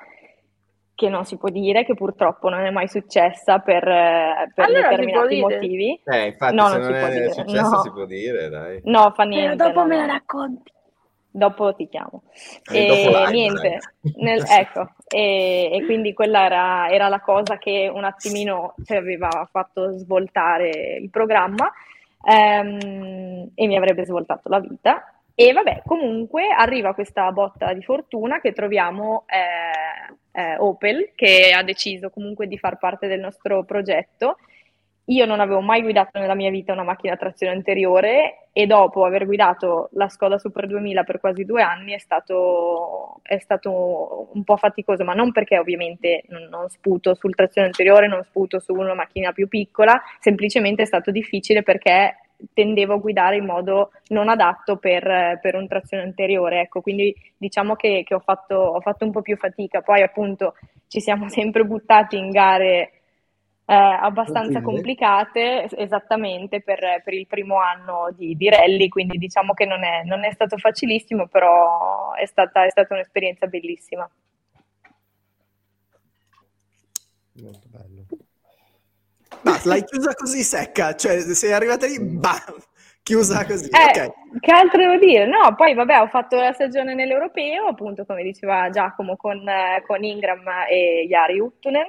che non si può dire, che purtroppo non è mai successa per, eh, per Allora determinati può motivi. Eh, infatti, No, se non non si può è dire, successo no. si può dire, dai. No, fa Però niente. dopo no, me no. la racconti. Dopo ti chiamo. Eh, E dopo niente, nel- ecco, e, e quindi quella era, era la cosa che un attimino ci aveva fatto svoltare il programma ehm, e mi avrebbe svoltato la vita. E vabbè, comunque arriva questa botta di fortuna che troviamo eh, eh, Opel, che ha deciso comunque di far parte del nostro progetto. Io non avevo mai guidato nella mia vita una macchina a trazione anteriore e dopo aver guidato la Skoda Super 2000 per quasi due anni è stato, è stato un po' faticoso, ma non perché ovviamente non, non sputo sul trazione anteriore, non sputo su una macchina più piccola, semplicemente è stato difficile perché tendevo a guidare in modo non adatto per, per un trazione anteriore, ecco, quindi diciamo che, che ho, fatto, ho fatto un po' più fatica, poi appunto ci siamo sempre buttati in gare eh, abbastanza complicate, es- esattamente per, per il primo anno di, di rally, quindi diciamo che non è, non è stato facilissimo, però è stata, è stata un'esperienza bellissima. Molto bello. Ma l'hai chiusa così secca, cioè sei arrivata lì, bam, chiusa così. Eh, ok. Che altro devo dire? No, poi vabbè, ho fatto la stagione nell'Europeo, appunto come diceva Giacomo, con, eh, con Ingram e Jari Uttunen.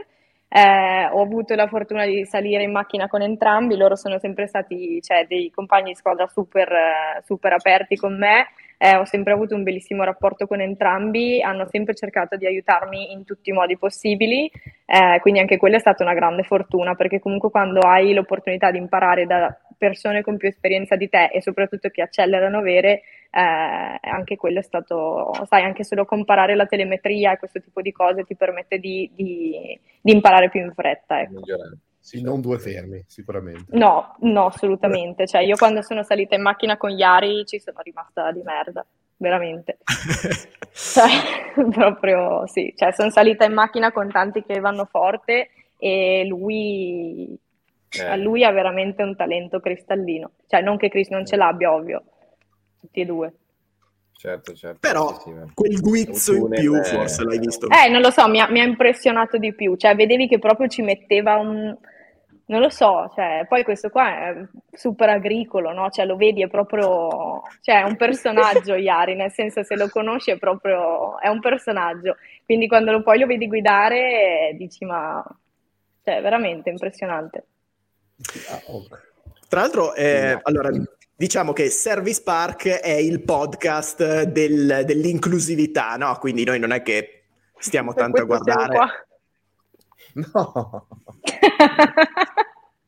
Eh, ho avuto la fortuna di salire in macchina con entrambi, loro sono sempre stati cioè, dei compagni di squadra super, eh, super aperti con me, eh, ho sempre avuto un bellissimo rapporto con entrambi, hanno sempre cercato di aiutarmi in tutti i modi possibili, eh, quindi anche quella è stata una grande fortuna, perché comunque quando hai l'opportunità di imparare da persone con più esperienza di te e soprattutto che accelerano vere, eh, anche quello è stato, sai, anche solo comparare la telemetria e questo tipo di cose ti permette di, di- di imparare più in fretta, ecco. Sì, non due fermi, sicuramente. No, no, assolutamente. Cioè, io quando sono salita in macchina con Yari ci sono rimasta di merda, veramente. Cioè, proprio sì. Cioè, sono salita in macchina con tanti che vanno forte e lui, Eh. lui ha veramente un talento cristallino. Cioè, non che Chris non ce l'abbia, ovvio, tutti e due. Certo, certo. Però sì, sì, ma- quel guizzo in più eh, forse l'hai visto. Eh, non lo so, mi ha, mi ha impressionato di più. Cioè, vedevi che proprio ci metteva un... Non lo so, cioè, poi questo qua è super agricolo, no? Cioè, lo vedi, è proprio... Cioè, è un personaggio, Iari, nel senso, se lo conosci è proprio... È un personaggio. Quindi quando lo, poi lo vedi guidare, dici, ma... Cioè, veramente impressionante. Ah. Tra l'altro, eh, allora, diciamo che Service Park è il podcast del- dell'inclusività, no? Quindi noi non è che stiamo tanto a guardare. No.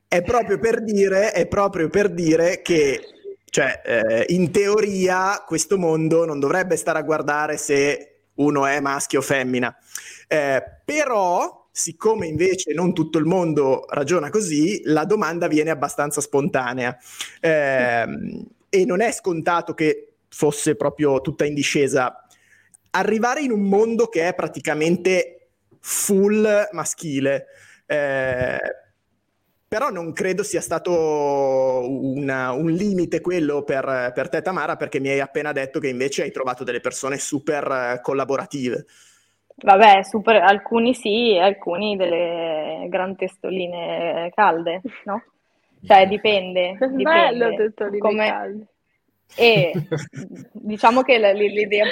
È proprio per dire, è proprio per dire che, cioè, eh, in teoria questo mondo non dovrebbe stare a guardare se uno è maschio o femmina. Eh, però, siccome invece non tutto il mondo ragiona così, la domanda viene abbastanza spontanea. Ehm, e non è scontato che fosse proprio tutta in discesa. Arrivare in un mondo che è praticamente full maschile. eh, però non credo sia stato una- un limite quello per, per te, Tamara, perché mi hai appena detto che invece hai trovato delle persone super eh, collaborative. Vabbè, super, alcuni sì, alcuni delle gran testoline calde, no? Cioè, dipende, dipende. Bello lì Come- caldo. E diciamo che l'idea,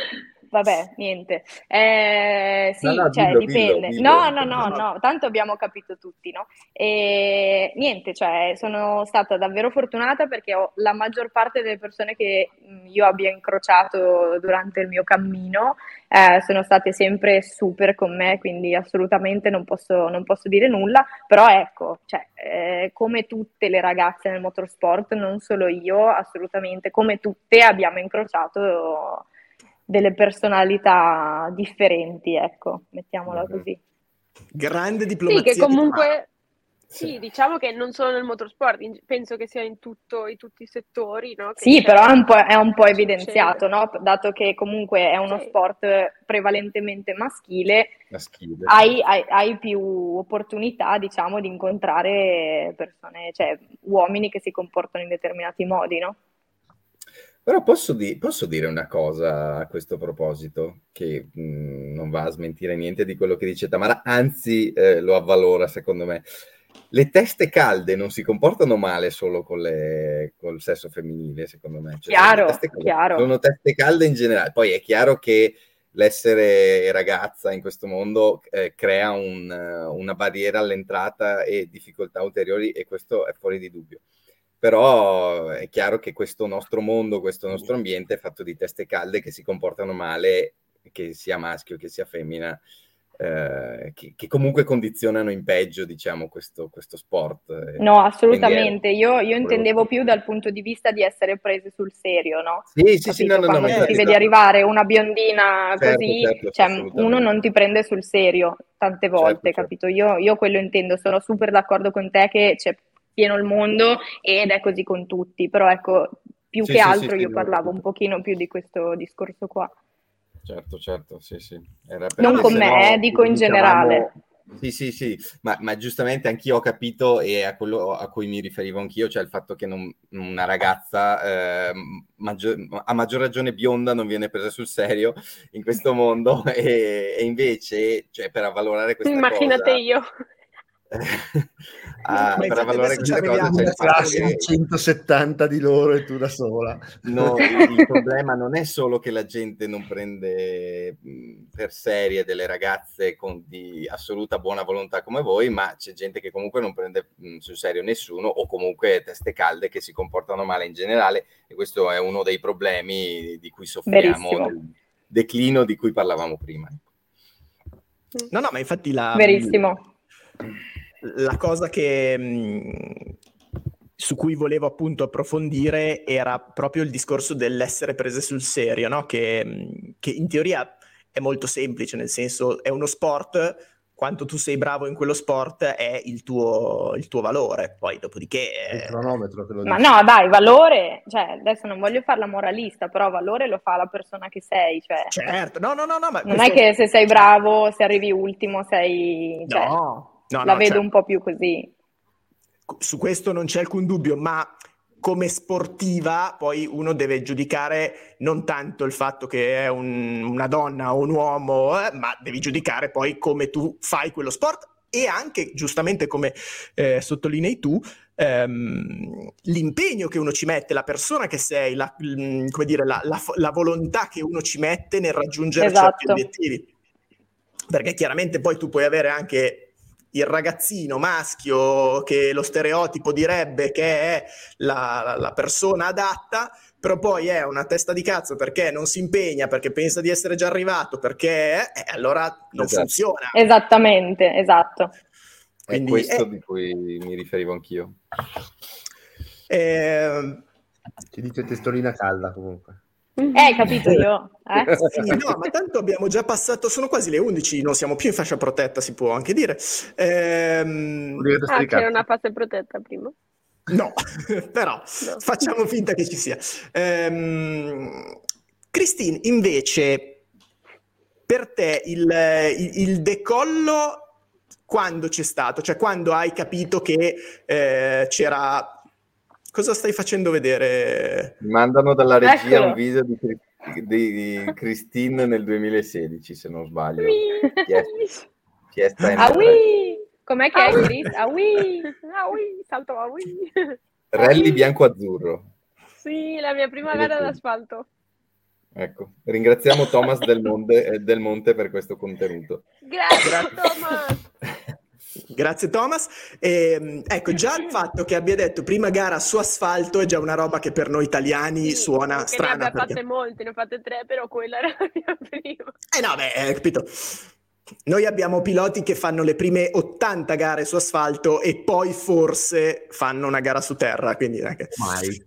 vabbè, niente. Eh, sì, No, no, cioè, dillo, dipende. dillo, No, dillo. no, no, no, tanto abbiamo capito tutti, no? E niente, cioè, sono stata davvero fortunata perché ho la maggior parte delle persone che mh, io abbia incrociato durante il mio cammino eh, sono state sempre super con me, quindi assolutamente non posso, non posso dire nulla, però ecco, cioè, eh, come tutte le ragazze nel motorsport, non solo io, assolutamente, come tutte abbiamo incrociato delle personalità differenti, ecco, mettiamola Mhm. così. Grande Sì, diplomazia. che comunque Sì, diciamo che non solo nel motorsport, in- penso che sia in, tutto, in tutti i settori, no? Che Sì, però è un po', è un po' evidenziato, no? Dato che comunque è uno Sì. sport prevalentemente maschile, Maschile. hai, hai- hai più opportunità, diciamo, di incontrare persone, cioè uomini che si comportano in determinati modi, no? Però posso, di- posso dire una cosa a questo proposito, che mh, non va a smentire niente di quello che dice Tamara, anzi eh, lo avvalora secondo me. Le teste calde non si comportano male solo con le- col sesso femminile, secondo me. Cioè, Chiaro, sono teste calde- chiaro. Sono teste calde in generale. Poi è chiaro che l'essere ragazza in questo mondo eh, crea un, una barriera all'entrata e difficoltà ulteriori e questo è fuori di dubbio. Però è chiaro che questo nostro mondo, questo nostro ambiente è fatto di teste calde che si comportano male, che sia maschio che sia femmina, eh, che, che comunque condizionano in peggio, diciamo, questo, questo sport. No, assolutamente. è- Io, io intendevo più dal punto di vista di essere prese sul serio, no? Sì, sì, sì, Capito? no, no, no, Quando ma ti infatti- vedi arrivare una biondina Certo, così, certo, cioè, uno non ti prende sul serio tante volte, Certo, certo. capito? Io, io quello intendo, sono super d'accordo con te che c'è pieno il mondo ed è così con tutti, però ecco, più Sì, che sì, altro sì, io parlavo un pochino più di questo discorso qua. Certo, certo, sì, sì. Non con me, no eh, dico in generale. Sì, sì, sì, ma, ma giustamente anch'io ho capito e a quello a cui mi riferivo anch'io, cioè il fatto che non- una ragazza eh, maggio- a maggior ragione bionda non viene presa sul serio in questo mondo e, e invece, cioè per avvalorare questa Immaginate cosa... io. ah, per avvalorare questa cosa c'è Una il fatto che... di 170 di loro e tu da sola. No, il, il problema non è solo che la gente non prende per serie delle ragazze con di assoluta buona volontà come voi, ma c'è gente che comunque non prende mh, sul serio nessuno o comunque teste calde che si comportano male in generale e questo è uno dei problemi di cui soffriamo, Verissimo. del declino di cui parlavamo prima. No, no, ma infatti la, Verissimo. La cosa che, mh, su cui volevo appunto approfondire era proprio il discorso dell'essere prese sul serio, no? che, mh, che in teoria è molto semplice, nel senso è uno sport, quanto tu sei bravo in quello sport è il tuo, il tuo valore, poi dopodiché... È il eh, cronometro che lo Ma dice. no, dai, valore, cioè adesso non voglio farla moralista, però valore lo fa la persona che sei, cioè certo, no, no, no, no, ma non questo- è che se sei bravo, se arrivi ultimo, sei... cioè, No, no, la no, vedo cioè, un po' più così. su questo non c'è alcun dubbio, ma come sportiva poi uno deve giudicare non tanto il fatto che è un- una donna o un uomo, eh, ma devi giudicare poi come tu fai quello sport e anche, giustamente come eh, sottolinei tu, ehm, l'impegno che uno ci mette, la persona che sei, la, mm, come dire, la, la la volontà che uno ci mette nel raggiungere certi Esatto. obiettivi. Perché chiaramente poi tu puoi avere anche il ragazzino maschio che lo stereotipo direbbe che è la, la- la persona adatta, però poi è una testa di cazzo perché non si impegna, perché pensa di essere già arrivato, perché eh, allora non Esatto. funziona. Esattamente, esatto. È Quindi, questo eh. di cui mi riferivo anch'io. Eh, Ci dice testolina calda comunque. Eh, hai capito io? Eh? sì, no, ma tanto abbiamo già passato, sono quasi le 11, non siamo più in fascia protetta, si può anche dire. Ehm, Ah, c'era una fase protetta prima. No, però No. facciamo finta che ci sia. Ehm, Christine, invece, per te il, il- il decollo quando c'è stato? Cioè quando hai capito che eh, c'era... Cosa stai facendo vedere? Mi mandano dalla regia Eccolo. un video di, di Christine nel 2016, se non sbaglio. Chi è? Fiesta Ah, M3. oui! Com'è che è, Ah, oui. Chris? Ah, oui! Ah, oui, salto a oui. Rally bianco-azzurro. Sì, la mia prima gara d'asfalto. Ecco, ringraziamo Thomas Del Monte, Del Monte per questo contenuto. Grazie, Grazie. Thomas. Grazie Thomas. Ehm, ecco, già il fatto che abbia detto prima gara su asfalto è già una roba che per noi italiani Sì, suona che strana. Ne abbia perché- fatte molte, ne ho fatte tre, però quella era la mia prima. Eh no, beh, eh, capito. Noi abbiamo piloti che fanno le prime 80 gare su asfalto e poi forse fanno una gara su terra, quindi anche Mai.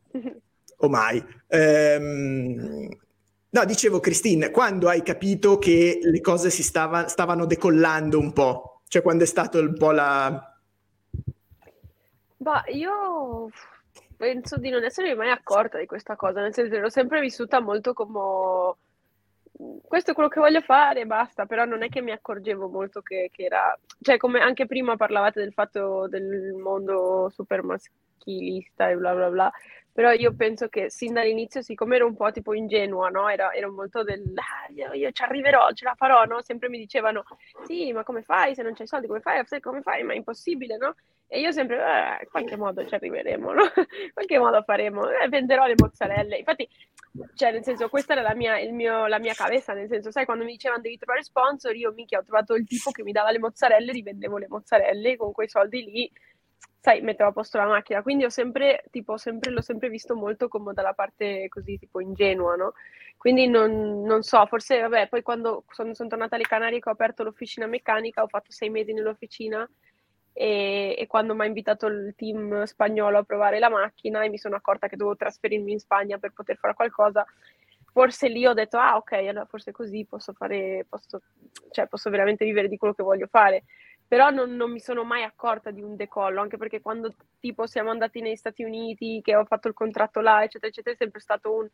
o mai. Ehm, no, dicevo Christine, quando hai capito che le cose si stava- stavano decollando un po', cioè quando è stato un po' la... Bah, io penso di non essermi mai accorta di questa cosa, nel senso che l'ho sempre vissuta molto come questo è quello che voglio fare, basta, però non è che mi accorgevo molto che, che era, cioè come anche prima parlavate del fatto del mondo super maschilista e bla bla bla, però io penso che sin dall'inizio, siccome ero un po' tipo ingenua, no? Ero, ero molto del, ah, io, io, ci arriverò, ce la farò, no? Sempre mi dicevano, sì, ma come fai se non c'hai soldi, come fai, come fai, ma è impossibile, no? E io sempre, eh, in qualche modo ci arriveremo, no? In qualche modo faremo, eh, venderò le mozzarelle. Infatti, cioè, nel senso, questa era la mia, mio, la mia cabeza, nel senso, sai, quando mi dicevano devi trovare sponsor, io mica ho trovato il tipo che mi dava le mozzarelle, rivendevo le mozzarelle, con quei soldi lì, sai, mettevo a posto la macchina. Quindi ho sempre, tipo, sempre, l'ho sempre visto molto come dalla parte così, tipo, ingenua, no? Quindi non, non so, forse, vabbè, poi quando sono, sono tornata alle Canarie che ho aperto l'officina meccanica, ho fatto sei mesi nell'officina, e, e, quando mi ha invitato il team spagnolo a provare la macchina e mi sono accorta che dovevo trasferirmi in Spagna per poter fare qualcosa, forse lì ho detto, ah ok, allora forse così posso fare, posso, cioè posso veramente vivere di quello che voglio fare. Però non, non, mi sono mai accorta di un decollo, anche perché quando tipo siamo andati negli Stati Uniti, che ho fatto il contratto là, eccetera, eccetera, è sempre stato un,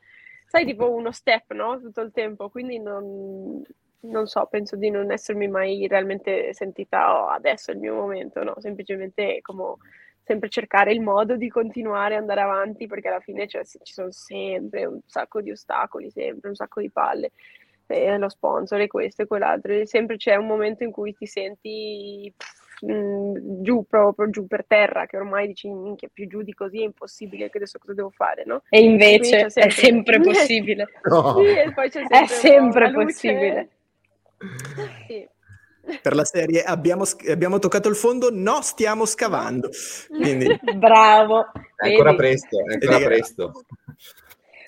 sai, tipo uno step, no? Tutto il tempo, quindi non, non so, penso di non essermi mai realmente sentita oh, adesso è il mio momento, no, semplicemente come sempre cercare il modo di continuare ad andare avanti perché alla fine cioè, ci sono sempre un sacco di ostacoli, sempre un sacco di palle, e lo sponsor e questo e quell'altro, e sempre c'è un momento in cui ti senti pff, mh, giù proprio giù per terra che ormai dici minchia più giù di così è impossibile che adesso cosa devo fare no? e invece sempre... è sempre possibile no. sì, sempre è sempre possibile sì. Per la serie abbiamo, abbiamo, toccato il fondo, no, stiamo scavando. Quindi... Bravo. È ancora presto, è ancora presto.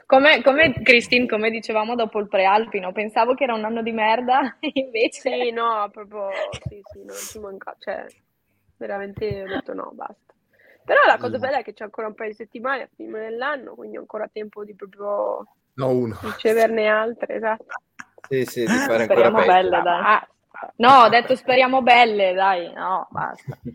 Come, come Christine, come dicevamo dopo il prealpino, pensavo che era un anno di merda, invece... Sì, no, proprio, sì, sì, non ci manca, cioè, veramente ho detto no, basta. Però la cosa bella è che c'è ancora un paio di settimane a fine dell'anno, quindi ho ancora tempo di proprio no, uno. riceverne altre, esatto. Sì, sì, di fare ancora speriamo belle, dai. Ah, no, ho detto speriamo belle, dai, no, basta.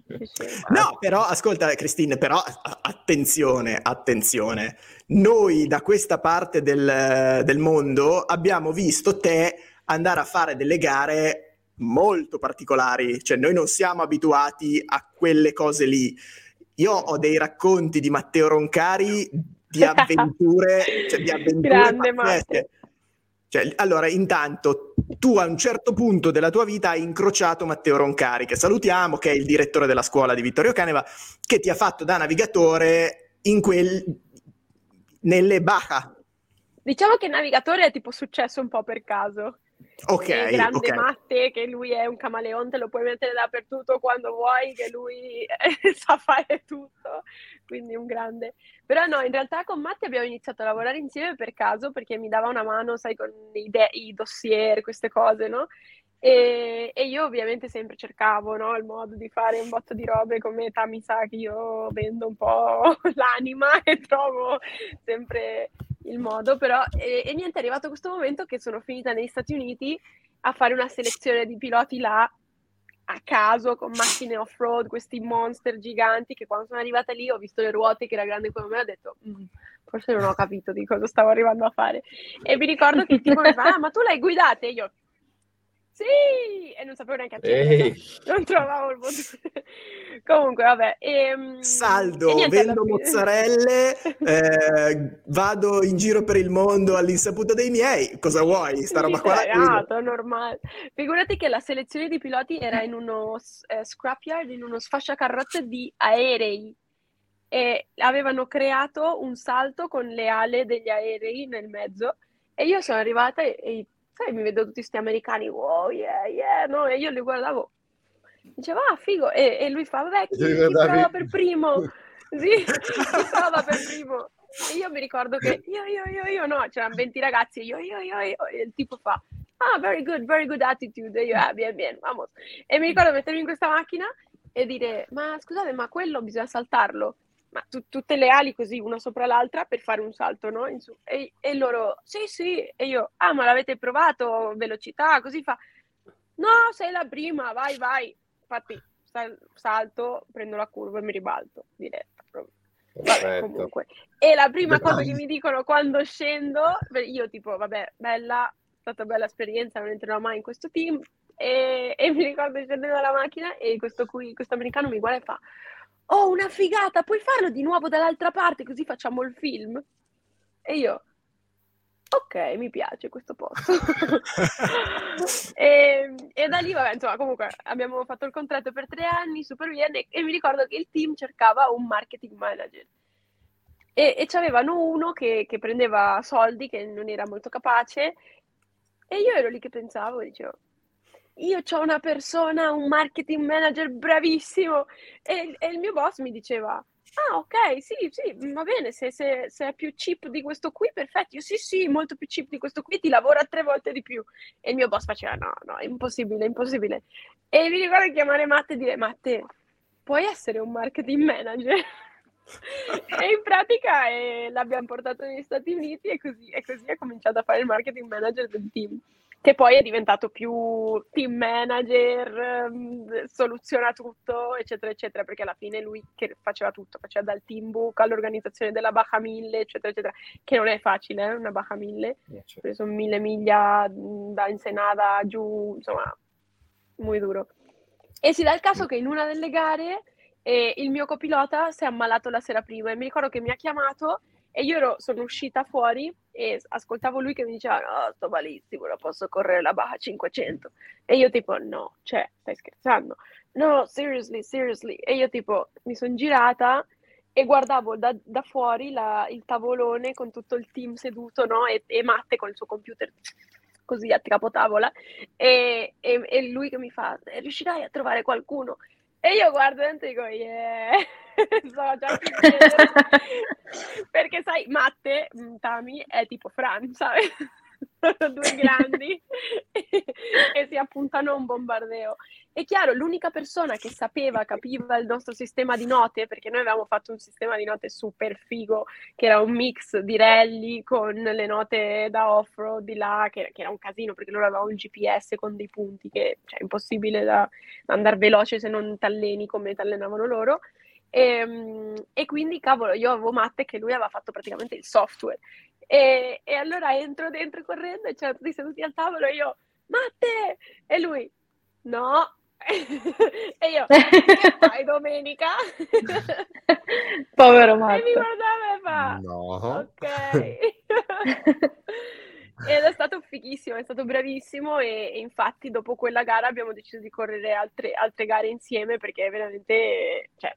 No, però, ascolta, Cristina, però attenzione, attenzione. Noi da questa parte del, del mondo abbiamo visto te andare a fare delle gare molto particolari, cioè noi non siamo abituati a quelle cose lì. Io ho dei racconti di Matteo Roncari di avventure, cioè di avventure Grande. Cioè, allora, intanto, tu a un certo punto della tua vita hai incrociato Matteo Roncari, che salutiamo, che è il direttore della scuola di Vittorio Caneva, che ti ha fatto da navigatore in quel... nelle Baja. Diciamo che il navigatore è tipo successo un po' per caso. Ok. Il grande okay. Matte, che lui è un camaleonte, lo puoi mettere dappertutto quando vuoi, che lui sa fare tutto, quindi un grande. Però no, in realtà con Matti abbiamo iniziato a lavorare insieme per caso perché mi dava una mano, sai, con i, de- i dossier, queste cose, no? E, e, io ovviamente sempre cercavo no, il modo di fare un botto di robe come età mi sa che io vendo un po' l'anima e trovo sempre il modo, però e, e niente, è arrivato questo momento che sono finita negli Stati Uniti a fare una selezione di piloti là a caso con macchine off-road, questi monster giganti che quando sono arrivata lì ho visto le ruote che era grande come me ho detto mm, forse non ho capito di cosa stavo arrivando a fare. E mi ricordo che il tipo mi fa ah, ma tu l'hai guidata? E io sì! E non sapevo neanche accendere. Non trovavo il bottone. Comunque, vabbè. E, ehm, Saldo, e niente, vendo mozzarelle, eh, vado in giro per il mondo all'insaputa dei miei. Cosa vuoi? Sta roba qua? Esatto, normale. Figurati che la selezione di piloti era in uno eh, scrapyard, in uno sfasciacarrozze di aerei. E avevano creato un salto con le ale degli aerei nel mezzo. E io sono arrivata e, e sai, mi vedo tutti questi americani, wow, yeah, yeah, no? E io li guardavo, diceva, ah, figo, e, e lui fa, vabbè, chi, chi prova per primo? sì, chi prova per primo? E io mi ricordo che io, io, io, io, no, c'erano 20 ragazzi, io, io, io, io, e il tipo fa, ah, very good, very good attitude, e io, ah, bien, bien, vamos. E mi ricordo mettermi in questa macchina e dire, ma scusate, ma quello bisogna saltarlo ma tu, tutte le ali così una sopra l'altra per fare un salto, no? E, e, loro, sì, sì, e io, ah, ma l'avete provato? Velocità, così fa, no, sei la prima, vai, vai. Infatti, sal- salto, prendo la curva e mi ribalto diretto. Vabbè, comunque. E la prima cosa che mi dicono quando scendo, io tipo, vabbè, bella, è stata una bella esperienza, non entrerò mai in questo team. E, e mi ricordo scendendo dalla macchina e questo, qui, questo americano mi guarda e fa, oh, una figata, puoi farlo di nuovo dall'altra parte così facciamo il film? E io, ok, mi piace questo posto. e, e da lì, vabbè, insomma, comunque abbiamo fatto il contratto per tre anni, super bene, e mi ricordo che il team cercava un marketing manager. E, e c'avevano uno che, che prendeva soldi, che non era molto capace, e io ero lì che pensavo, dicevo, io ho una persona, un marketing manager bravissimo, e, e il mio boss mi diceva, ah ok, sì, sì, va bene, se, se- se è più cheap di questo qui, perfetto, io sì, sì, molto più cheap di questo qui, ti lavora tre volte di più. E il mio boss faceva, no, no, è impossibile, è impossibile. E mi ricordo chiamare Matte e dire, Matte, puoi essere un marketing manager? E in pratica eh, l'abbiamo portato negli Stati Uniti e così, e così ha cominciato a fare il marketing manager del team, che poi è diventato più team manager, ehm, soluziona tutto, eccetera, eccetera, perché alla fine lui che faceva tutto, faceva dal team book all'organizzazione della Baja 1000, eccetera, eccetera, che non è facile, eh, una Baja 1000, Eh, certo. sono mille miglia mh, da Ensenada giù, insomma, muy duro. E si dà il caso che in una delle gare eh, il mio copilota si è ammalato la sera prima e mi ricordo che mi ha chiamato e io ero- sono uscita fuori e ascoltavo lui che mi diceva no, sto malissimo, non posso correre la Baja 500. E io tipo no, cioè, stai scherzando? No, seriously, seriously. E io tipo mi sono girata e guardavo da, da fuori la- il tavolone con tutto il team seduto, no? E, e Matte con il suo computer così a capotavola e, e, e lui che mi fa, "Eh, riuscirai a trovare qualcuno? E io guardo dentro e dico, yeah, sono già più Perché sai, Matte, mm, Tami, è tipo Fran, sai? Sono due grandi e si appuntano a un bombardeo. È chiaro, l'unica persona che sapeva, capiva il nostro sistema di note, perché noi avevamo fatto un sistema di note super figo, che era un mix di rally con le note da off-road di là, che, che era un casino perché loro avevano il GPS con dei punti che cioè, è impossibile da, da andare veloce se non t'alleni come t'allenavano loro. E, e quindi, cavolo, io avevo Matte che lui aveva fatto praticamente il software. E, e allora entro dentro correndo e c'erano tutti seduti al tavolo e io, Matte! E lui, no. e io, che fai domenica? Povero E mi Matte. guardava e fa, No. ok. Ed è stato fighissimo, è stato bravissimo e, e infatti dopo quella gara abbiamo deciso di correre altre, altre gare insieme perché veramente, cioè,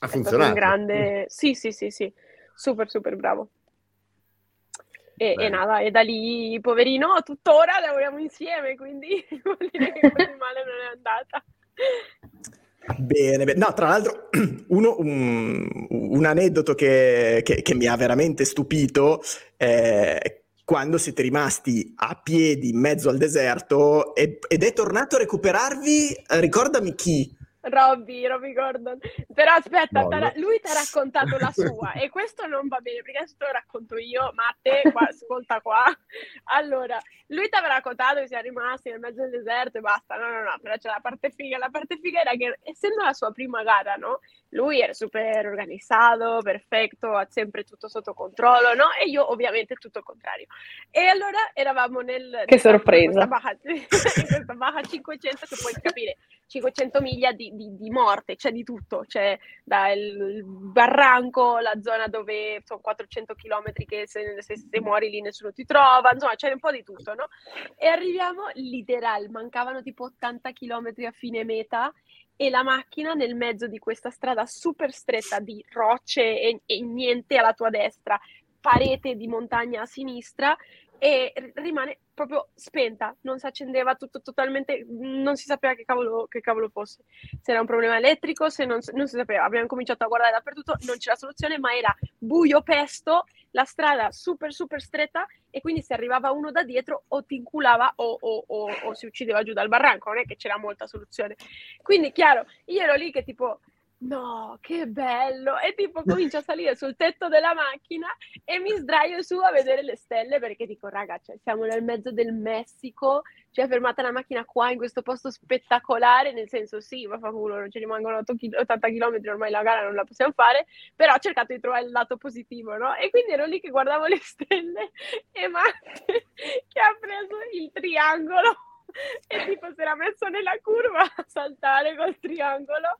Ha funzionato. un grande... Sì, sì, sì, sì, super, super bravo. E, e nada, e da lì, poverino, tuttora lavoriamo insieme, quindi vuol dire che così male non è andata. Bene, bene. No, tra l'altro, uno- un, un aneddoto che, che- che mi ha veramente stupito è quando siete rimasti a piedi in mezzo al deserto e- ed è tornato a recuperarvi, eh, ricordami chi. Robby, Robby Gordon. Però aspetta, t'ha- lui ti ha raccontato la sua e questo non va bene perché adesso te lo racconto io, Matte, qua, ascolta qua. Allora, lui ti aveva raccontato che siamo rimasti nel mezzo del deserto e basta. No, no, no, però c'è la parte figa. La parte figa era che essendo la sua prima gara, no? Lui era super organizzato, perfetto, ha sempre tutto sotto controllo, no? E io ovviamente tutto il contrario. E allora eravamo nel... Che in sorpresa. questa Baja, in questa Baja 500 che puoi capire 500 miglia di, di- di morte, c'è di tutto, c'è dal il barranco, la zona dove sono 400 km che se, se- se muori lì nessuno ti trova, insomma c'è un po' di tutto, no? E arriviamo literal, mancavano tipo 80 km a fine meta e la macchina nel mezzo di questa strada super stretta di rocce e, e niente alla tua destra, parete di montagna a sinistra e rimane proprio spenta, non si accendeva tutto totalmente, non si sapeva che cavolo, che cavolo fosse. Se era un problema elettrico, se non, non si sapeva. Abbiamo cominciato a guardare dappertutto, non c'era soluzione, ma era buio pesto, la strada super super stretta e quindi se arrivava uno da dietro o ti inculava o, o- o- o si uccideva giù dal barranco, non è che c'era molta soluzione. Quindi chiaro, io ero lì che tipo no, che bello! E tipo comincio a salire sul tetto della macchina e mi sdraio su a vedere le stelle perché dico, raga, cioè, siamo nel mezzo del Messico, ci è fermata la macchina qua in questo posto spettacolare, nel senso sì, ma fa culo, non ci rimangono 80 km, ormai la gara non la possiamo fare, però ho cercato di trovare il lato positivo, no? E quindi ero lì che guardavo le stelle e Matte che ha preso il triangolo e tipo si era messo nella curva a saltare col triangolo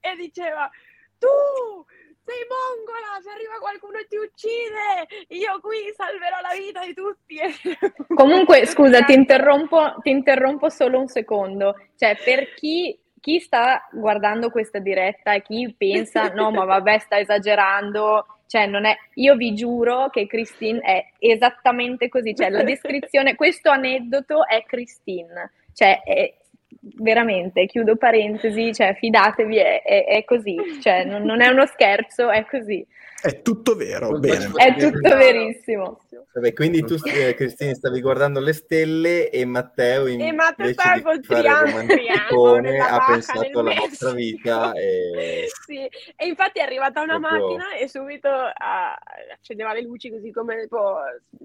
e diceva tu sei mongola, se arriva qualcuno e ti uccide, io qui salverò la vita di tutti. Comunque, scusa, ti interrompo, ti interrompo solo un secondo. Cioè, per chi, chi sta guardando questa diretta e chi pensa, no, ma vabbè, sta esagerando, cioè, non è, io vi giuro che Christine è esattamente così. Cioè, la descrizione, questo aneddoto è Christine. Cioè, è, veramente, chiudo parentesi, cioè, fidatevi, è, è, è così. Cioè, non, non, è uno scherzo, è così. È tutto vero, bene. È tutto verissimo. Vabbè, quindi tu, eh, Cristina, stavi guardando le stelle e Matteo in, e Matteo triangolo ha pensato alla vostra vita e... sì. e infatti è arrivata una Proprio... macchina e subito uh, accendeva le luci così come tipo,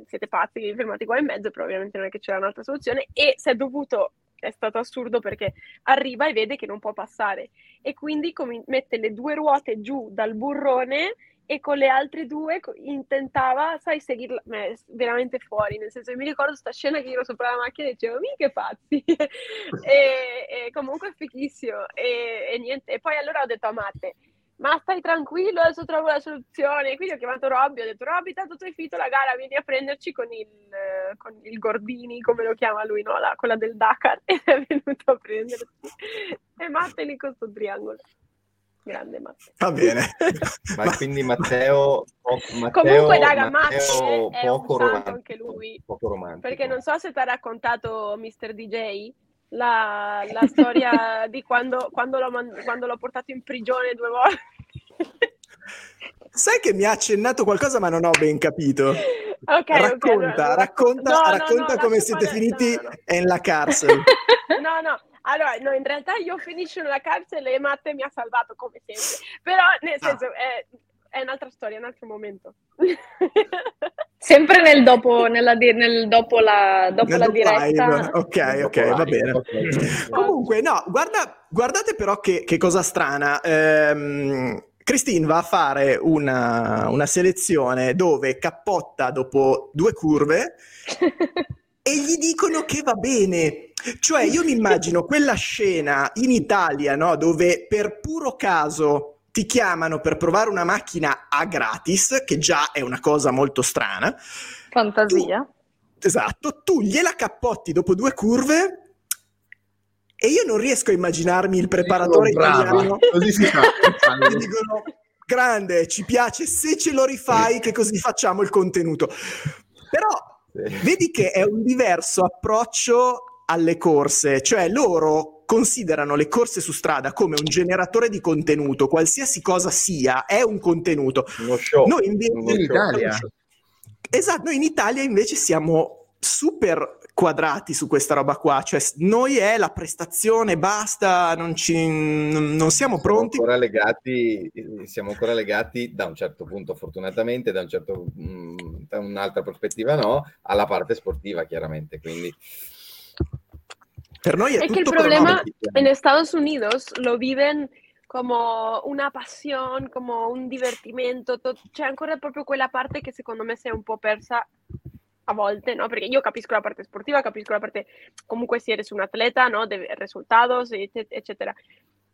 siete pazzi, fermati qua in mezzo però ovviamente non è che c'era un'altra soluzione e si è dovuto è stato assurdo perché arriva e vede che non può passare. E quindi com- mette le due ruote giù dal burrone e con le altre due intentava, sai, seguirla, beh, veramente fuori, nel senso che mi ricordo questa scena che ero sopra la macchina e dicevo, mi che pazzi, e, e, comunque è fichissimo, e, e, niente, e poi allora ho detto a Matte, ma stai tranquillo, adesso trovo la soluzione, quindi ho chiamato Robby, ho detto, Robby, tanto tu hai finito la gara, vieni a prenderci con il, con il Gordini, come lo chiama lui, no? La, quella del Dakar, e è venuto a prenderci, e Matte lì con questo triangolo. Grande Matteo. Va bene. Ma quindi Matteo, Matteo Comunque, raga, Matteo è poco un santo anche lui. Poco romantico. Perché non so se ti ha raccontato Mr. DJ la, la storia di quando, quando, l'ho man- quando l'ho portato in prigione due volte. Sai che mi ha accennato qualcosa, ma non ho ben capito. Okay, racconta, okay, allora, racconta, no, racconta no, come siete finiti no, in la carcere. no, no, allora, no, in realtà io finisco nella carcere e Matte mi ha salvato come sempre. Però, nel ah. senso, è, un'altra storia, un altro momento. sempre nel dopo, nella, nel dopo la, dopo la diretta. Live. Ok, ok, va bene. Okay. Comunque, no, guarda, guardate però che, che cosa strana. Ehm, Christine va a fare una, una selezione dove cappotta dopo due curve e gli dicono che va bene. Cioè, io mi immagino quella scena in Italia, no? Dove per puro caso ti chiamano per provare una macchina a gratis, che già è una cosa molto strana. Fantasia. Tu, esatto, tu gliela cappotti dopo due curve e io non riesco a immaginarmi il preparatore oh, italiano. Così si fa. Gli dicono, grande, ci piace, se ce lo rifai, che così facciamo il contenuto. Però vedi che è un diverso approccio alle corse, cioè loro considerano le corse su strada come un generatore di contenuto, qualsiasi cosa sia, è un contenuto. Uno show. Noi invece in Italia. Esatto, noi in Italia invece siamo super quadrati su questa roba qua, cioè noi è la prestazione, basta, non, ci, non siamo pronti. Siamo ancora, legati, siamo ancora legati da un certo punto, fortunatamente, da, un certo, mm, da un'altra prospettiva no, alla parte sportiva chiaramente, quindi... Es que el problema en Estados Unidos lo viven como una passione, come un divertimento, to- c'è ancora proprio quella parte che secondo me si è un po' persa a volte, no? Perché io capisco la parte sportiva, capisco la parte, comunque si eres un atleta, no? De resultados, eccetera.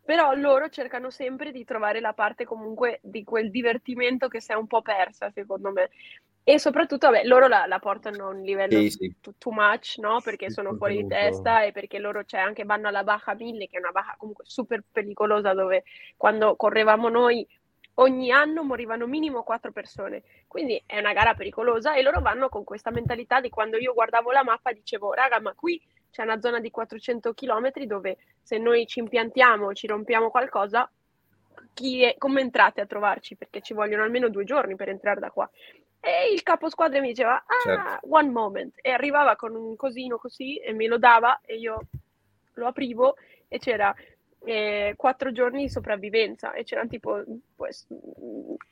Però loro cercano sempre di trovare la parte comunque di quel divertimento che si è un po' persa, secondo me. E soprattutto, vabbè, loro la, la portano a un livello sì, sì. Too, too, much, no? Perché sono fuori di testa e perché loro cioè, anche vanno alla Baja 1000, che è una Baja comunque super pericolosa, dove quando correvamo noi ogni anno morivano minimo quattro persone. Quindi è una gara pericolosa e loro vanno con questa mentalità di quando io guardavo la mappa dicevo, raga, ma qui c'è una zona di 400 km dove se noi ci impiantiamo, ci rompiamo qualcosa, chi è, come entrate a trovarci? Perché ci vogliono almeno due giorni per entrare da qua. E il capo squadra mi diceva, ah, certo. one moment. E arrivava con un cosino così e me lo dava e io lo aprivo e c'era eh, quattro giorni di sopravvivenza e c'erano tipo pues,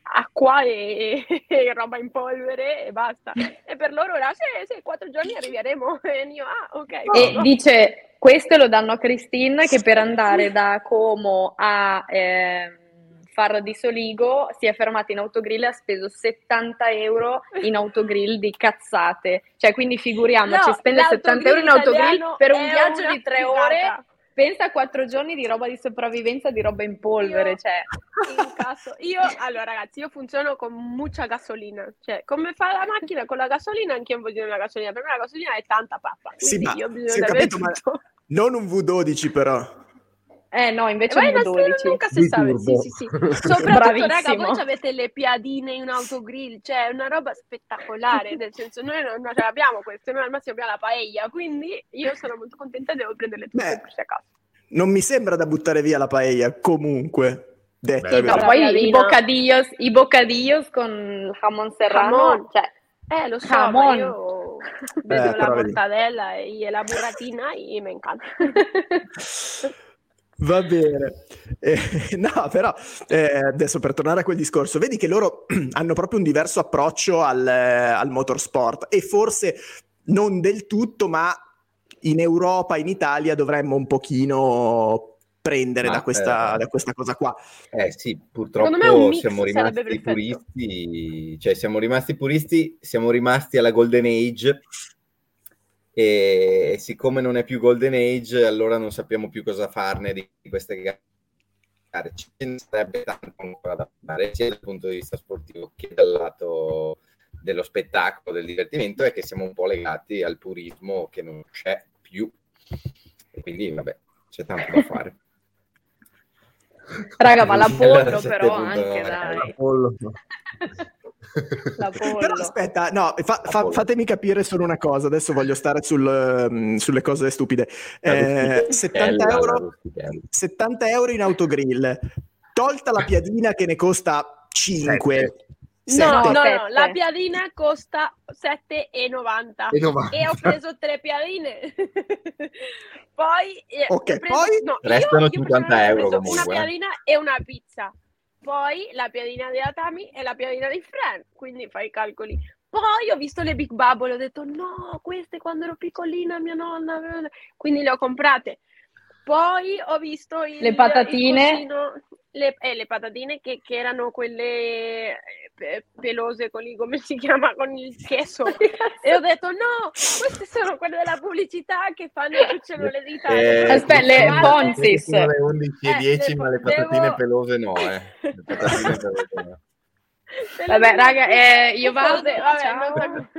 acqua e, e, roba in polvere e basta. E per loro era sì, sì, quattro giorni arriveremo. E io, ah, ok. E no. dice, questo lo danno a Cristina che per andare da Como a... Eh, Farra di Soligo si è fermata in autogrill e ha speso 70 euro in autogrill di cazzate. Cioè, quindi figuriamoci, no, spende 70 euro in autogrill per un viaggio di tre ore. Pensa a quattro giorni di roba di sopravvivenza, di roba in polvere, Io- cioè. Incasso. Io, allora ragazzi, io funziono con mucha gasolina. Cioè, come fa la macchina con la gasolina, anche io voglio la gasolina. Per me la gasolina è tanta pappa. Sì, Quindi ma io ho bisogno sì, ho capito, ma-. Non un V12 però. Eh no, invece si- 12. nunca si sa. Sì, sì, sì. Soprattutto, raga, Bravissimo. voi avete le piadine in autogrill, cioè è una roba spettacolare, nel senso noi non, non ce l'abbiamo queste, noi al massimo abbiamo la paella, quindi io sono molto contenta e devo prenderle tutte Beh. per si a casa. Non mi sembra da buttare via la paella, comunque. Detta Beh, così. No, la poi i bocadillos, i bocadillos con il jamon serrano, Jamon. cioè, Eh, lo so, ma Jamon. io vedo Eh, la mortadella e la burratina e mi encanta. Va bene. Eh, no, però eh, adesso per tornare a quel discorso, vedi che loro hanno proprio un diverso approccio al, eh, al motorsport e forse non del tutto, ma in Europa, in Italia dovremmo un pochino prendere da, questa, eh, da questa cosa qua. Eh sì, purtroppo siamo rimasti puristi, cioè siamo rimasti puristi, siamo rimasti alla Golden Age e siccome non è più Golden Age, allora non sappiamo più cosa farne di queste gare. Ce ne sarebbe tanto ancora da fare, sia dal punto di vista sportivo che dal lato dello spettacolo, del divertimento, è che siamo un po' legati al purismo che non c'è più. E quindi, vabbè, c'è tanto da fare. raga, ma l'Apollo però 7.9. anche, dai. Però aspetta, no, fa- fa- fatemi capire solo una cosa, adesso voglio stare sul, ehm, sulle cose stupide. Eh, rustichella, 70 la euro, rustichella. 70 euro in autogrill, tolta la piadina che ne costa 5. No, no, no, la piadina costa 7,90 E 90. e ho preso tre piadine. poi eh, Ok, ho preso- poi? no, io- Restano io 50 personalmente ho euro preso comunque, Una eh. piadina e una pizza. Poi la piadina di Atami e la piadina di Fran, quindi fai i calcoli. Poi ho visto le Big Bubble, ho detto no, queste quando ero piccolina mia nonna, aveva-" quindi le ho comprate. Poi ho visto il, Le patatine. il cosino- le, eh, le patatine che, che erano quelle pelose con il, come si chiama, con il queso. E ho detto no, queste sono quelle della pubblicità che fanno e cuciono le dita. Eh, Aspetta, le sono- Ponzis. sono le 11 e Eh, 10, le- ma le patatine devo- pelose no, eh. Le patatine pelose no. Vabbè, raga, eh, io vado, Vabbè, ciao. non-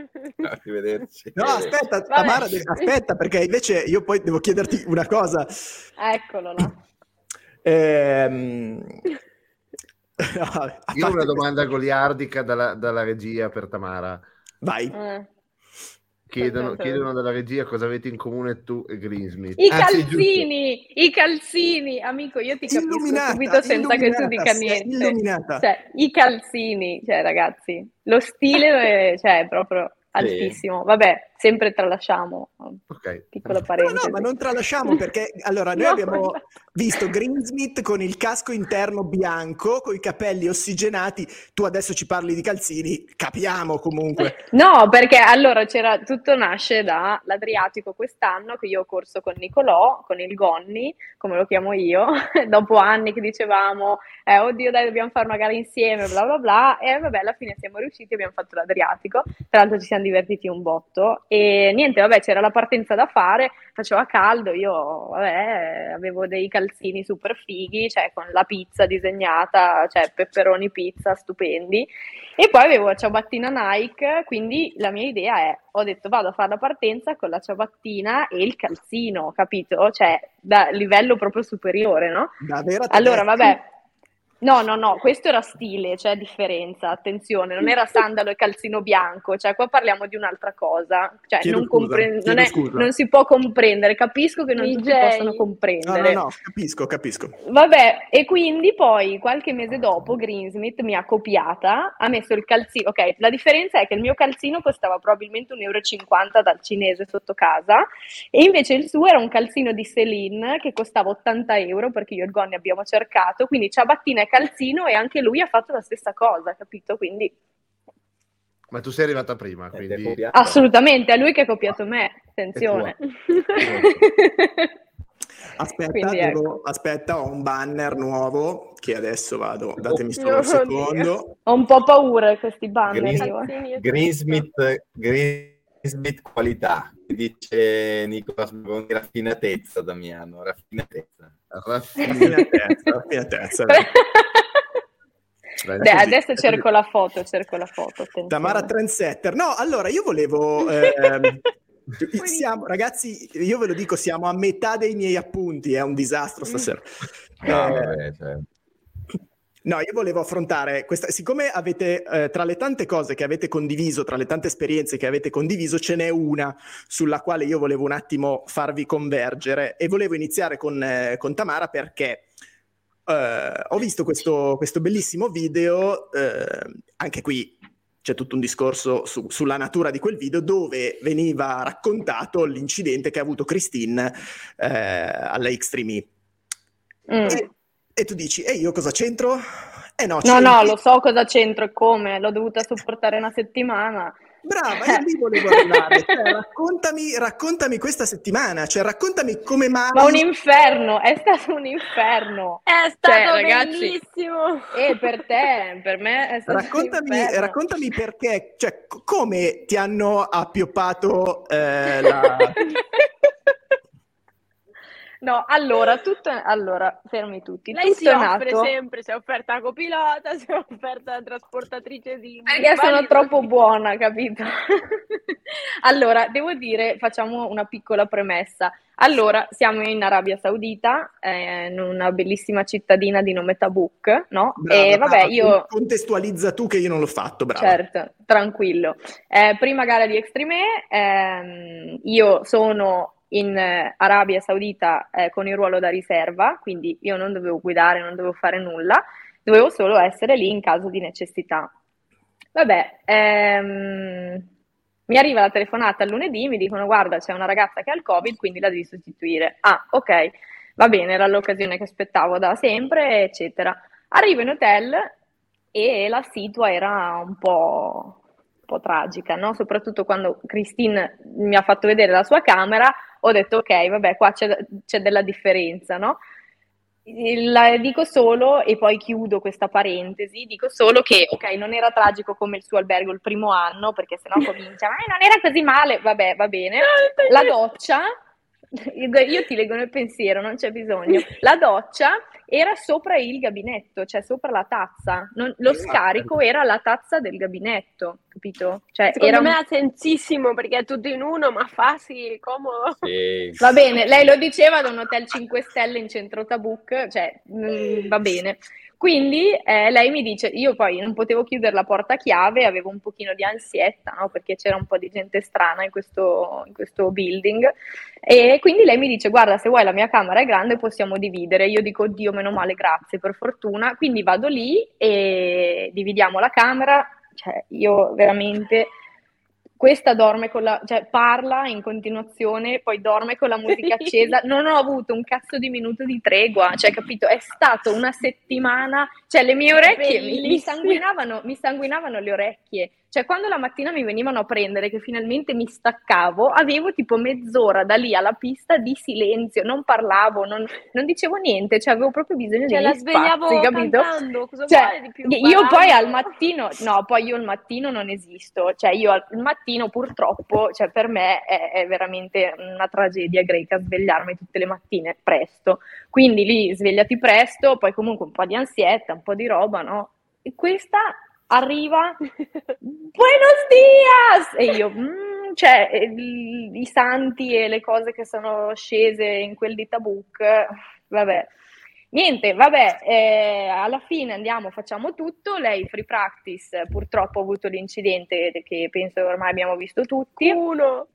Arrivederci. No, aspetta, Tamara, aspetta, perché invece io poi devo chiederti una cosa. Eccolo là. Ehm, no, Io ho una domanda goliardica dalla, dalla regia per Tamara. Vai. Eh. Chiedono, chiedono dalla regia cosa avete in comune tu e Greensmith. I Ah, sì, calzini, i calzini, amico, io ti capisco Illuminata, subito senza che tu dica niente. Cioè, i calzini, cioè ragazzi, lo stile è, cioè, è proprio altissimo. Vabbè, sempre tralasciamo, Ok. piccola No, parentesi. no, ma non tralasciamo perché allora noi No, abbiamo no. visto Greensmith con il casco interno bianco, con i capelli ossigenati. Tu adesso ci parli di calzini, capiamo comunque. No, perché allora c'era tutto nasce dall'Adriatico quest'anno che io ho corso con Nicolò, con il Gonni, come lo chiamo io, dopo anni che dicevamo eh, oddio dai dobbiamo fare una gara insieme, bla bla bla, e vabbè alla fine siamo riusciti, abbiamo fatto l'Adriatico, tra l'altro ci siamo divertiti un botto e niente, vabbè c'era la partenza da fare, faceva caldo, io vabbè avevo dei calzini super fighi, cioè con la pizza disegnata, cioè pepperoni pizza stupendi e poi avevo la ciabattina Nike, quindi la mia idea è, ho detto vado a fare la partenza con la ciabattina e il calzino, capito? Cioè, da livello proprio superiore, no? Da vera Allora, vabbè, No, no, no, questo era stile, c'è differenza, attenzione, non era sandalo e calzino bianco, cioè qua parliamo di un'altra cosa, cioè non, scusa, compre- non, è- non si può comprendere, capisco che non tutti DJ. possono No, comprendere. no, no, capisco, capisco. Vabbè, e quindi poi qualche mese dopo Greensmith mi ha copiata, ha messo il calzino. Ok, la differenza è che il mio calzino costava probabilmente 1,50 euro dal cinese sotto casa, e invece il suo era un calzino di Celine che costava 80 euro perché io e il Gonni abbiamo cercato. Quindi ciabattina e calzino, e anche lui ha fatto la stessa cosa, capito? Quindi Ma tu sei arrivata prima, quindi... assolutamente è lui che ha copiato me. Attenzione. Aspetta, Quindi devo- aspetta, ho un banner nuovo che adesso vado. Datemi solo un Oh, secondo. Ho un po' paura di questi banner. Green- io, eh. Greensmith qualità, dice Nicola Sboni, raffinatezza Damiano, raffinatezza. Raffinatezza, raffinatezza. Beh, Beh, adesso cerco la foto, cerco la foto. attenzione. Tamara Trendsetter. No, allora io volevo. ehm, siamo, ragazzi, io ve lo dico, siamo a metà dei miei appunti. È un disastro stasera. No, Eh, vabbè, cioè, No, io volevo affrontare questa, siccome avete eh, tra le tante cose che avete condiviso, tra le tante esperienze che avete condiviso, ce n'è una sulla quale io volevo un attimo farvi convergere e volevo iniziare con, eh, con Tamara perché eh, ho visto questo, questo bellissimo video, eh, anche qui c'è tutto un discorso su- sulla natura di quel video dove veniva raccontato l'incidente che ha avuto Christine eh, alla Extreme E. Mm. E, e tu dici, e io cosa c'entro? Eh no, No, c'entri. no, lo so cosa c'entro e come, l'ho dovuta sopportare una settimana. Brava, io lì volevo arrivare. Cioè, raccontami, raccontami questa settimana, cioè raccontami come mai... Ma un inferno, è stato un inferno. È stato Cioè, ragazzi- bellissimo. E per te, per me è stato Raccontami, un inferno. raccontami perché, cioè, co- come ti hanno appioppato eh, la... No, allora, tutto, allora, fermi tutti. Lei si tutto è offre nato sempre, si è offerta la copilota, si è offerta la trasportatrice di... perché sono troppo buona, capito? allora, devo dire, facciamo una piccola premessa. Allora, siamo in Arabia Saudita, eh, in una bellissima cittadina di nome Tabuk, no? Brava, e vabbè, brava, io... Contestualizza tu che io non l'ho fatto, brava. Certo, tranquillo. Eh, prima gara di Extreme, ehm, io sono in eh, Arabia Saudita eh, con il ruolo da riserva, quindi io non dovevo guidare, non dovevo fare nulla, dovevo solo essere lì in caso di necessità. Vabbè, ehm, mi arriva la telefonata il lunedì, mi dicono guarda c'è una ragazza che ha il Covid, quindi la devi sostituire. Ah, ok, va bene, era l'occasione che aspettavo da sempre, eccetera. Arrivo in hotel e la situa era un po', un po' tragica, no? Soprattutto quando Christine mi ha fatto vedere la sua camera, ho detto ok, vabbè, qua c'è, c'è della differenza, no? La- dico solo, e poi chiudo questa parentesi, dico solo che ok, non era tragico come il suo albergo il primo anno, perché sennò comincia, ma non era così male, vabbè, va bene. La doccia, io ti leggo nel pensiero, non c'è bisogno. La doccia era sopra il gabinetto, cioè sopra la tazza. Non- lo scarico era la tazza del gabinetto, capito? Cioè, Secondo era me ha sensissimo perché è tutto in uno, ma fa sì, comodo. sì. Va bene, lei lo diceva da un hotel 5 stelle in centro Tabuk, cioè mm, va bene. Quindi eh, lei mi dice, io poi non potevo chiudere la porta chiave, avevo un pochino di ansietta, no? Perché c'era un po' di gente strana in questo, in questo building. E quindi lei mi dice, guarda, se vuoi la mia camera è grande, possiamo dividere. Io dico, oddio, meno male, grazie, per fortuna. Quindi vado lì e dividiamo la camera. Cioè, io veramente questa dorme con la, cioè parla in continuazione, poi dorme con la musica accesa. Non ho avuto un cazzo di minuto di tregua, cioè, capito? È stato una settimana, cioè le mie orecchie mi, mi sanguinavano, mi sanguinavano le orecchie. Cioè, quando la mattina mi venivano a prendere, che finalmente mi staccavo, avevo tipo mezz'ora da lì alla pista di silenzio, non parlavo, non, non dicevo niente, cioè avevo proprio bisogno Cioè degli la svegliavo spazi, capito? cantando, cosa Cioè, di più? io poi al mattino, no, poi io al mattino non esisto, cioè io al mattino purtroppo, cioè per me è, è veramente una tragedia greca svegliarmi tutte le mattine presto, quindi lì svegliati presto, poi comunque un po' di ansietta, un po' di roba, no? E questa arriva, Buenos dias! E io, mm, cioè, i i santi e le cose che sono scese in quel di Tabuk, vabbè. Niente, vabbè, eh, alla fine andiamo, facciamo tutto. Lei free practice, purtroppo ha avuto l'incidente che penso ormai abbiamo visto tutti. Uno.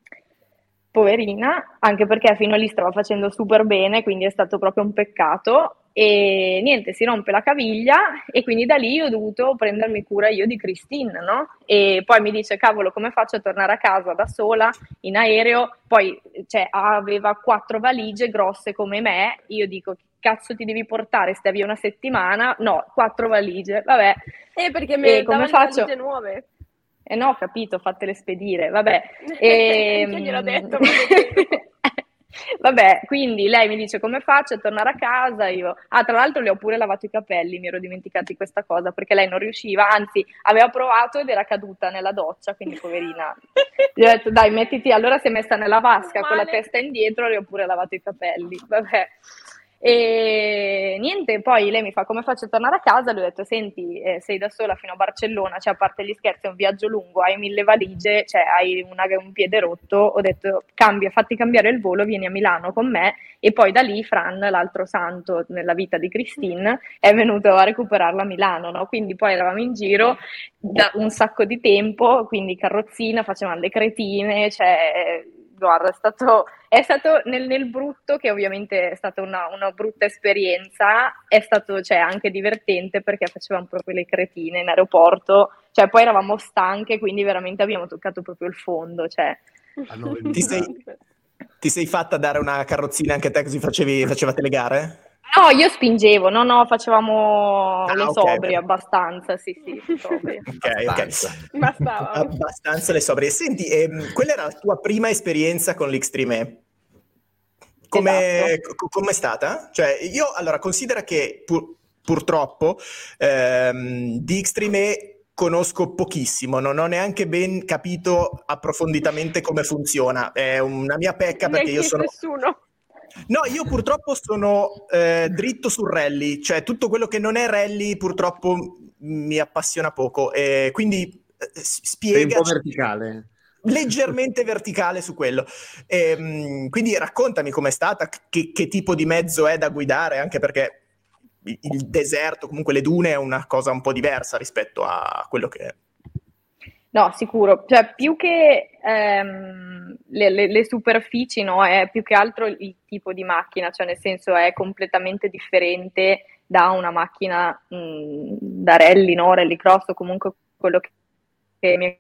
Poverina, anche perché fino a lì stava facendo super bene, quindi è stato proprio un peccato. E niente, si rompe la caviglia e quindi da lì ho dovuto prendermi cura io di Christine, no? E poi mi dice, cavolo, come faccio a tornare a casa da sola in aereo? Poi cioè, aveva quattro valigie grosse come me, io dico, cazzo ti devi portare? Stai via una settimana? No, quattro valigie, vabbè. Eh, perché mi E come faccio? valigie nuove. Eh no, ho capito, fatele spedire, vabbè. E, Io gliel'ho detto, mm, ma Vabbè, quindi lei mi dice come faccio a tornare a casa, io... Ah, tra l'altro le ho pure lavato i capelli, mi ero dimenticata di questa cosa, perché lei non riusciva, anzi aveva provato ed era caduta nella doccia, quindi poverina. Gli ho detto dai mettiti, allora si è messa nella vasca con la Male. testa indietro le ho pure lavato i capelli, vabbè. E niente, poi lei mi fa come faccio a tornare a casa? Le ho detto senti, eh, sei da sola fino a Barcellona, cioè a parte gli scherzi è un viaggio lungo, hai mille valigie, cioè hai una- un piede rotto, ho detto cambia, fatti cambiare il volo, vieni a Milano con me e poi da lì Fran, l'altro santo nella vita di Christine, è venuto a recuperarla a Milano, no? Quindi poi eravamo in giro da un sacco di tempo, quindi carrozzina, facevamo le cretine, cioè guarda, è stato, è stato nel, nel brutto, che ovviamente è stata una, una brutta esperienza, è stato cioè, anche divertente perché facevamo proprio le cretine in aeroporto, cioè poi eravamo stanche, quindi veramente abbiamo toccato proprio il fondo, cioè Hanno Ti sei, ti sei fatta dare una carrozzina anche te così facevi, facevate le gare? No, io spingevo, no, no, facevamo Ah, le ok, sobrie abbastanza, sì, sì, sobrie. Ok, ok. Abbastanza. Bastava. Abbastanza le sobrie. Senti, ehm, quella era la tua prima esperienza con l'Xtreme E. Come Esatto. com'è stata? Cioè, io allora considera che pur- purtroppo ehm, di Xtreme E conosco pochissimo, non ho neanche ben capito approfonditamente come funziona. È una mia pecca perché io chiesto sono nessuno. No, io purtroppo sono eh, dritto sul rally, cioè tutto quello che non è rally purtroppo mi appassiona poco, e quindi eh, s- Sei un po' verticale. leggermente verticale su quello. Ehm, quindi raccontami com'è stata, che, che tipo di mezzo è da guidare, anche perché il, deserto, comunque le dune, è una cosa un po' diversa rispetto a quello che. No, sicuro, cioè più che ehm, le, le- le superfici, no, è più che altro il tipo di macchina, cioè nel senso è completamente differente da una macchina mh, da rally, no, rallycross o comunque quello che, che mi è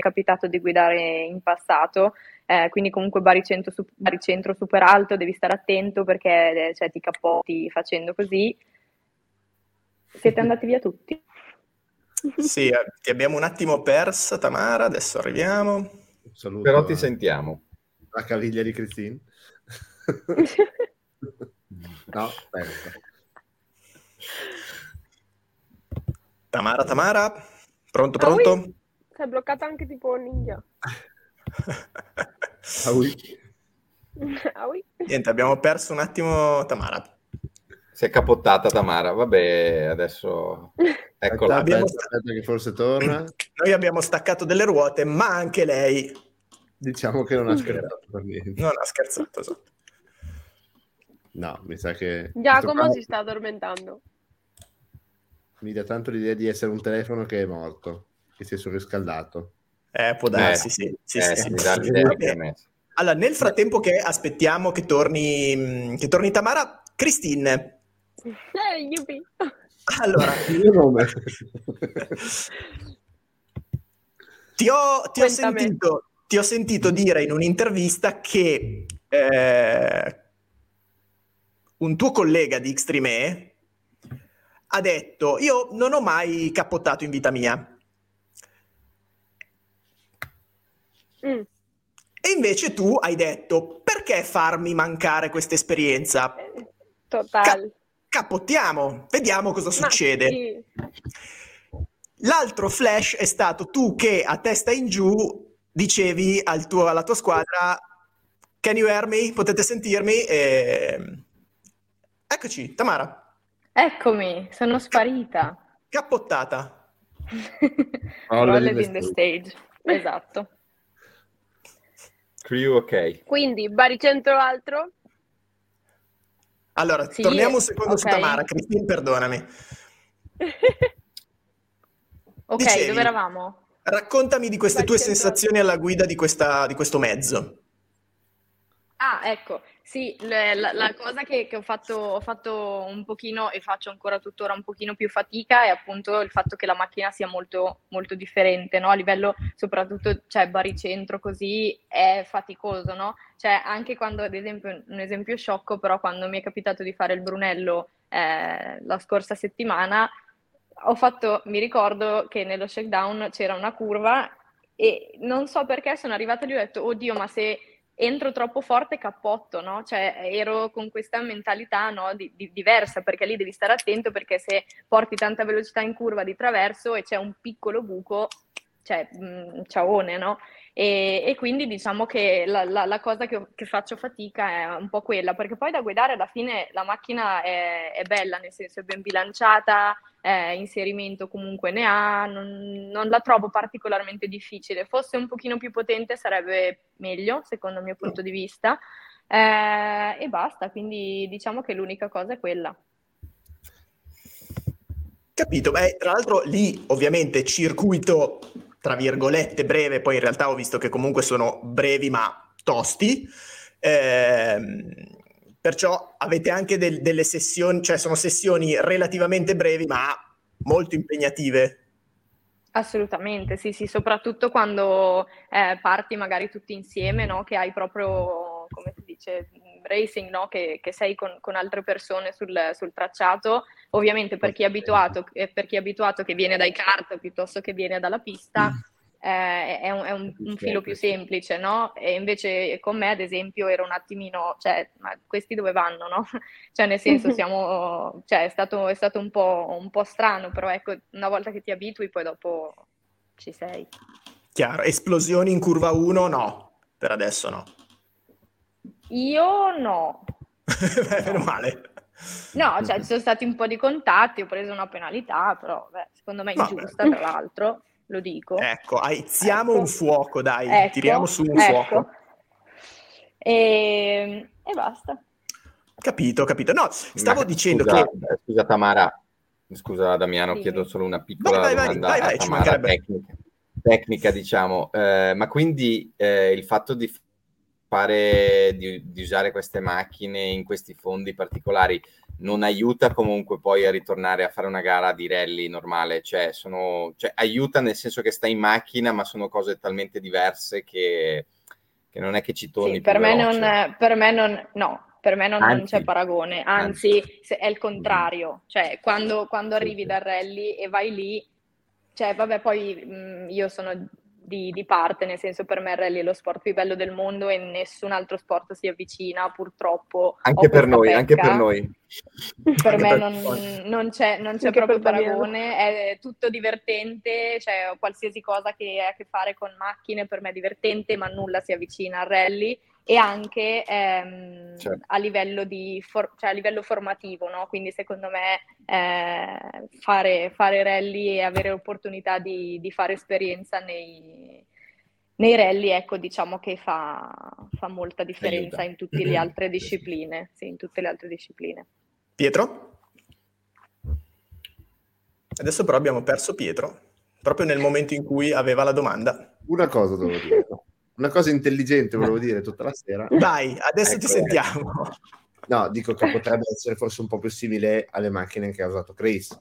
capitato di guidare in passato, eh, quindi comunque baricentro, su- baricentro super alto, devi stare attento perché eh, cioè, ti cappotti facendo così. Siete andati via tutti? Sì, eh, ti abbiamo un attimo persa, Tamara, adesso arriviamo. Saluto Però ti sentiamo. La caviglia di Christine. no, aspetta. Tamara, Tamara, pronto, Ah, pronto? Si è bloccata anche tipo ninja. Ah, oui. Ah, oui. Niente, abbiamo perso un attimo Tamara. Si è capottata Tamara, vabbè, adesso eccola. Abbiamo- Aspetta, aspetta che forse torna. Noi abbiamo staccato delle ruote, ma anche lei Diciamo che non ha scherzato per niente. non ha scherzato. esatto. No, mi sa che... Giacomo si sta addormentando. Mi dà tanto l'idea di essere un telefono che è morto, che si è surriscaldato. Eh, può darsi, sì. sì, Eh, sì, sì, sì. Vabbè. è messo. Allora, nel frattempo che aspettiamo che torni, mh, che torni Tamara, Christine, Eh, yuppie. allora, Il mio nome. ti ho, ti ho sentito, ti ho sentito dire in un'intervista che eh, un tuo collega di Xtreme ha detto, io non ho mai cappottato in vita mia. Mm. E invece tu hai detto, perché farmi mancare questa esperienza? Eh, Total. Cappottiamo, vediamo cosa succede. sì. L'altro flash è stato tu che a testa in giù dicevi al tuo- alla tua squadra Can you hear me? Potete sentirmi? E... Eccoci, Tamara, Eccomi, sono sparita. cappottata. Rolled in the stage. Esatto. Crew ok. Quindi baricentro altro. Allora, Sì, torniamo un secondo su ok. Tamara. Cristina, perdonami. Ok, Dicevi- dove eravamo? Raccontami di queste Vai, tue sensazioni alla guida di, questa- di questo mezzo. Ah, ecco, sì, la, la cosa che, che ho fatto, ho fatto un pochino e faccio ancora tuttora un pochino più fatica è appunto il fatto che la macchina sia molto, molto differente, no? A livello soprattutto, cioè baricentro così è faticoso, no? Cioè anche quando, ad esempio, un esempio sciocco, però quando mi è capitato di fare il Brunello eh, la scorsa settimana, ho fatto, mi ricordo che nello shakedown c'era una curva e non so perché sono arrivata lì e ho detto, oddio, ma se entro troppo forte cappotto, no? Cioè ero con questa mentalità no, di- di- diversa, perché lì devi stare attento perché se porti tanta velocità in curva di traverso e c'è un piccolo buco, cioè mh, ciaone, no? E, e quindi diciamo che la, la- la cosa che, che faccio fatica è un po' quella, perché poi da guidare alla fine la macchina è, è bella, nel senso è ben bilanciata, eh, inserimento comunque ne ha, non, non la trovo particolarmente difficile. Fosse un pochino più potente sarebbe meglio, secondo il mio punto di vista. Eh, e basta, quindi diciamo che l'unica cosa è quella. Capito? Beh, tra l'altro lì ovviamente circuito tra virgolette breve, poi in realtà ho visto che comunque sono brevi ma tosti. Ehm, perciò avete anche del- delle sessioni, cioè sono sessioni relativamente brevi ma molto impegnative. Assolutamente, sì, sì, soprattutto quando eh, parti magari tutti insieme, no? Che hai proprio, come si dice, racing, no? Che, che sei con, con altre persone sul, sul tracciato. Ovviamente per chi è abituato, eh, per chi è abituato che viene dai kart piuttosto che viene dalla pista, eh, è un, è un- un filo più semplice, no? E invece con me, ad esempio, era un attimino, cioè, ma questi dove vanno, no? Cioè, nel senso, siamo, cioè, è stato, è stato un po', un po' strano, però ecco, una volta che ti abitui, poi dopo ci sei. Chiaro, esplosioni in curva 1 no, per adesso no. Io no. Beh, Meno male. No, cioè, ci sono stati un po' di contatti, ho preso una penalità, però beh, secondo me Vabbè. ingiusta, tra l'altro, lo dico. Ecco, aiziamo Ecco. un fuoco, dai, Ecco, tiriamo su un ecco. fuoco. E, e basta. Capito, capito. No, stavo Ma dicendo scusa, che... eh, Scusa Tamara, scusa Damiano, Dimmi. chiedo solo una piccola Vai, vai, vai, domanda vai, vai, ci Tamara tecnica, tecnica, diciamo. Eh, ma quindi eh, il fatto di fare, di, di usare queste macchine in questi fondi particolari non aiuta comunque poi a ritornare a fare una gara di rally normale, cioè, sono, cioè aiuta nel senso che stai in macchina, ma sono cose talmente diverse che, che non è che ci torni Sì, per me non, per me non, no, per me non, non Anzi. c'è paragone, anzi, se- è il contrario, cioè quando, quando arrivi dal rally e vai lì, cioè vabbè poi mh, io sono di, di parte, nel senso per me il rally è lo sport più bello del mondo e nessun altro sport si avvicina, purtroppo. Anche per noi, anche per pecca. noi. Per Anche me per- non, non c'è, non c'è proprio per paragone, è tutto divertente, cioè qualsiasi cosa che ha a che fare con macchine per me è divertente, ma nulla si avvicina al rally e anche ehm, Certo. a livello di for- cioè a livello formativo, no? Quindi secondo me eh, fare, fare rally e avere l'opportunità di, di fare esperienza nei, nei rally, ecco, diciamo che fa, fa molta differenza in tutte le altre discipline, sì, in tutte le altre discipline. Pietro? Adesso però abbiamo perso Pietro, proprio nel momento in cui aveva la domanda. Una cosa devo dire. Una cosa intelligente volevo dire tutta la sera. Vai, adesso ti Ecco. sentiamo. No, dico che potrebbe essere forse un po' più simile alle macchine che ha usato Chris.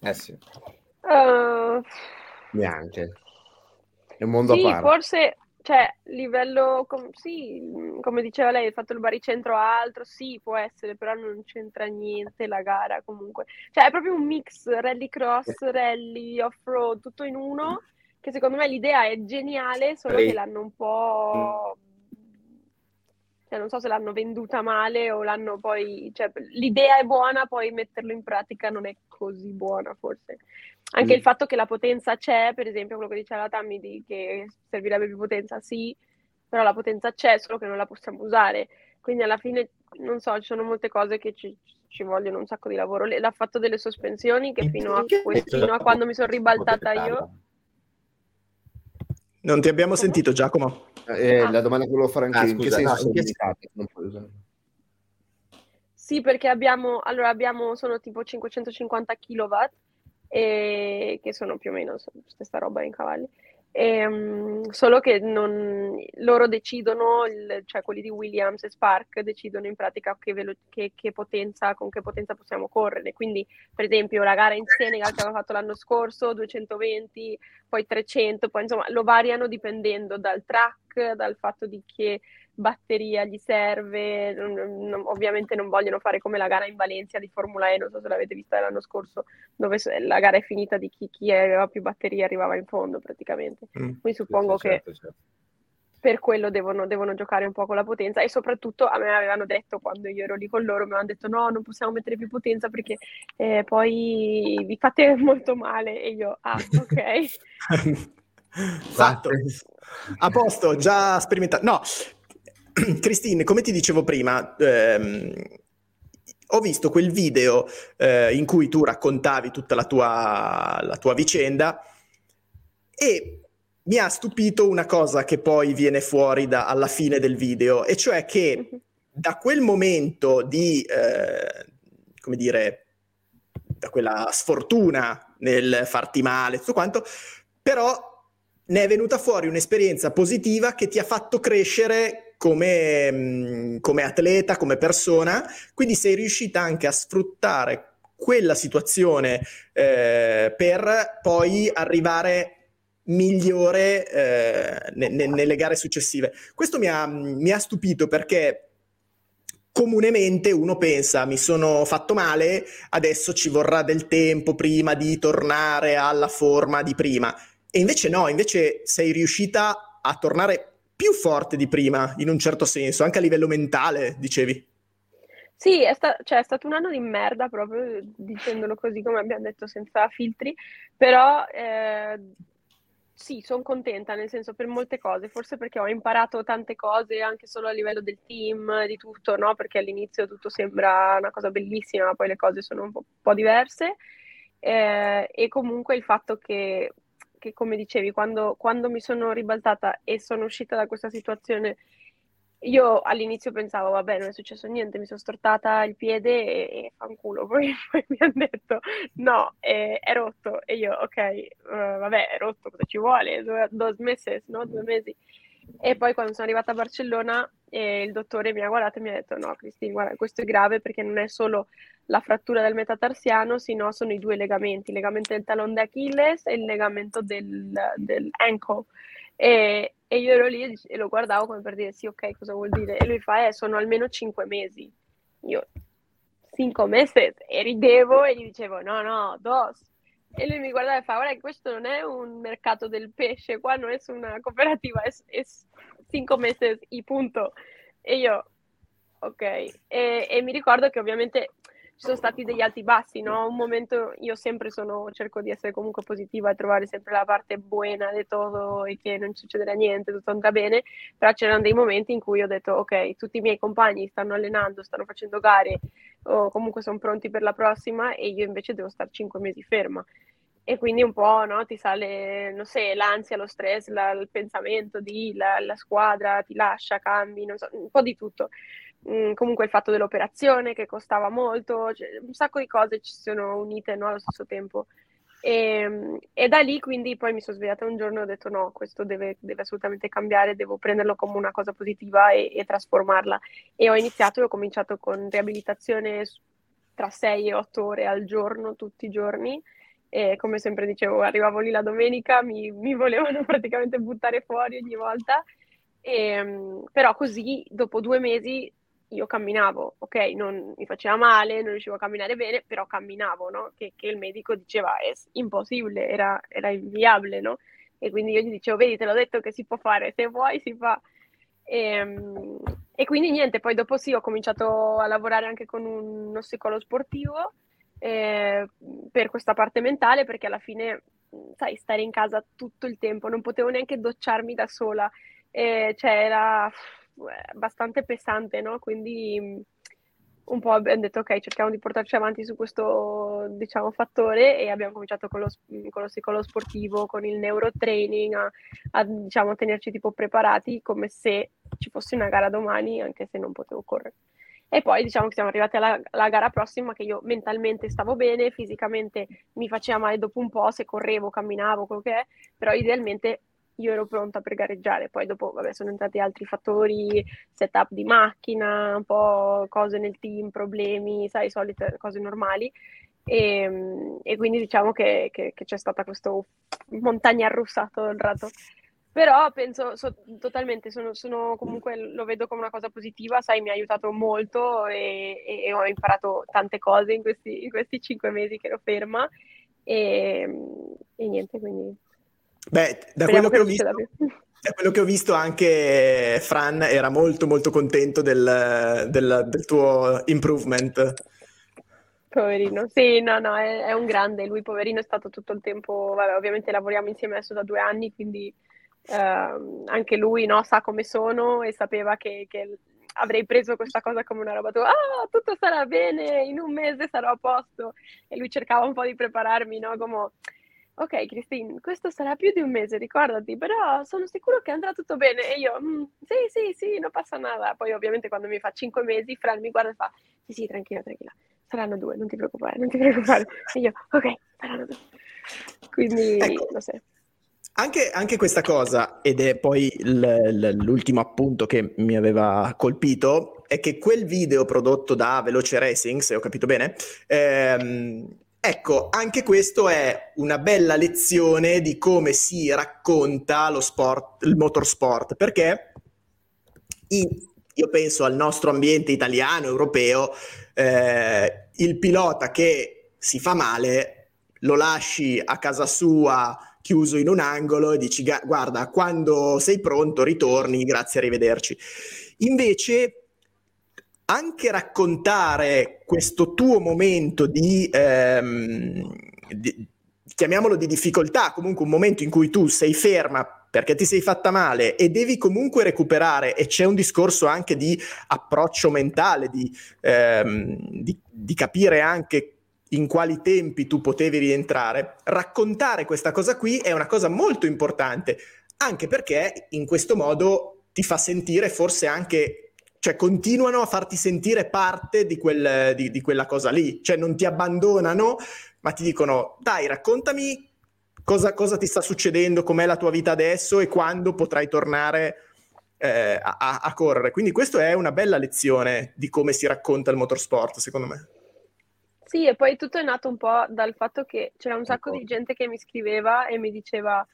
Eh sì. Eh, Neanche. È un mondo sì, a parte. forse, cioè, livello, com- sì, come diceva lei, il fatto del baricentro altro, sì, può essere, però non c'entra niente la gara comunque. Cioè, è proprio un mix rallycross, rally, off-road, tutto in uno, che secondo me l'idea è geniale, solo che l'hanno un po'... Cioè, non so se l'hanno venduta male o l'hanno poi... Cioè, l'idea è buona, poi metterlo in pratica non è così buona, forse. Anche Mm. il fatto che la potenza c'è, per esempio, quello che diceva la Tammy di che servirebbe più potenza, sì, però la potenza c'è, solo che non la possiamo usare. Quindi alla fine, non so, ci sono molte cose che ci, ci vogliono un sacco di lavoro. L'ha fatto delle sospensioni che fino a, que- fino a quando mi sono ribaltata io... Non ti abbiamo sentito, Giacomo. Eh, Ah. la domanda che volevo fare anche Ah, io, in che senso no, sono in che-? Sì, perché abbiamo, allora abbiamo, sono tipo 550 kW, e, che sono più o meno stessa roba in cavalli. E, um, solo che non, loro decidono, cioè quelli di Williams e Spark decidono in pratica che, velo- che, che potenza, con che potenza possiamo correre. Quindi, per esempio, la gara in Senegal che avevamo fatto l'anno scorso, 220, poi 300, poi insomma lo variano dipendendo dal track, dal fatto di che batteria gli serve, non, non, ovviamente non vogliono fare come la gara in Valencia di Formula E, non so se l'avete vista l'anno scorso, dove la gara è finita di chi, chi aveva più batterie arrivava in fondo praticamente. Mm, Quindi suppongo sì, certo, che certo. per quello devono, devono, giocare un po' con la potenza e soprattutto a me avevano detto quando io ero lì con loro, mi hanno detto no, non possiamo mettere più potenza perché eh, poi vi fate molto male e io, ah ok. Fatto. A posto, già sperimentato. No, Christine, come ti dicevo prima, ehm, ho visto quel video eh, in cui tu raccontavi tutta la tua, la tua, vicenda e mi ha stupito una cosa che poi viene fuori da, alla fine del video, e cioè che da quel momento di, eh, come dire, da quella sfortuna nel farti male, tutto quanto, però ne è venuta fuori un'esperienza positiva che ti ha fatto crescere come, come atleta, come persona, quindi sei riuscita anche a sfruttare quella situazione eh, per poi arrivare migliore eh, ne, ne, nelle gare successive. Questo mi ha, mi ha, stupito perché comunemente uno pensa mi sono fatto male, adesso ci vorrà del tempo prima di tornare alla forma di prima. E invece no, invece sei riuscita a tornare più forte di prima, in un certo senso, anche a livello mentale, dicevi. Sì, è, sta- cioè, è stato un anno di merda proprio, dicendolo così come abbiamo detto, senza filtri, però eh, sì, sono contenta, nel senso per molte cose, forse perché ho imparato tante cose anche solo a livello del team, di tutto, no? Perché all'inizio tutto sembra una cosa bellissima, ma poi le cose sono un po', un po diverse. Eh, e comunque il fatto che che come dicevi, quando, quando mi sono ribaltata e sono uscita da questa situazione, io all'inizio pensavo, vabbè, non è successo niente, mi sono stortata il piede e, e fanculo. Poi, poi mi hanno detto, no, è, è, rotto. E io, ok, uh, vabbè, è rotto, cosa ci vuole? Due, due mesi, no? Due mesi. E poi quando sono arrivata a Barcellona eh, il dottore mi ha guardato e mi ha detto no Cristina, guarda, questo è grave perché non è solo la frattura del metatarsiano, sino sono i due legamenti, il legamento del talon d'Achilles e il legamento del, del ankle. E, e, io ero lì e lo guardavo come per dire sì, ok, cosa vuol dire? E lui fa, eh, sono almeno cinque mesi. Io, cinque mesi? E ridevo e gli dicevo, no, no, dos. E lui mi guardava e fa, guarda, questo non è un mercato del pesce, qua non è una cooperativa, è, cinque mesi y punto. E io, ok. E, e, mi ricordo che ovviamente ci sono stati degli alti bassi, no? Un momento io sempre sono, cerco di essere comunque positiva e trovare sempre la parte buona di tutto e che non succederà niente, tutto andrà bene, però c'erano dei momenti in cui ho detto ok, tutti i miei compagni stanno allenando, stanno facendo gare o comunque sono pronti per la prossima e io invece devo stare cinque mesi ferma e quindi un po' no, ti sale, non so, l'ansia, lo stress, la, il pensamento di la, la, squadra ti lascia, cambi, so, un po' di tutto. Mm, comunque il fatto dell'operazione che costava molto, cioè, un sacco di cose ci sono unite no, allo stesso tempo. E, e, da lì quindi poi mi sono svegliata un giorno e ho detto no, questo deve, deve assolutamente cambiare, devo prenderlo come una cosa positiva e, e trasformarla. E ho iniziato e ho cominciato con riabilitazione tra 6 e 8 ore al giorno, tutti i giorni e come sempre dicevo, arrivavo lì la domenica, mi, mi volevano praticamente buttare fuori ogni volta, e, ehm, però così dopo due mesi io camminavo, ok, non mi faceva male, non riuscivo a camminare bene, però camminavo, no? Che, che il medico diceva è impossibile, era, era inviabile, no? E quindi io gli dicevo, vedi, te l'ho detto che si può fare, se vuoi si fa. E, ehm, e quindi niente, poi dopo sì, ho cominciato a lavorare anche con uno psicologo sportivo eh, per questa parte mentale perché alla fine, sai, stare in casa tutto il tempo, non potevo neanche docciarmi da sola, eh, cioè era abbastanza pesante, no? Quindi un po' abbiamo detto ok, cerchiamo di portarci avanti su questo diciamo, fattore e abbiamo cominciato con lo, con lo psicologo sportivo, con il neurotraining, a, a diciamo, tenerci tipo preparati come se ci fosse una gara domani, anche se non potevo correre. E poi diciamo che siamo arrivati alla, alla, gara prossima che io mentalmente stavo bene, fisicamente mi faceva male dopo un po' se correvo, camminavo, quello che è, però idealmente io ero pronta per gareggiare. Poi dopo vabbè, sono entrati altri fattori, setup di macchina, un po' cose nel team, problemi, sai, solite cose normali. E, e quindi diciamo che, che, che c'è stata questo montagna russa tutto il rato però penso so, totalmente, sono, sono, comunque lo vedo come una cosa positiva, sai, mi ha aiutato molto e, e ho imparato tante cose in questi, in questi, cinque mesi che ero ferma e, e niente, quindi... Beh, da quello, che ho visto, da quello che ho visto anche Fran era molto molto contento del, del, del tuo improvement. Poverino, sì, no, no, è, è, un grande, lui poverino è stato tutto il tempo, vabbè, ovviamente lavoriamo insieme adesso da due anni, quindi Uh, anche lui no, sa come sono e sapeva che, che, avrei preso questa cosa come una roba, ah, tutto sarà bene, in un mese sarò a posto. E lui cercava un po' di prepararmi, no? Come, ok, Christine, questo sarà più di un mese, ricordati, però sono sicuro che andrà tutto bene. E io, mm, sì, sì, sì, non passa nada. Poi ovviamente quando mi fa cinque mesi, Fran mi guarda e fa, sì, sì, tranquilla, tranquilla, saranno due, non ti preoccupare, non ti preoccupare. E io, ok, saranno due. Quindi, ecco. lo so. Anche, anche, questa cosa, ed è poi l'ultimo appunto che mi aveva colpito, è che quel video prodotto da Veloce Racing, se ho capito bene, ehm, ecco, anche questo è una bella lezione di come si racconta lo sport, il motorsport, perché io penso al nostro ambiente italiano, europeo, eh, il pilota che si fa male lo lasci a casa sua chiuso in un angolo e dici guarda quando sei pronto ritorni grazie arrivederci. Invece anche raccontare questo tuo momento di, ehm, di chiamiamolo di difficoltà comunque un momento in cui tu sei ferma perché ti sei fatta male e devi comunque recuperare e c'è un discorso anche di approccio mentale, di, ehm, di, di capire anche in quali tempi tu potevi rientrare, raccontare questa cosa qui è una cosa molto importante, anche perché in questo modo ti fa sentire forse anche, cioè continuano a farti sentire parte di, quel, di, di quella cosa lì, cioè non ti abbandonano, ma ti dicono dai raccontami cosa, cosa ti sta succedendo, com'è la tua vita adesso e quando potrai tornare eh, a, a correre. Quindi questa è una bella lezione di come si racconta il motorsport, secondo me. Sì, e poi tutto è nato un po' dal fatto che c'era un sacco di gente che mi scriveva e mi diceva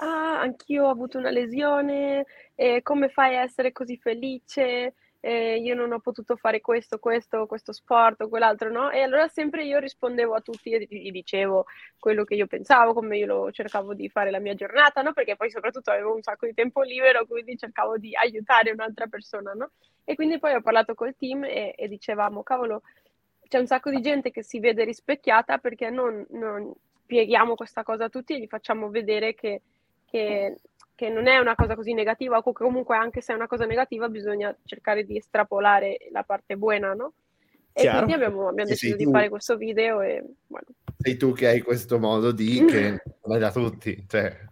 ah, anch'io ho avuto una lesione, e come fai a essere così felice? E io non ho potuto fare questo, questo, questo sport o quell'altro, no? E allora sempre io rispondevo a tutti e gli dicevo quello che io pensavo, come io cercavo di fare la mia giornata, no? Perché poi soprattutto avevo un sacco di tempo libero, quindi cercavo di aiutare un'altra persona, no? E quindi poi ho parlato col team e, e dicevamo, cavolo, c'è un sacco di gente che si vede rispecchiata perché non, non spieghiamo questa cosa a tutti e gli facciamo vedere che, che, che, non è una cosa così negativa o comunque anche se è una cosa negativa bisogna cercare di estrapolare la parte buona, no? E Chiaro. quindi abbiamo, abbiamo deciso di fare questo video e bueno. Sei tu che hai questo modo di che non è da tutti, cioè...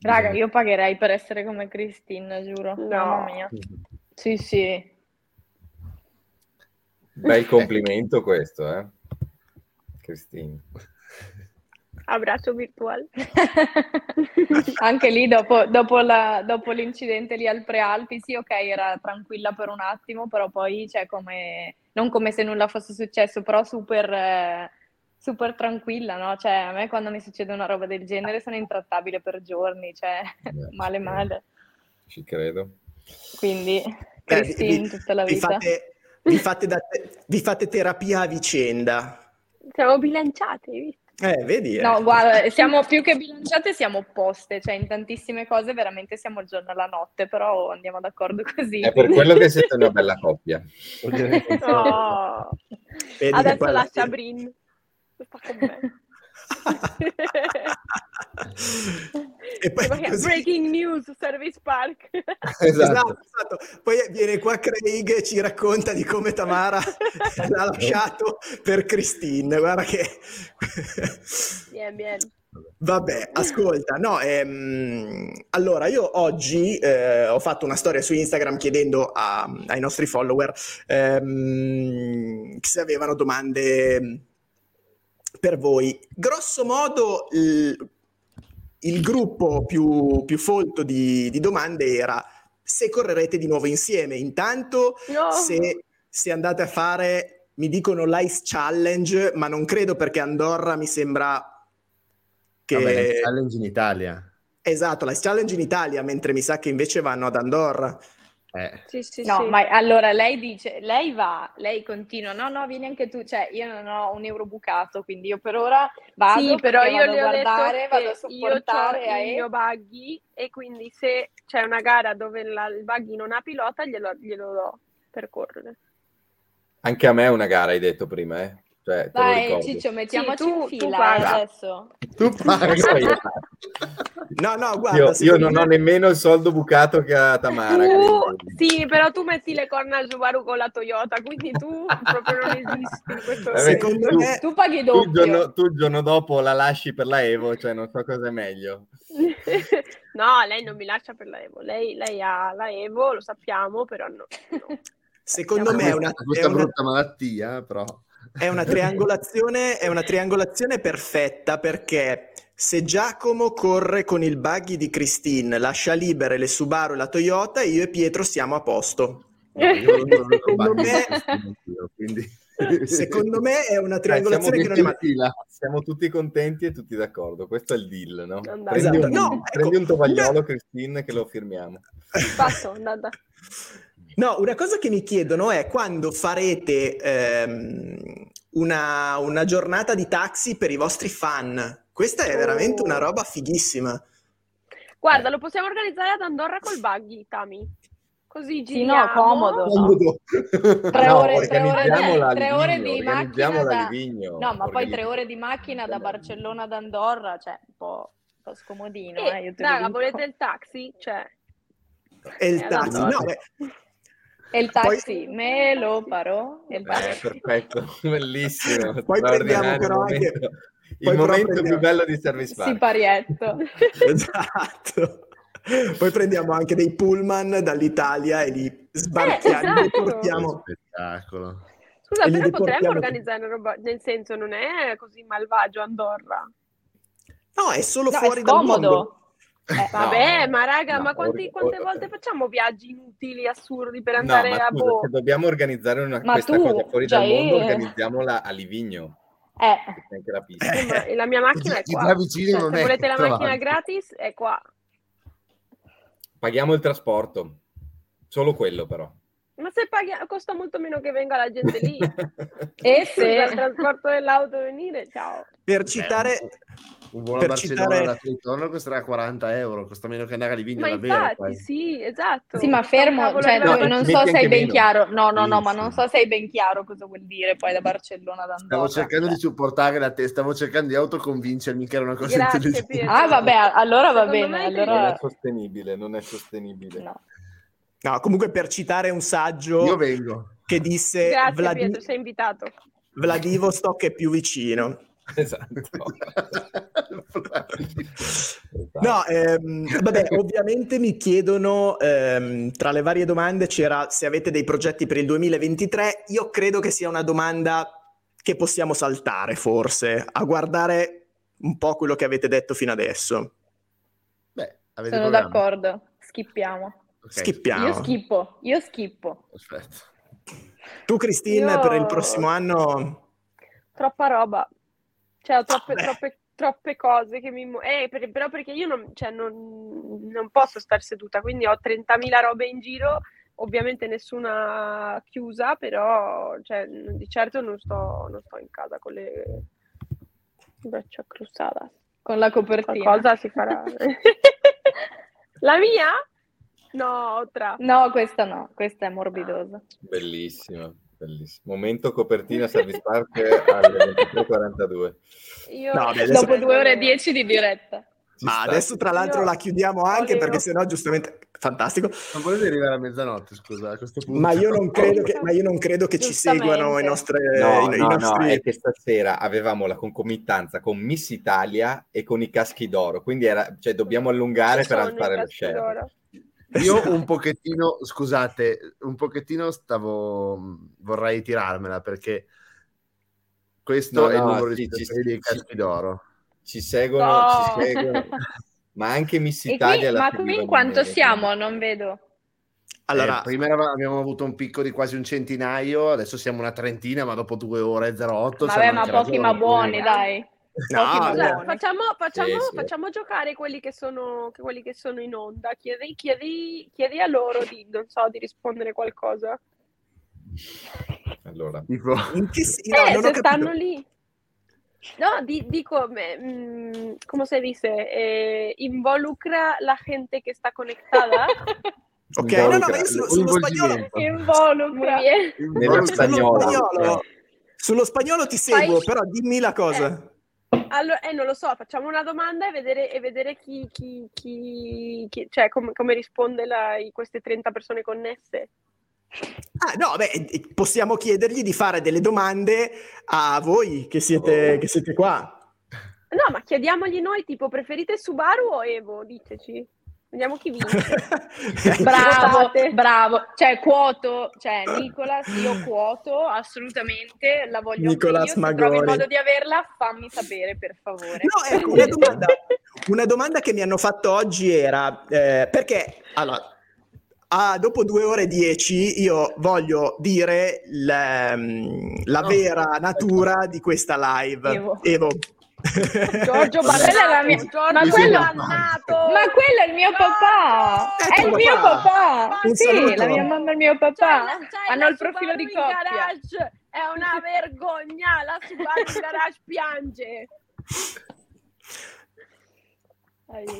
Raga, io pagherei per essere come Cristina, giuro. No. Mamma mia. Sì, sì. Bel complimento questo, eh? Cristina. Abbraccio virtuale. Anche lì dopo, dopo, la, dopo, l'incidente lì al Prealpi, sì, ok, era tranquilla per un attimo, però poi, cioè, come, non come se nulla fosse successo, però super, eh, super tranquilla, no? Cioè, a me quando mi succede una roba del genere sono intrattabile per giorni, cioè, Beh, male male. Ci credo. Quindi, Cristina, tutta la vita. Fate vi fate, da, vi fate terapia a vicenda. Siamo bilanciate, visto? Eh, vedi? Eh. No, guarda, siamo più che bilanciate, siamo opposte, cioè in tantissime cose veramente siamo il giorno e la notte, però andiamo d'accordo così. È per quello che siete una bella coppia. oh. Adesso lascia Brin. Sta con me. E poi così- breaking news, Service Park. Esatto. Esatto, esatto. Poi viene qua Craig e ci racconta di come Tamara l'ha lasciato per Christine. Guarda che... Bien, bien. Vabbè, ascolta, no, ehm, allora io oggi eh, ho fatto una storia su Instagram chiedendo a- ai nostri follower ehm, se avevano domande per voi. Grosso modo il, il gruppo più, più folto di, di domande era se correrete di nuovo insieme. Intanto No. se, se andate a fare, mi dicono l'Ice Challenge, ma non credo perché Andorra mi sembra che... Vabbè, challenge in Italia. Esatto, l'Ice Challenge in Italia, mentre mi sa che invece vanno ad Andorra. Eh, Sì, sì, No, sì. ma allora lei dice, lei va, lei continua, no, no, vieni anche tu, cioè io non ho un euro bucato, quindi io per ora vado, Sì, però io vado a ho detto guardare, vado a che io ho supportare il mio buggy e quindi se c'è una gara dove la- il buggy non ha pilota glielo, glielo do per correre. Anche a me è una gara, hai detto prima, eh? Cioè, Vai. Ciccio, mettiamoci tu- in tu fila eh, paga. adesso. tu io, No, no, guarda, io- io non me- ho nemmeno il soldo bucato che ha Tamara. Tu, sì, però tu metti le corna al Subaru con la Toyota, quindi tu proprio non esisti in questo Vabbè, momento. secondo tu- me... Tu paghi Tu il, doppio. giorno, tu il giorno dopo la lasci per la Evo, cioè non so cosa è meglio. No, lei non mi lascia per la Evo. Lei, lei ha la Evo, lo sappiamo, però no. no. Secondo me è una, è una- brutta malattia, però. È una triangolazione, è una triangolazione perfetta perché se Giacomo corre con il buggy di Christine, lascia libere le Subaru e la Toyota, io e Pietro siamo a posto. No, io non- Secondo me- quindi... Secondo me è una triangolazione siamo che non è male. Siamo tutti contenti e tutti d'accordo. Questo è il deal, no? Andate. Prendi, Esatto. un, No, prendi ecco, un tovagliolo, una- Christine, che lo firmiamo. Fatto, andata. No, una cosa che mi chiedono è quando farete ehm, una, una giornata di taxi per i vostri fan. Questa è veramente Oh. una roba fighissima. Guarda, lo possiamo organizzare ad Andorra col buggy, Tami. Così Sì, giriamo. no, comodo. Comodo. Tre No, ore, tre ore di, organizziamola a tre ore di macchina da... Livigno, No, ma poi tre ore di macchina da Barcellona ad Andorra, cioè un po', un po' scomodino, Eh, eh, io te lo raga, volete il taxi? Cioè, E il Eh, taxi. No, beh, E il Poi- taxi, me lo farò. e il Eh, taxi. perfetto, bellissimo. Poi prendiamo però anche- Il poi momento prendiamo- più bello di Service Park. Siparietto. esatto. Poi prendiamo anche dei pullman dall'Italia e li sbarchiamo, esatto. li portiamo. Spettacolo. Scusa, E però potremmo organizzare una roba, nel senso non è così malvagio Andorra. No, è solo No, è fuori dal mondo. Eh, Vabbè, No, ma raga, no, ma quanti- quante volte facciamo viaggi inutili, assurdi per No, andare ma a scusa, boh? se dobbiamo organizzare una, Ma questa tu, cosa fuori già dal mondo, organizziamola a Livigno, eh, anche la pista. Eh, ma la mia macchina è qua. Cioè, non se è volete la macchina avanti. gratis, è qua. Paghiamo il trasporto, solo quello però. Ma se paghi, costa molto meno che venga la gente lì. e Scusa, il se... trasporto dell'auto venire, ciao. Per citare, Un volo a Per Barcellona citare- da ritorno costerà 40 euro, costa meno che andare a Livigno Ma davvero. infatti, quasi. sì, esatto. Sì, ma fermo, cioè, No, non so se hai ben meno. chiaro, no, no, no, Sì, ma sì. non so se hai ben chiaro cosa vuol dire poi da Barcellona ad Andorra. Stavo cercando cioè. di supportare la testa, stavo cercando di autoconvincermi che era una cosa Grazie, intelligente. Pietro. Ah, vabbè, allora va Secondo bene, me Non è allora... sostenibile, non è sostenibile. No. No, comunque per citare un saggio Io vengo. che disse Grazie Vladi- Pietro, sei invitato. Vladivostok è più vicino. Esatto. No, ehm, vabbè, ovviamente mi chiedono, ehm, tra le varie domande c'era se avete dei progetti per il 2023. Io credo che sia una domanda che possiamo saltare, forse, a guardare un po' quello che avete detto fino adesso. Beh, avete Sono programma? d'accordo, schippiamo. Ok, Schippiamo. Io schippo, io schippo. Aspetta. Tu, Christine, Io- per il prossimo anno... Troppa roba. Cioè, ho troppe, Vabbè. troppe, troppe cose che mi... Eh, per- però perché io non, cioè, non, non posso star seduta, quindi ho 30.000 robe in giro, ovviamente nessuna chiusa, però cioè, di certo non sto, non sto in casa con le braccia cruzate. Con la copertina. Qualcosa si farà. La mia? No, tra. No, questa no, questa è morbidosa. Bellissimo, bellissimo. Momento copertina Service Park alle 23.42. Io... No, adesso- Dopo due ore e dieci di diretta. Ma sta. adesso tra l'altro Io la chiudiamo anche volevo- perché sennò giustamente fantastico. Non volete arrivare a mezzanotte, scusa, a questo punto. Ma io non credo che, ma io non credo che ci seguano i nostri No, i, i no, no, nostri- è che stasera avevamo la concomitanza con Miss Italia e con i caschi d'oro, quindi era, cioè, dobbiamo allungare Ci per alzare i lo caschi share. Io un pochettino, scusate, un pochettino stavo, vorrei tirarmela perché questo No, è il no, numero sì, di ci- dei ci- caschi d'oro. Ci seguono, No. ci seguono, ma anche Miss Italia qui, ma qui in quanto siamo? Non vedo. Allora, Eh, prima eravamo- abbiamo avuto un picco di quasi un centinaio, adesso siamo una trentina, ma dopo due ore e 08 Vabbè, ma pochi ma buoni, dai. No, buoni. facciamo, facciamo, Sì, sì. facciamo giocare quelli che, sono, che- quelli che sono in onda. Chiedi, chiedi, chiedi a loro di, non so, di rispondere qualcosa. Allora, Tipo, in che si- no, eh, non ho se stanno lì. No, di- dico, me- mm, come se dice, eh, involucra la gente che está conectada. Ok, no, no, ma Involucra- io sullo, sullo spagnolo, Involucra. Nello spagnolo, sullo spagnolo ti seguo, Fai- però dimmi la cosa. Allora, eh, non lo so, facciamo una domanda e vedere, e vedere chi, chi, chi- chi- cioè, come, come risponde la- queste 30 persone connesse. Ah, no, beh, eh, possiamo chiedergli di fare delle domande a voi che siete, che siete qua. No, ma chiediamogli noi, tipo, preferite Subaru o Evo? Diteci. Vediamo chi vince. Bravo, bravo. Cioè, quoto, cioè, Nicolas, io quoto assolutamente, la voglio Nicolas anche io. Se trovi il Magori. modo di averla, fammi sapere, per favore. No, ecco, una domanda, una domanda che mi hanno fatto oggi era, eh, perché, allora, ah, dopo due ore e dieci io voglio dire la, la No. vera natura di questa live. Evo. Evo. Giorgio Ma quella è la mia- Giorgio ma quello-. Ma quello è il mio papà! È È il mio papà. Un Sì, saluto. la mia mamma e il mio papà la- c'hai hanno la il profilo di coppia. garage. È una vergogna, la Subaru in garage piange.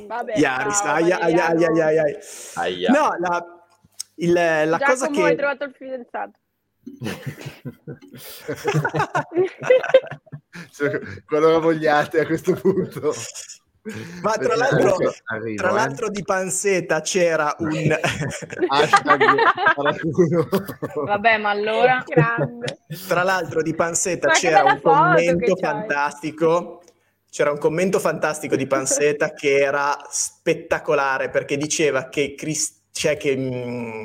Vabbè, Iaris, ciao, aia, aia, aia, aia, aia, aia. No, la, il- la cosa Giacomo, hai che... trovato il fidanzato. Cioè, quello che vogliate a questo punto. Ma tra l'altro, arrivo, tra eh. l'altro di Panseta c'era un... Vabbè, ma allora... Grande. Tra l'altro di Panseta Ma c'era un commento fantastico. C'era un commento fantastico di Panseta che era spettacolare perché diceva che, Cris- cioè che mm,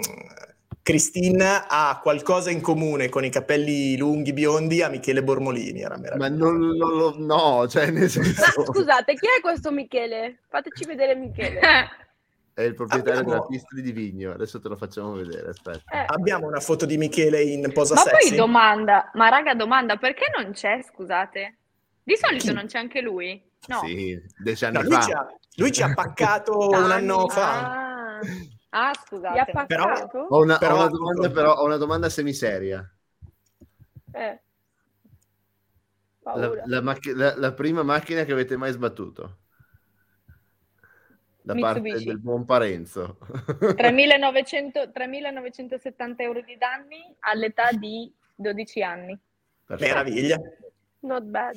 Cristina ha qualcosa in comune con i capelli lunghi biondi a Michele Bormolini. Era Ma meraviglioso. non lo, no, cioè nel Ma senso scusate, chi è questo Michele? Fateci vedere Michele. è il proprietario Abbiamo- della pista di Divigno. Adesso te lo facciamo vedere, aspetta. Eh, Abbiamo una foto di Michele in posa Ma sexy. poi domanda, ma raga domanda, perché non c'è, scusate? Di solito Chi? non c'è anche lui? No. Sì, dieci anni No, lui, fa. ci ha, lui ci ha paccato un anno fa. Ah, ah scusate. paccato? Ho una, ho Però- una domanda, però, ho una domanda semiseria. Eh. La, Paura. la macch- la- la prima macchina che avete mai sbattuto? Da parte Mitsubishi. del buon Parenzo. 3.900 3.970 euro di danni all'età di 12 anni. Perfetto. Meraviglia. Not bad.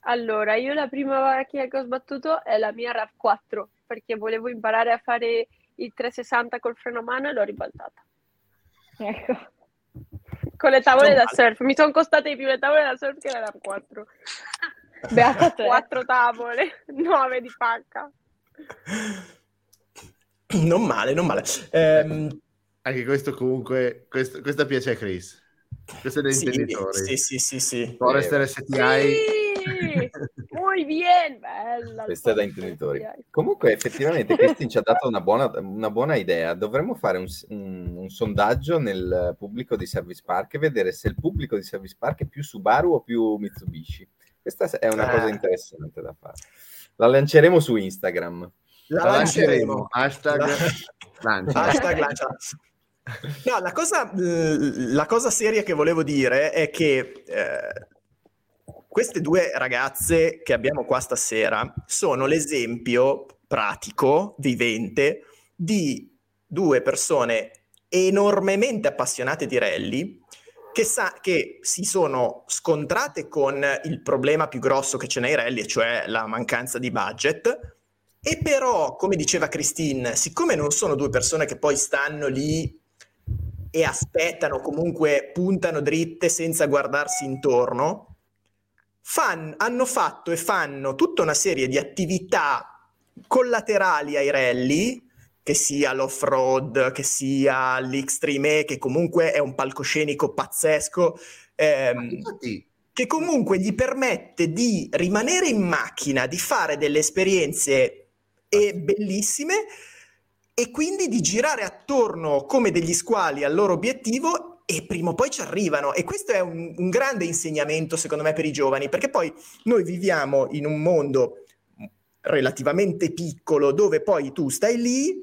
Allora, io la prima macchina che ho sbattuto è la mia RAV4 perché volevo imparare a fare il 360 col freno a mano e l'ho ribaltata. Ecco. Con le tavole da male. surf. Mi sono costate di più le tavole da surf che la RAV4. Beata te. Quattro tavole, nove di pacca. Non male, non male. Ehm, Anche questo comunque, questo- questa piace a Chris. Questo è dei sì, intenditori. sì, sì, sì, sì. Forester STI. Sì! Muy bien! Bella! Questa è da intenditori. Comunque, effettivamente, Cristin ci ha dato una buona, una buona idea. Dovremmo fare un, un- un sondaggio nel pubblico di Service Park e vedere se il pubblico di Service Park è più Subaru o più Mitsubishi. Questa è una Eh. cosa interessante da fare. La lanceremo su Instagram. La La lanceremo. lanceremo. Hashtag lancia. Hashtag lancia. No, la cosa, la cosa seria che volevo dire è che eh, queste due ragazze che abbiamo qua stasera sono l'esempio pratico, vivente, di due persone enormemente appassionate di rally che, sa- che si sono scontrate con il problema più grosso che c'è nei rally, cioè la mancanza di budget, E però, come diceva Christine, siccome non sono due persone che poi stanno lì e aspettano, comunque puntano dritte senza guardarsi intorno, fan, hanno fatto e fanno tutta una serie di attività collaterali ai rally, che sia l'off-road, che sia l'Extreme E, che comunque è un palcoscenico pazzesco, ehm, che comunque gli permette di rimanere in macchina, di fare delle esperienze e bellissime e quindi di girare attorno come degli squali al loro obiettivo e prima o poi ci arrivano. E questo è un, un grande insegnamento, secondo me, per i giovani, perché poi noi viviamo in un mondo relativamente piccolo dove poi tu stai lì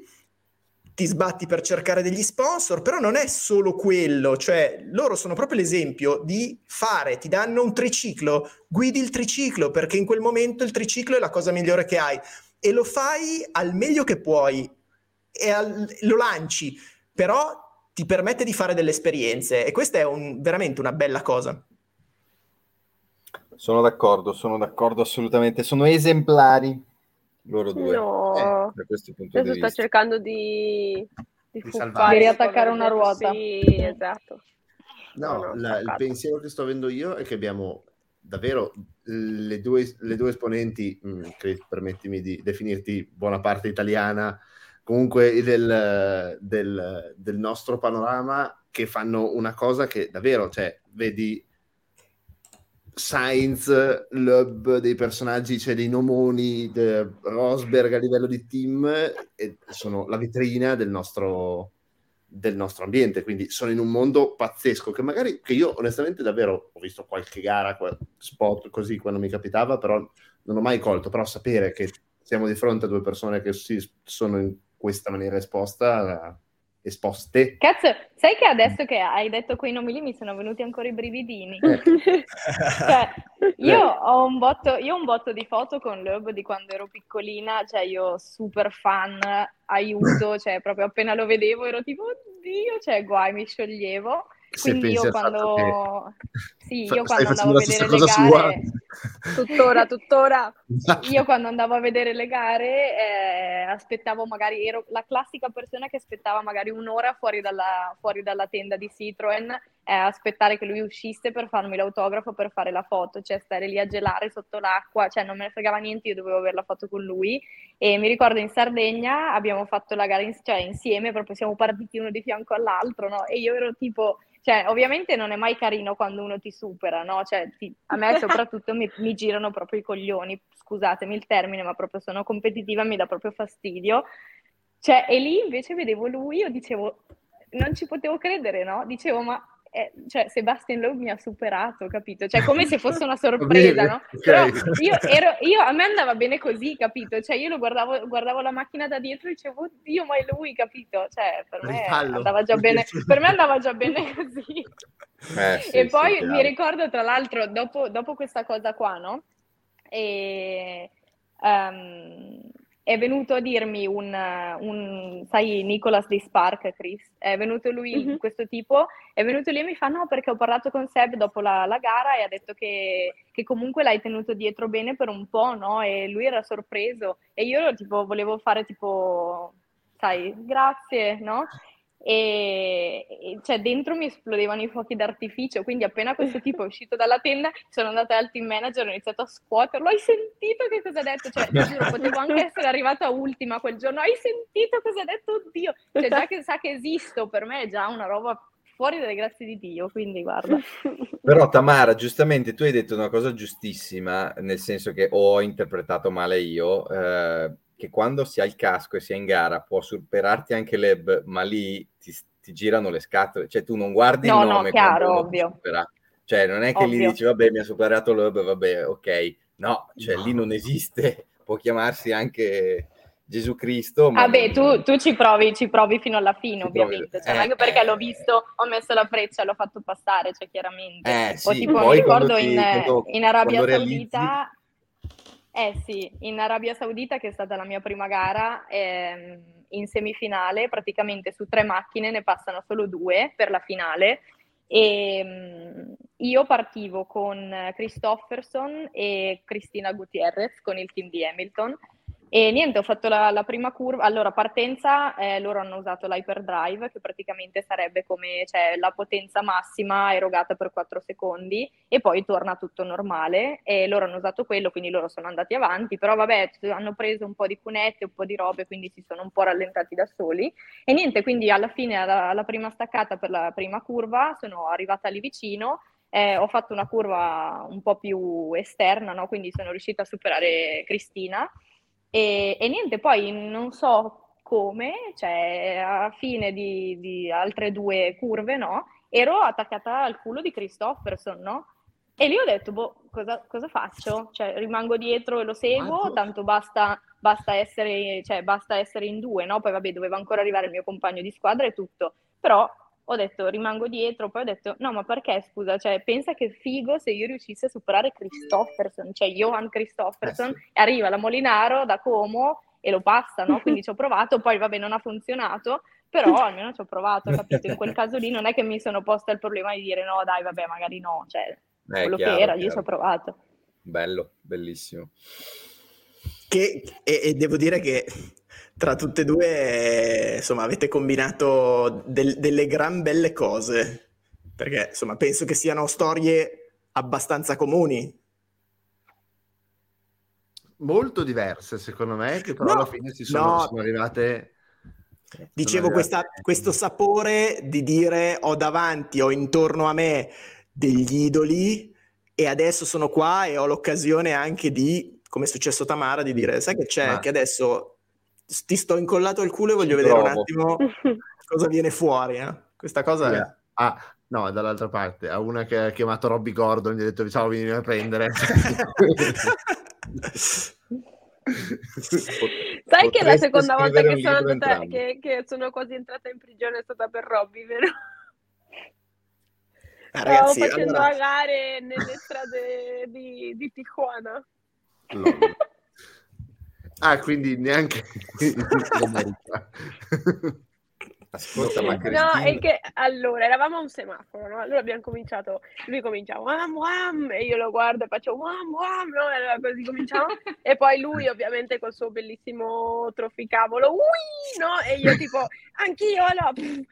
ti sbatti per cercare degli sponsor, però non è solo quello, cioè loro sono proprio l'esempio di fare, ti danno un triciclo, guidi il triciclo perché in quel momento il triciclo è la cosa migliore che hai. E lo fai al meglio che puoi e al- lo lanci, però ti permette di fare delle esperienze e questa è un- veramente una bella cosa. Sono d'accordo, sono d'accordo assolutamente. Sono esemplari loro due No, da questo punto di adesso sta vista. cercando di, di, Di. Di riattaccare una ruota. Sì, esatto. No, la- il pensiero che sto avendo io è che abbiamo davvero le due, le due esponenti, mh, che permettimi di definirti buona parte italiana, comunque del, del- del nostro panorama, che fanno una cosa che davvero, cioè, vedi Sainz, Loeb, dei personaggi, c'è dei nomoni, de- Rosberg a livello di team, e sono la vetrina del nostro, del nostro ambiente, quindi sono in un mondo pazzesco che magari, che io onestamente davvero ho visto qualche gara, spot così quando mi capitava, però non ho mai colto, però sapere che siamo di fronte a due persone che si sono questa maniera esposta, esposte, Cazzo, sai che adesso che hai detto quei nomi lì mi sono venuti ancora i brividini. Cioè, io ho un botto, io ho un botto di foto con Loeb di quando ero piccolina, cioè io super fan, aiuto, cioè proprio appena lo vedevo ero tipo, oddio, cioè guai, mi scioglievo. Quindi io quando, sì, io quando andavo a vedere le gare, sua. tuttora, tuttora. io quando andavo a vedere le gare eh, aspettavo magari, ero la classica persona che aspettava magari un'ora fuori dalla, fuori dalla tenda di Citroen, eh, aspettare che lui uscisse per farmi l'autografo, per fare la foto, cioè stare lì a gelare sotto l'acqua, cioè non me ne fregava niente, io dovevo avere la foto con lui e mi ricordo in Sardegna abbiamo fatto la gara in- cioè, insieme, proprio siamo partiti uno di fianco all'altro, no? E io ero tipo... Cioè, ovviamente non è mai carino quando uno ti supera, no? Cioè, ti- a me soprattutto mi, mi girano proprio i coglioni, scusatemi il termine, ma proprio sono competitiva, mi dà proprio fastidio. Cioè, e lì invece vedevo lui, io dicevo, non ci potevo credere, no? Dicevo, ma eh, cioè, Sebastian Loeb mi ha superato, capito? Cioè, come se fosse una sorpresa, no? Però io ero, io, a me andava bene così, capito? Cioè, io lo guardavo, guardavo la macchina da dietro e dicevo, oddio, ma è lui, capito? Cioè, per me andava già bene, per me andava già bene così. Eh, sì, e sì, poi chiaro. mi ricordo, tra l'altro, dopo, dopo questa cosa qua, no? E, ehm, è venuto a dirmi un, un- sai, Nicolas di Spark, Chris, è venuto lui, Mhm. questo tipo, è venuto lì e mi fa no perché ho parlato con Seb dopo la, la gara e ha detto che, che comunque l'hai tenuto dietro bene per un po', no? E lui era sorpreso e io tipo volevo fare tipo, sai, grazie, no? E, cioè dentro mi esplodevano i fuochi d'artificio, quindi appena questo tipo è uscito dalla tenda sono andata al team manager ho iniziato a scuoterlo, hai sentito che cosa ha detto? Cioè, giuro, potevo anche essere arrivata ultima quel giorno, hai sentito cosa ha detto? Oddio, cioè già che sa che esisto, per me è già una roba fuori dalle grazie di Dio, quindi guarda. Però Tamara, giustamente tu hai detto una cosa giustissima, nel senso che ho interpretato male io, eh, che quando si ha il casco e si è in gara può superarti anche l'eb, ma lì ti, ti girano le scatole, cioè tu non guardi No, il no, nome chiaro, uno ti ovvio. Cioè non è che lì Ovvio. dici vabbè mi ha superato l'eb, vabbè ok, no, cioè lì non esiste, può chiamarsi anche Gesù Cristo. ma Vabbè, tu, tu ci, provi, ci provi fino alla fine, Ci provi- ovviamente. Cioè, eh, non è che perché eh. l'ho visto, ho messo la freccia e l'ho fatto passare, cioè chiaramente. Eh, o sì, tipo, poi mi ricordo ti- in, quando- in Arabia quando realizzi- Saudita, eh sì, in Arabia Saudita, che è stata la mia prima gara, ehm, in semifinale, praticamente su tre macchine ne passano solo due per la finale. E mm, io partivo con Christofferson e Cristina Gutierrez con il team di Hamilton E niente, ho fatto la, la prima curva. Allora, partenza, eh, loro hanno usato l'hyperdrive, che praticamente sarebbe come cioè, la potenza massima erogata per 4 secondi, e poi torna tutto normale. E loro hanno usato quello, quindi loro sono andati avanti. Però, vabbè, hanno preso un po' di cunette, un po' di robe, quindi si sono un po' rallentati da soli. E niente, quindi alla fine, alla, alla prima staccata per la prima curva, sono arrivata lì vicino. Eh, ho fatto una curva un po' più esterna, no? quindi sono riuscita a superare Cristina e, e niente, poi non so come, cioè a fine di, di altre due curve, no? Ero attaccata al culo di Christofferson, no? E lì ho detto, boh, cosa, cosa faccio? Cioè, rimango dietro e lo seguo, tanto basta, basta, essere, cioè, basta essere in due, no? Poi vabbè, doveva ancora arrivare il mio compagno di squadra e tutto. Però ho detto rimango dietro, poi ho detto no ma perché scusa, cioè pensa che figo se io riuscissi a superare Christofferson, cioè Johan Christofferson, eh sì. arriva la Molinaro da Como e lo passa, no? Quindi ci ho provato, poi vabbè non ha funzionato, però almeno ci ho provato, capito? In quel caso lì non è che mi sono posta il problema di dire no dai vabbè magari no, cioè eh, quello chiaro, che era, chiaro. io ci ho provato. Bello, bellissimo. Che, e, e devo dire che tra tutte e due, insomma, avete combinato del, delle gran belle cose. Perché, insomma, penso che siano storie abbastanza comuni. Molto diverse, secondo me, che però no, alla fine si sono, no. sono arrivate... Dicevo, sono arrivate... Questa, questo sapore di dire ho davanti, ho intorno a me degli idoli e adesso sono qua e ho l'occasione anche di, come è successo a Tamara, di dire, sai che c'è, Ma... che adesso ti sto incollato al culo e voglio vedere un attimo cosa viene fuori. Eh? Questa cosa yeah. è... Ah, no, dall'altra parte, a una che ha chiamato Robby Gordon, gli ha detto ciao, vieni a prendere. Sai che la seconda volta che sono, andata, che, che sono quasi entrata in prigione è stata per Robby, vero? Ah, ragazzi, Stavo facendo allora... gare nelle strade di, di Tijuana. Ah, quindi neanche Ascolta, ma No, è che allora eravamo a un semaforo, no? Allora abbiamo cominciato, lui comincia wam wam e io lo guardo e faccio wam wam, no? E allora così cominciamo e poi lui ovviamente col suo bellissimo trofficavolo, ui, no? E io tipo anch'io, allora, pff,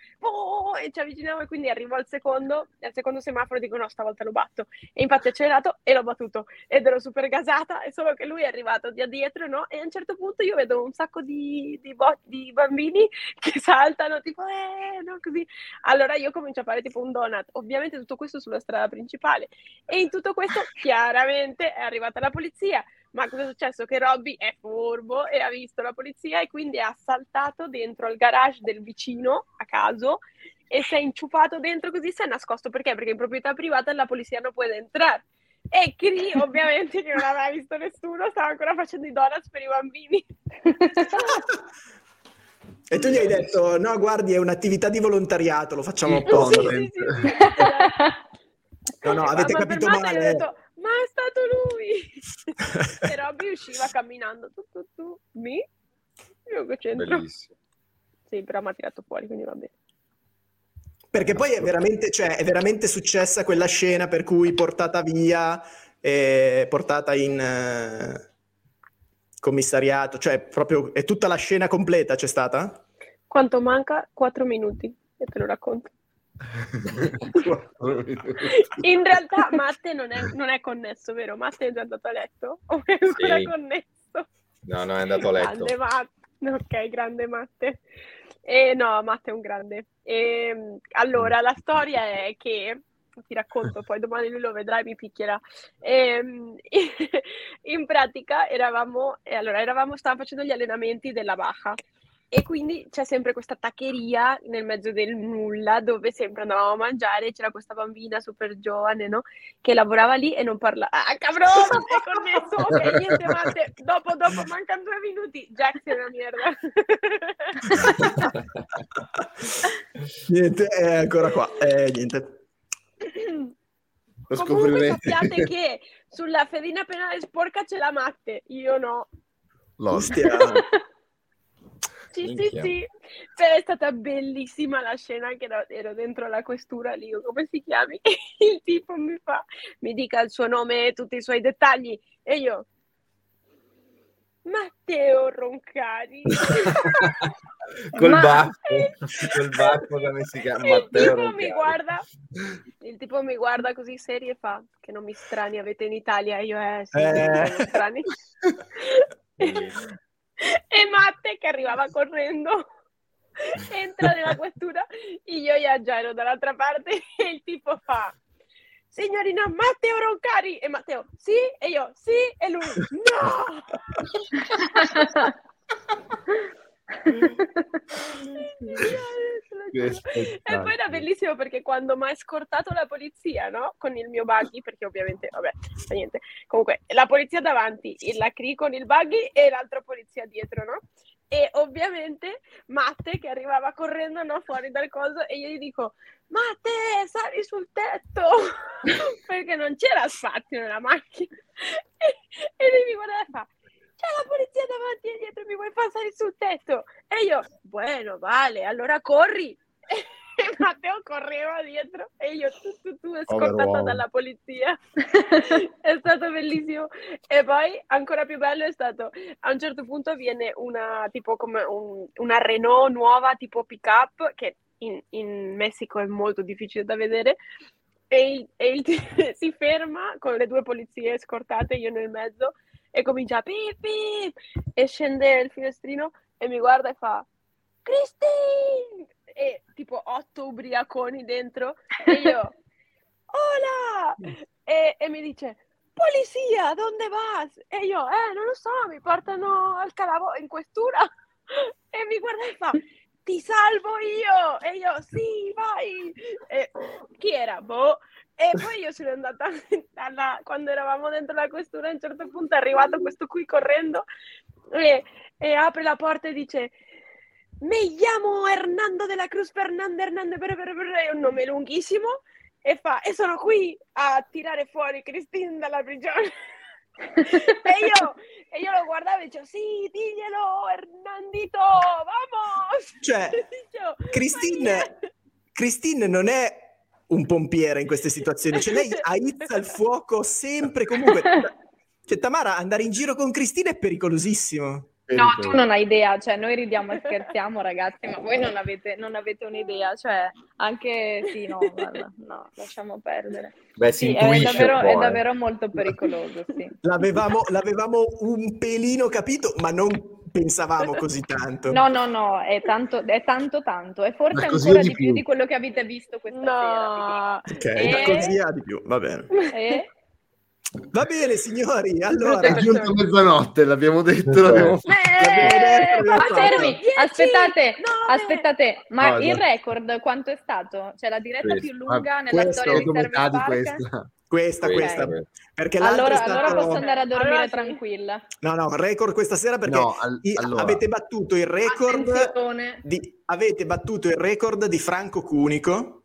e ci avviciniamo e quindi arrivo al secondo, e al secondo semaforo dico no, stavolta lo batto. E infatti ho accelerato e l'ho battuto ed ero super gasata, e solo che lui è arrivato da dietro, no? E a un certo punto io vedo un sacco di, di, bo- di bambini che saltano, tipo, eh, no, così. Allora io comincio a fare tipo un donut, ovviamente tutto questo sulla strada principale. E in tutto questo chiaramente è arrivata la polizia. Ma cosa è successo? Che Robby è furbo e ha visto la polizia e quindi ha saltato dentro il garage del vicino a caso e si è inciupato dentro così si è nascosto. Perché? Perché in proprietà privata la polizia non può entrare. E Cri, ovviamente, che non aveva visto nessuno, stava ancora facendo i donuts per i bambini. E tu gli hai detto, no, guardi, è un'attività di volontariato, lo facciamo apposta. Sì, sì, sì, no, no, avete capito male. Detto, ma è stato lui! e Robby usciva camminando, tu, tu, tu, mi? Io che c'entro? Bellissimo. Sì, però mi ha tirato fuori, quindi va bene. Perché poi è veramente, cioè, è veramente successa quella scena per cui portata via, eh, portata in eh, commissariato, cioè proprio è tutta la scena completa c'è stata? Quanto manca? Quattro minuti e te lo racconto. In realtà Matte non è, non è, connesso, vero? Matte è già andato a letto? O è ancora sì. connesso? No, no, è andato a letto. Grande Matte. Ok, grande Matte. E no, Matte è un grande. E, ehm, allora, la storia è che ti racconto, poi domani lui lo vedrà e mi picchierà. E, ehm, in pratica eravamo, allora, eravamo, stavamo facendo gli allenamenti della Baja e quindi c'è sempre questa taccheria nel mezzo del nulla dove sempre andavamo a mangiare. C'era questa bambina super giovane, no? Che lavorava lì e non parlava. Ah, cabrón! È connesso! Ok, niente, Matte. Dopo, dopo, mancano due minuti. Jack è una merda. niente, è ancora qua. Eh, niente. Lo Comunque sappiate che sulla fedina penale sporca c'è la Matte. Io no. L'ostia. Sì, Minchia. sì, sì. Cioè, è stata bellissima la scena che ero, ero dentro la questura lì, come si chiami? Il tipo mi fa, mi dica il suo nome e tutti i suoi dettagli. E io, Matte, Matteo Roncari. Col Ma- baffo, col baffo da messicano. il Matteo tipo mi Roncari. guarda, il tipo mi guarda così serio e fa che non mi strani, avete in Italia, io eh, sì, Eh. non mi strani. e Matte che arrivava correndo entra nella questura io e già ero dall'altra parte. E il tipo fa signorina Matteo Roncari e Matteo sì e io sì e lui no Che e poi era bellissimo perché quando mi ha scortato la polizia, no? Con il mio buggy, perché ovviamente, vabbè, niente. Comunque, la polizia davanti, il- la CRI con il buggy e l'altra polizia dietro, no? E ovviamente Matte che arrivava correndo no, fuori dal coso e io gli dico Matte, sali sul tetto! perché non c'era spazio nella macchina. E, e lui mi guarda e fa c'è la polizia davanti e dietro, mi vuoi far salire sul tetto? E io, bueno, vale, allora corri. E Matteo correva dietro e io tu tu tu scortata uomo. dalla polizia. è stato bellissimo. E poi ancora più bello è stato a un certo punto viene una tipo come un- una Renault nuova tipo pick up che in, in Messico è molto difficile da vedere. E, il, e il- si ferma con le due polizie scortate, io nel mezzo, e comincia pip pip e scende il finestrino e mi guarda e fa Christine! E tipo otto ubriaconi dentro e io hola! E, e mi dice polizia dove vas? e io eh non lo so mi portano al calavo in questura e mi guarda e fa ti salvo io! E io sì vai! E chi era? boh e poi io sono andata alla- quando eravamo dentro la questura a un certo punto è arrivato questo qui correndo e, e apre la porta e dice mi chiamo Hernando della Cruz Fernando Hernando per, per, per, è un nome lunghissimo e fa e sono qui a tirare fuori Christine dalla prigione e io, e io lo guardavo e dicevo sì diglielo Hernandito vamos Cioè, Christine. Christine non è un pompiere in queste situazioni, cioè lei aizza il fuoco sempre comunque. Cioè, Tamara, andare in giro con Christine è pericolosissimo. No, tu non hai idea, cioè noi ridiamo e scherziamo ragazzi, ma voi non avete, non avete un'idea, cioè anche sì, no, guarda, no, lasciamo perdere. Beh, si Sì, è davvero, è davvero molto pericoloso, sì. L'avevamo, l'avevamo un pelino capito, ma non pensavamo così tanto. No, no, no, è tanto, è tanto, tanto, è forse Ma ancora di più più? di quello che avete visto questa no Ok, E- da così a di più, va bene. sera. E... Va bene, signori, allora... È giunta mezzanotte, l'abbiamo detto. l'abbiamo fatto. Eh, L'abbiamo Ma fermi, aspettate, aspettate, ma No, il record quanto è stato? Cioè la diretta Questo. più lunga nella questo storia di di Park? questa. Questa, Ok. questa, perché l'altra Allora, allora posso andare a dormire Allora sì. tranquilla. No, no, record questa sera perché No, al- i- allora. avete battuto il record Attenzione. di, avete battuto il record di Franco Cunico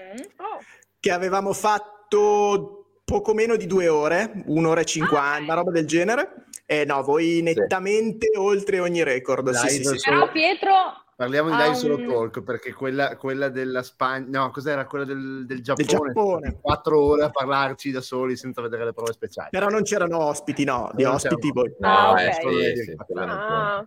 Mm. Oh, che avevamo fatto poco meno di due ore, un'ora e cinquanta, Ah, una roba del genere. E no, voi nettamente oltre ogni record. Sì, sì, sì. Però Pietro Parliamo di live solo un- talk perché quella, quella della Spagna, no, cos'era quella del, del Giappone? Giappone. Quattro ore a parlarci da soli senza vedere le prove speciali. Però non c'erano ospiti, no, di Non ospiti voi. No, Ah, eh, ok. sì, sì, ah.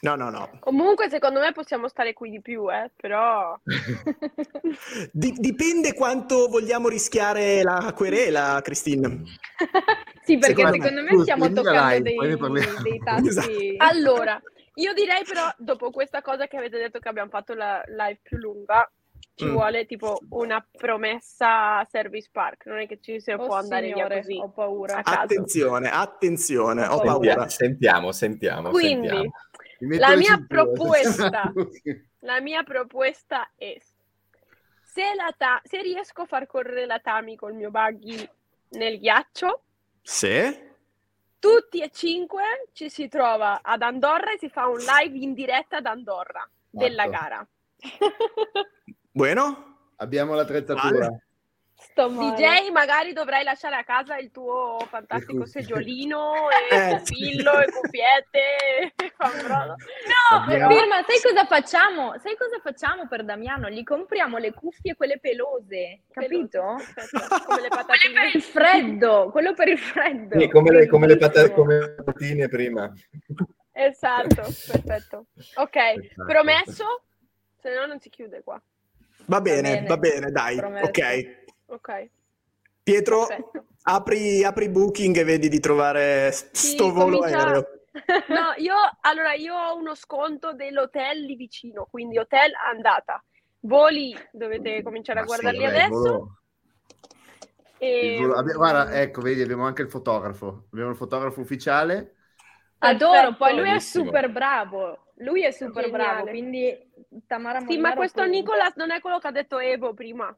No, no, no. Comunque, secondo me possiamo stare qui di più, eh, però... Di- dipende quanto vogliamo rischiare la querela, Christine. sì, perché Secondo secondo, me- me stiamo toccando live, dei, dei tassi. Esatto. Allora, io direi però, dopo questa cosa che avete detto che abbiamo fatto la live più lunga, ci Mm. vuole tipo una promessa a Service Park, non è che ci si Oh, può andare signore, via così. ho paura. A caso. Attenzione, attenzione, ho Ho paura. Sentiamo, sentiamo, sentiamo. Quindi, sentiamo. La mia proposta. La mia proposta è se, la ta- se riesco a far correre la Tami col mio buggy nel ghiaccio, Sì? Tutti e cinque ci si trova ad Andorra e si fa un live in diretta ad Andorra della Fatto. gara. Bueno? Abbiamo l'attrezzatura. Vale. Sto male. DJ, magari dovrai lasciare a casa il tuo fantastico seggiolino e Eh, il pillo e cuffiette. No, Abbiamo- però Firma, sai cosa facciamo? Sai cosa facciamo per Damiano? Gli compriamo le cuffie quelle pelose, capito? Aspetta, come le Quelle per patatine. il freddo, quello per il freddo. Sì, come le, come le come patatine prima. Esatto, perfetto. Ok, Esatto. promesso, se no non si chiude qua. Va bene, bene. va bene, dai. Promesso. Ok. Ok, Pietro, apri, apri Booking e vedi di trovare s- Sì, sto volo comincia- aereo. No, io allora io ho uno sconto dell'hotel lì vicino, quindi hotel andata. Voli dovete cominciare a Ma sì, guardarli vabbè, il adesso. volo- E... volo- abbi- guarda, ecco, vedi, abbiamo anche il fotografo. Abbiamo il fotografo ufficiale. Adoro, Perfetto. poi lui è super bravo. Lui è super Geniale. bravo, quindi Tamara Sì, ma questo. Nicolas non è quello che ha detto Evo prima.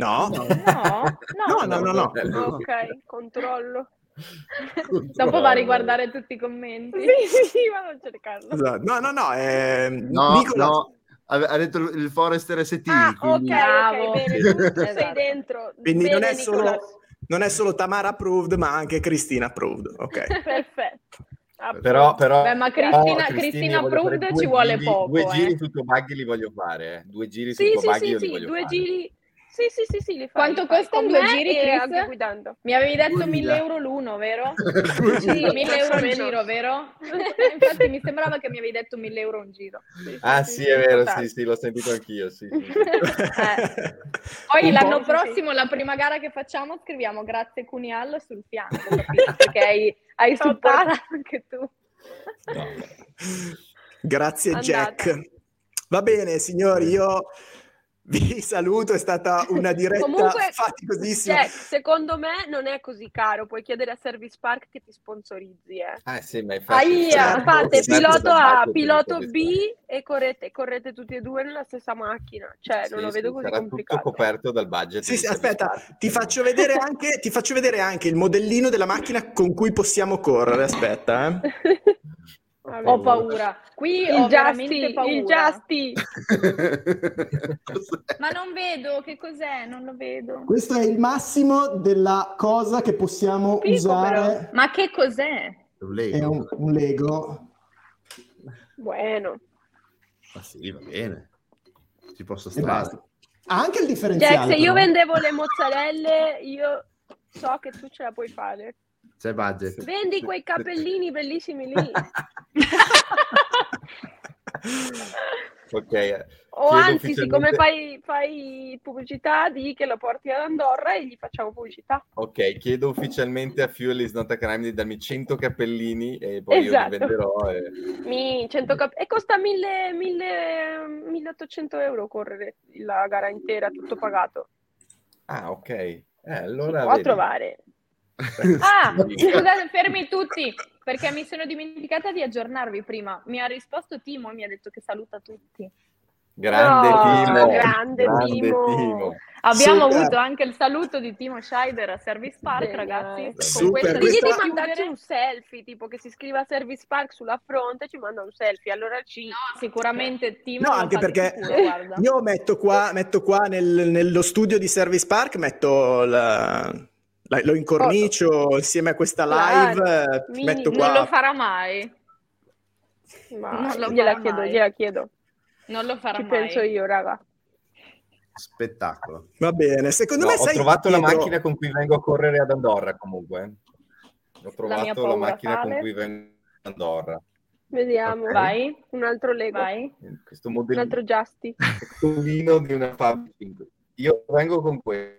No? No, No, no, no, no. Ok, controllo. Dopo va a riguardare tutti i commenti. Sì, sì, vado a cercarlo. Esatto. No, no, no. eh, No, Nicola- no, ha, ha detto il Forester ST. Ah, quindi... ok, Bravo. ok, bene, tu, sei Esatto. dentro. Quindi Bene, non è, solo, non è solo Tamara approved, ma anche Cristina approved. Ok. Perfetto. Però, però Beh, ma Cristina- Cristini, Cristina voglio fare approved ci vuole giri- poco, Due eh. giri su Tobaghi li voglio fare. eh. Due giri su Sì, sì, Tobaghi sì, li sì, voglio due fare. giri. Sì, sì, sì, sì, li fai, Quanto costano due giri, Chris? anche guidando. Mi avevi detto 2000. 1000 euro l'uno, vero? Sì, 1000 euro un giro, vero? Infatti mi sembrava che mi avevi detto 1000 euro un giro. Sì, Ah sì, sì, è vero, sì, sì, l'ho sentito anch'io. Sì. Eh. Poi Un l'anno po'. prossimo, la prima gara che facciamo, scriviamo grazie Cunial sul fianco, capito? perché hai, hai supportato anche tu. No. Grazie Andata. Jack. Va bene, signori, io vi saluto, è stata una diretta Comunque, faticosissima. Cioè, secondo me non è così caro. Puoi chiedere a Service Park che ti sponsorizzi. Eh. Ah sì, ma infatti... Aia, certo, Fate certo, piloto A, piloto B e correte, correte tutti e due nella stessa macchina. Cioè, Sì, non lo sì, vedo così sarà complicato. tutto coperto dal budget. Sì, sì, aspetta, Park. ti faccio, vedere anche, ti faccio vedere anche il modellino della macchina con cui possiamo correre. Aspetta, eh. Ho paura. Qui ho Il veramente Justy, paura. il Justy. Ma non vedo che cos'è, non lo vedo. Questo è il massimo della cosa che possiamo Figo, usare. Ma che cos'è? Un Lego. È un, un Lego. Bueno. Ma sì, va bene. Ci posso stare. anche il differenziale. Jack, se io però. vendevo le mozzarelle, io so che tu ce la puoi fare. C'è budget. Vendi quei capellini bellissimi lì. Ok, O anzi, siccome fai, fai pubblicità, di che lo porti ad Andorra e gli facciamo pubblicità. ok, chiedo ufficialmente a Fuel is not a crime di darmi 100 cappellini e poi io Esatto. li venderò. E... Mi, 100 cap- e costa 1000, 1000, 1800 euro correre la gara intera, tutto pagato. Ah, ok. Eh, Si allora può vedi. trovare. Ah, scusate, fermi tutti, perché mi sono dimenticata di aggiornarvi prima. Mi ha risposto Timo e mi ha detto che saluta tutti. Grande Oh, Timo. grande Timo. Abbiamo Super. avuto anche il saluto di Timo Scheider a Service Park, Geniale. ragazzi. Con Super, questo Digli questa- mandarci un selfie, tipo che si scriva Service Park sulla fronte e ci manda un selfie. Allora ci... No, sicuramente Timo No, anche perché sicuro, io metto qua, metto qua nel- nello studio di Service Park, metto la- lo incornicio insieme a questa live, eh, mini- metto Non qua. lo farà mai. Ma Non lo gliela farà chiedo, mai. gliela chiedo. Non lo farà Ci mai. penso io, raga. Spettacolo. Va bene, secondo No, me ho trovato la Pietro- macchina con cui vengo a correre ad Andorra comunque. Ho trovato la, paura macchina tale. con cui vengo ad Andorra. Vediamo. Ok. Vai, Un altro Lego. vai. Questo Un modellino altro Justy. di una Fab 5. Io vengo con questo.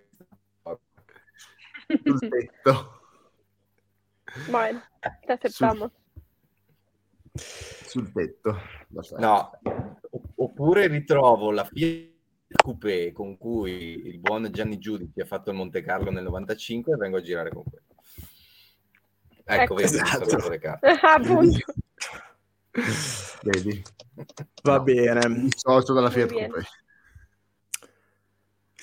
Sul tetto. Bueno, te aceptamos. Sul tetto. No, opp- oppure ritrovo la Fiat Coupé con cui il buon Gianni Giudici ha fatto il Monte Carlo nel 95 e vengo a girare con quello. Ecco, Ecco. vedi, Esatto. le carte. Appunto. Vedi? Va No. bene. Mi socio dalla Fiat bene. Coupé.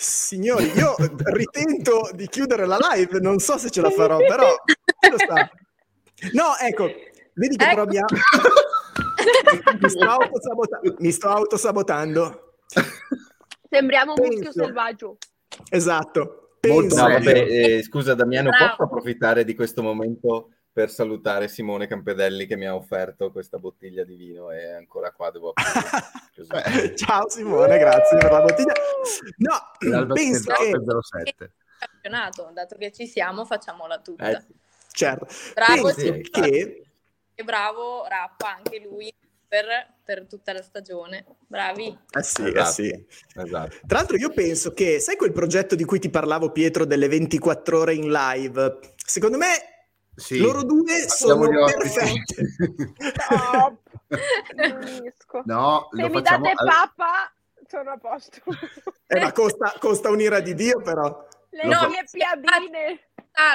Signori, io ritento di chiudere la live, non so se ce la farò, però. No, ecco, vedi che Ecco. però mi, sto autosabota- mi sto autosabotando. Sembriamo un muschio selvaggio. Esatto. Molto Penso No, Sì. vabbè, eh, scusa Damiano, Bravo. posso approfittare di questo momento per salutare Simone Campedelli che mi ha offerto questa bottiglia di vino e ancora qua devo aprire. Eh, Ciao Simone, grazie per la bottiglia. No, penso che 07. Campionato, dato che ci siamo, facciamola tutta. Eh, certo, Bravo, sì, che e bravo, rappa anche lui per, per tutta la stagione. Bravi. Eh sì, eh Esatto. sì. Esatto. Tra l'altro io penso che, sai quel progetto di cui ti parlavo Pietro delle 24 ore in live? Secondo me Sì. loro due Facciamo sono. Non riesco. No, Se lo mi facciamo date papà, sono a posto. Eh, ma costa, costa un'ira di Dio però. Le Lo fa- mie piadine.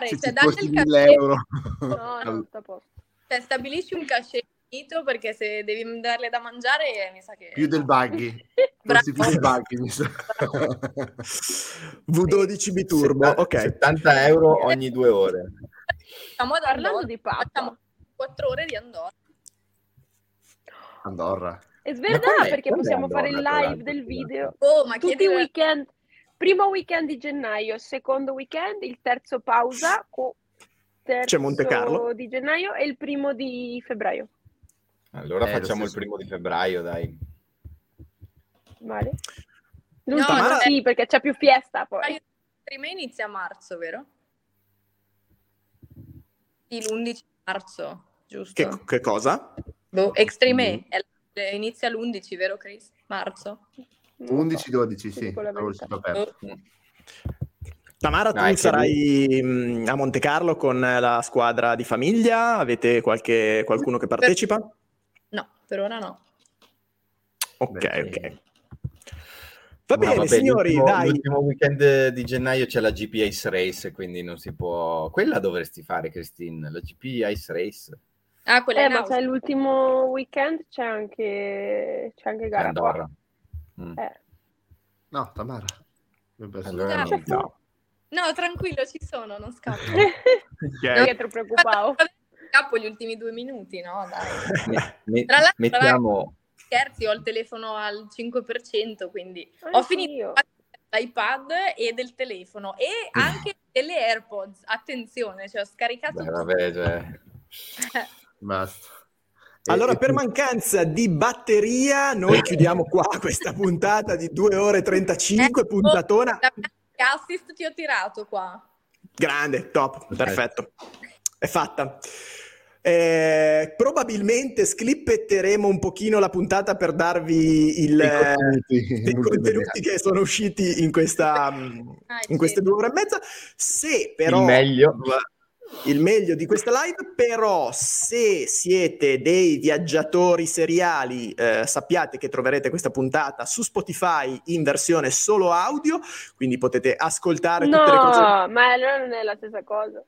Se cioè, date costi il 1000 cachet, euro. No, no, sta a posto. cioè, stabilisci un cachet finito, perché se devi darle da mangiare mi sa che... più del buggy. Più del buggy, mi sa. V12 biturbo, ok. 70 euro ogni due ore. Stiamo ad Parlando Andorra, di facciamo papà. 4 ore di Andorra. Andorra. Sverdà com'è- perché possiamo fare il Andorra, live del video. Oh, ma Tutti i chiedi... weekend. Primo weekend di gennaio, secondo weekend, il terzo pausa, o terzo C'è Monte Carlo. di gennaio e il primo di febbraio. Allora Eh, facciamo il primo di febbraio, dai. Vale? L'ultimo ma- sì, perché c'è più fiesta poi. Prima inizia a marzo, vero? Sì, l'11 marzo, giusto? Che, che cosa? Boh, Extreme è- è- inizia l'11, vero Chris? Marzo. Non lo so. 11-12, ti sì. aperto. Tamara, No, tu sarai mh, a Monte Carlo con la squadra di famiglia? Avete qualche, qualcuno che partecipa? No, per ora no. Ok, Beh, ok. Va bene, vabbè, signori, l'ultimo, dai. l'ultimo weekend di gennaio c'è la GP Ice Race, quindi non si può... Quella dovresti fare, Christine, la GP Ice Race. Ah, quella Eh, ma c'è l'ultimo weekend, c'è anche, c'è anche gara. Andorra. Mm. Eh. No, Tamara. Allora no. No. No, tranquillo, ci sono, non scappo. Ok. Non è troppo preoccupavo. Scappo gli ultimi due minuti, no? Dai. Me- me- Tra l'altro, mettiamo... Scherzi, ho il telefono al 5%, quindi ho Anch'io. finito l'iPad e del telefono e anche delle AirPods. Attenzione, cioè ho scaricato Beh, tutto. vabbè, cioè... Basta. Allora, per mancanza di batteria, noi chiudiamo qua questa puntata di 2 ore e 35, puntatona. Da me che assist ti ho tirato qua. Grande, top, perfetto. È fatta. Eh, probabilmente scrippetteremo un pochino la puntata per darvi il, i contenuti, i contenuti che sono usciti in, questa, Ah, in queste due ore e mezza. Se però Il meglio. il meglio di questa live, però se siete dei viaggiatori seriali, eh, sappiate che troverete questa puntata su Spotify in versione solo audio, quindi potete ascoltare tutte le cose. No, ma allora non è la stessa cosa.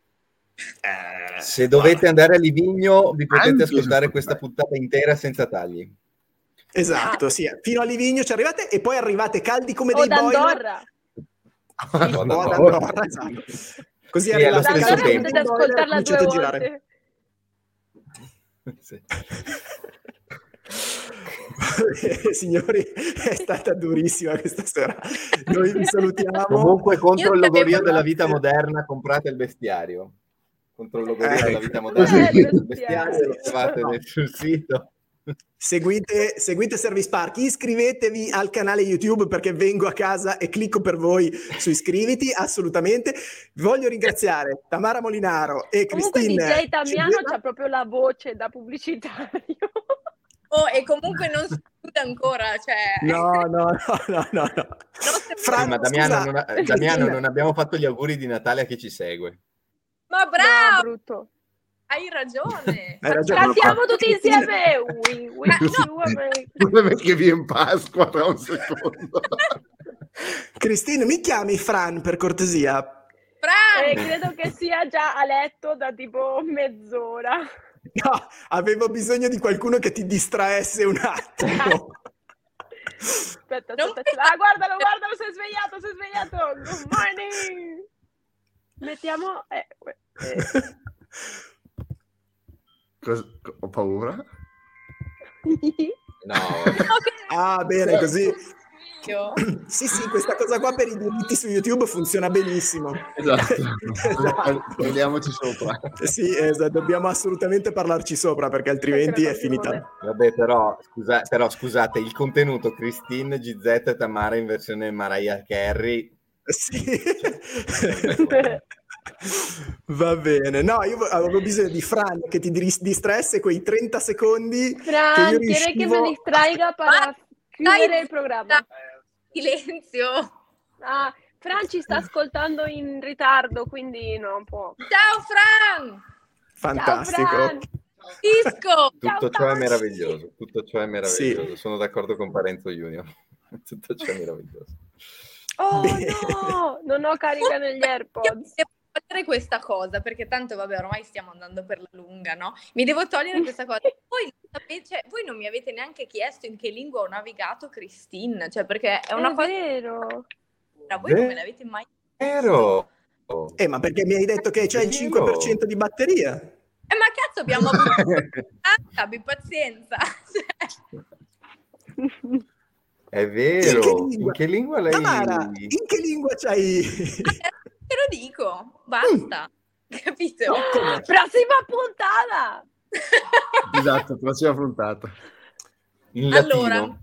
Eh, Se dovete andare a Livigno, vi potete Anche ascoltare questa puntata intera senza tagli. Esatto, sì. Fino a Livigno ci arrivate e poi arrivate caldi come O dei boiler. d'Andorra. O ad Andorra, esatto. Così Sì, allo arrivate stesso tempo. potete ascoltarla due a girare. Sì. Signori, è stata durissima questa sera. Noi vi salutiamo. Comunque contro il Io logorio della vita moderna comprate il bestiario. Contro il logorio Eh, della ecco. vita moderna. Eh, No. nel- sul sito. Seguite, seguite Service Park, iscrivetevi al canale YouTube perché vengo a casa e clicco per voi su iscriviti, assolutamente. Voglio ringraziare Tamara Molinaro e Comunque Cristina. DJ Tamiano Cigetta. c'ha proprio la voce da pubblicitario. Oh, e comunque non si chiude ancora, cioè... No, no, no, no, no. no. se- Fra- Sì, ma Damiano, scusa, non. Damiano, non abbiamo fatto gli auguri di Natale a chi ci segue. Ma No, bravo, brutto. hai ragione. Hai ragione. Cantiamo tutti insieme. We Problema è che vi in Pasqua tra un secondo. Cristina, mi chiami Fran per cortesia? Fran, Eh, credo che sia già a letto da tipo mezz'ora. No, avevo bisogno di qualcuno che ti distraesse un attimo. Aspetta, Non aspetta. Ah, guardalo, guardalo, si è svegliato, si è svegliato. Good morning. Mettiamo... Eh, eh. Cosa- Ho paura. No, Ah, bene, così. Sì, sì, questa cosa qua per i diritti su YouTube funziona benissimo. Esatto. Esatto. Parliamoci sopra. Sì, esatto, dobbiamo assolutamente parlarci sopra perché altrimenti è finita. vabbè, però, scusa- però scusate, il contenuto Christine, GZ e Tamara in versione Mariah Carey. Sì. Va bene, no, io avevo bisogno di Fran che ti dis- distraesse quei 30 secondi Fran, che io ¿quiere que me riuscivo... distraiga para chiudere il programma? Silenzio. Ah, Fran ci sta ascoltando in ritardo, quindi non può. Ciao Fran! Fantastico. Ciao, Fran. Disco! Tutto Ciao, ciò è meraviglioso, tutto ciò è meraviglioso. Sì. Sono d'accordo con Parenzo Junior. tutto ciò è meraviglioso. Oh Bene. no, non ho carica negli AirPods. devo togliere questa cosa perché tanto vabbè ormai stiamo andando per la lunga no? mi devo togliere questa cosa voi, non sapete- cioè, voi non mi avete neanche chiesto in che lingua ho navigato Christine cioè perché è una È cosa vero. voi non me l'avete mai Vero! Eh, ma perché mi hai detto che c'è il 5% di batteria? eh ma cazzo abbiamo avuto abbi pazienza Cioè, È vero! In che lingua? In che lingua lei... Tamara, in che lingua c'hai... te lo dico basta capito Come? Prossima puntata! Esatto, prossima puntata. In Allora, latino.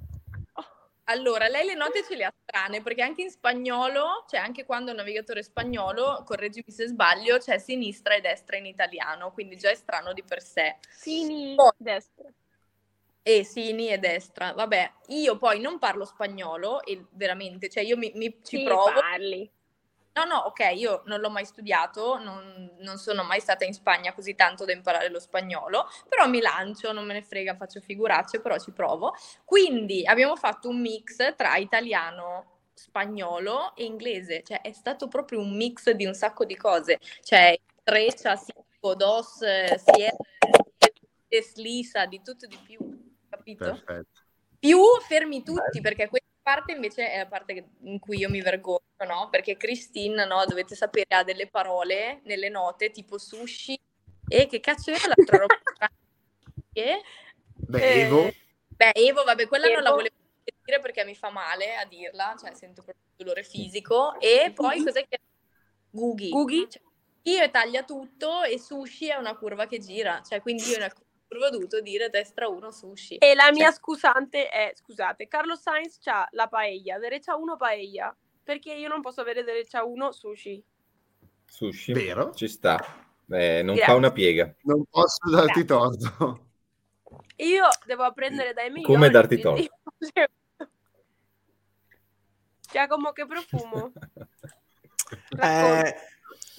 allora, lei le note ce le ha strane perché anche in spagnolo, cioè anche quando è un navigatore spagnolo, correggimi se sbaglio, c'è sinistra e destra in italiano, quindi già è strano di per sé. Sini, Oh. destra. E sini e destra. Vabbè, io poi non parlo spagnolo e veramente, cioè io mi, mi- ci Sì, provo. parli. No, no, ok, io non l'ho mai studiato, non, non sono mai stata in Spagna così tanto da imparare lo spagnolo, però mi lancio, non me ne frega, faccio figuracce, però ci provo. Quindi abbiamo fatto un mix tra italiano, spagnolo e inglese, cioè è stato proprio un mix di un sacco di cose, cioè treccia, cinco, dos, eh, sierra, slisa, di tutto di più, capito? Perfetto. più fermi tutti, perché questa parte invece è la parte in cui io mi vergogno, no? Perché Christine, no, dovete sapere, ha delle parole nelle note tipo sushi e che cazzo era l'altra roba? Che? Beh, Eh, Evo, Beh, Evo, vabbè, quella non la Evo. volevo dire perché mi fa male a dirla, cioè sento proprio dolore fisico. E poi cos'è che... Gugi. Gugi? Cioè, io taglia tutto e sushi è una curva che gira, cioè quindi io nel curva ho dovuto dire destra 1 sushi. E la mia Cioè- scusante è, scusate, Carlo Sainz c'ha la paella, derecha 1 paella, perché io non posso avere derecha 1 sushi. Sushi. Vero? Ci sta. Eh, non Grazie. fa una piega. non posso darti torto. Io devo apprendere dai migliori. Come darti quindi- Giacomo, che profumo. Eh,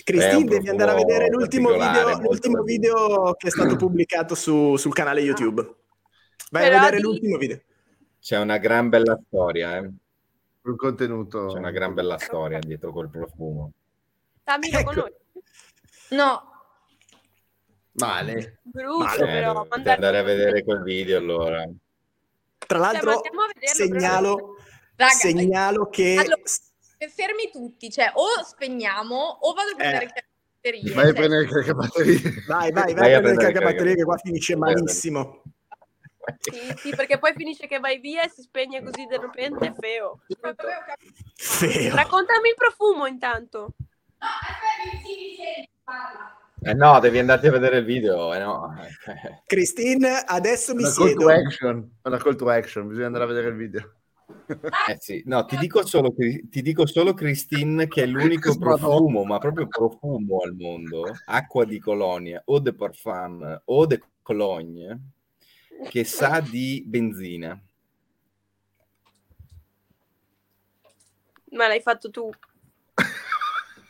Un devi andare a vedere l'ultimo video, l'ultimo video che è stato pubblicato su- sul canale YouTube. Vai Però a vedere di- l'ultimo video. C'è una gran bella storia, eh. Un contenuto. C'è una gran bella storia dietro quel profumo. Lo Ecco. conosci? No, Male. Brutto, Male. Eh, però. mandare- andare a vedere quel video allora. Tra l'altro, Cioè, andiamo a vederlo, segnalo, raga, segnalo che... Allora, fermi tutti, cioè o spegniamo o vado a prendere Eh. il batterie. Vai a cioè, prendere il caricabatterie. Vai, vai, vai, Vai a prendere il caricabatterie che qua finisce malissimo. Sì, sì, perché poi finisce che vai via e si spegne così di repente, feo. Feo. Raccontami il profumo intanto. Eh no, devi andarti a vedere il video, eh no. Christine, adesso mi Una call siedo. to action. Una call to action. Bisogna andare a vedere il video. Eh sì, no, ti dico solo, ti dico solo Christine che è l'unico profumo, ma proprio profumo al mondo, acqua di colonia, o de parfum, o de cologne, che sa di benzina. Ma l'hai fatto tu.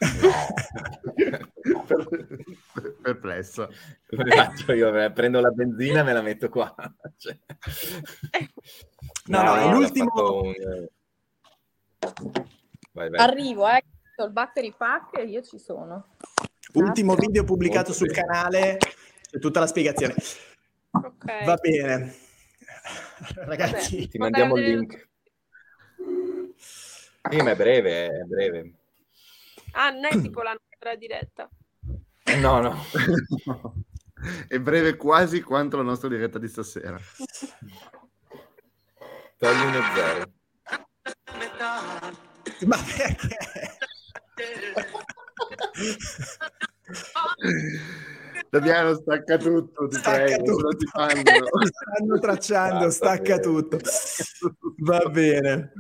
Perplesso. Come faccio io? Eh, Prendo la benzina e me la metto qua. Cioè. No, no, è l'ha l'ultimo- un- Vai, vai. Arrivo, eh. Il battery pack e io ci sono. Ultimo video pubblicato Molto sul bene. canale, c'è tutta la spiegazione. Ok. Va bene. Ragazzi, Ti mandiamo il link. Sì, ma è breve, è breve. Ah, non è tipo la nostra diretta. No, no. È breve quasi quanto la nostra diretta di stasera. Togli uno zero. ma perché? Damiano stacca tutto, ti Stacca prego, tutto. ti fanno. Stanno tracciando, Basta, stacca bene. tutto. Va bene.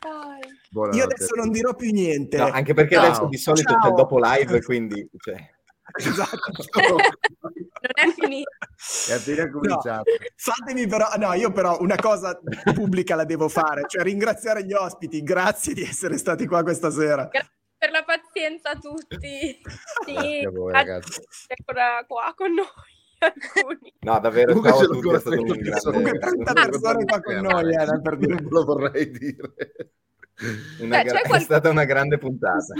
Dai. Buonanotte. Io adesso non dirò più niente. No, anche perché Ciao. adesso di solito c'è Ciao. il dopo live, quindi... Cioè... Esatto. Non è finito. È appena cominciato. Fatemi però, no, io però una cosa pubblica la devo fare, cioè ringraziare gli ospiti. Grazie di essere stati qua questa sera. Per la pazienza a tutti. Sì, Grazie a voi, grazie ragazzi. ancora qua con noi alcuni. No, davvero, Comunque ciao a sono tutti, è stato un 30 persone. Comunque grande... 30 persone qua con noi, eh, per dire. Non ve lo vorrei dire. Una Cioè, gra- c'è È qual- stata una grande puntata.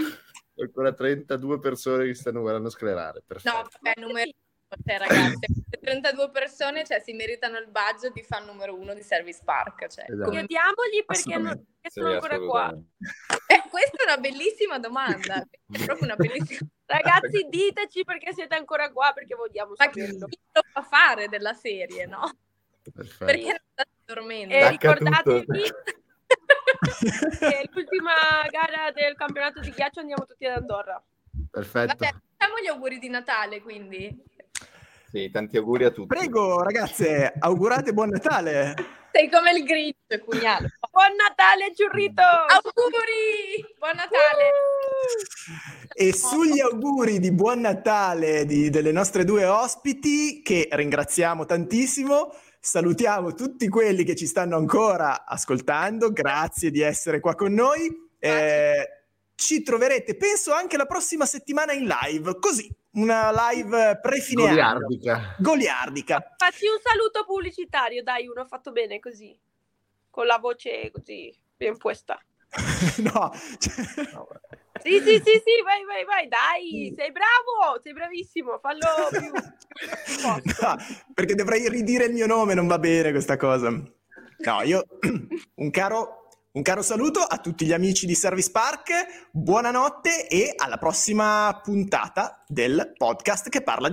Ancora 32 persone che stanno guardando sclerare. Perfetto. No, vabbè, numero uno, cioè, ragazzi, queste 32 persone cioè, si meritano il badge di fan numero uno di Service Park. Cioè, Esatto. come- Chiediamogli perché non Sì, sono ancora qua. Eh, questa è una bellissima domanda. È proprio una bellissima Ragazzi, diteci perché siete ancora qua, perché vogliamo Ma chi saperlo. lo fa fare della serie, no? Perfetto. Perché non state dormendo? E ricordatevi che l'ultima gara del campionato di ghiaccio andiamo tutti ad Andorra. Perfetto. Vabbè, facciamo gli auguri di Natale, quindi. Sì, tanti auguri a tutti. Prego, ragazze, augurate buon Natale. Sei come il Grinch, cugnale. Buon Natale, Giurrito! Auguri! Buon Natale! E sugli auguri di buon Natale di- delle nostre due ospiti, che ringraziamo tantissimo, salutiamo tutti quelli che ci stanno ancora ascoltando, grazie di essere qua con noi. Eh, ci troverete, penso, anche la prossima settimana in live, così, una live pre-fine anno. Goliardica. Goliardica. Facci un saluto pubblicitario, dai, uno fatto bene così, con la voce così ben puesta. no, cioè- Sì, sì, sì, sì, vai, vai, vai, dai, sei bravo, sei bravissimo, fallo più. No, perché dovrei ridire il mio nome, non va bene questa cosa. No, io un caro, un caro saluto a tutti gli amici di Service Park, buonanotte e alla prossima puntata del podcast che parla di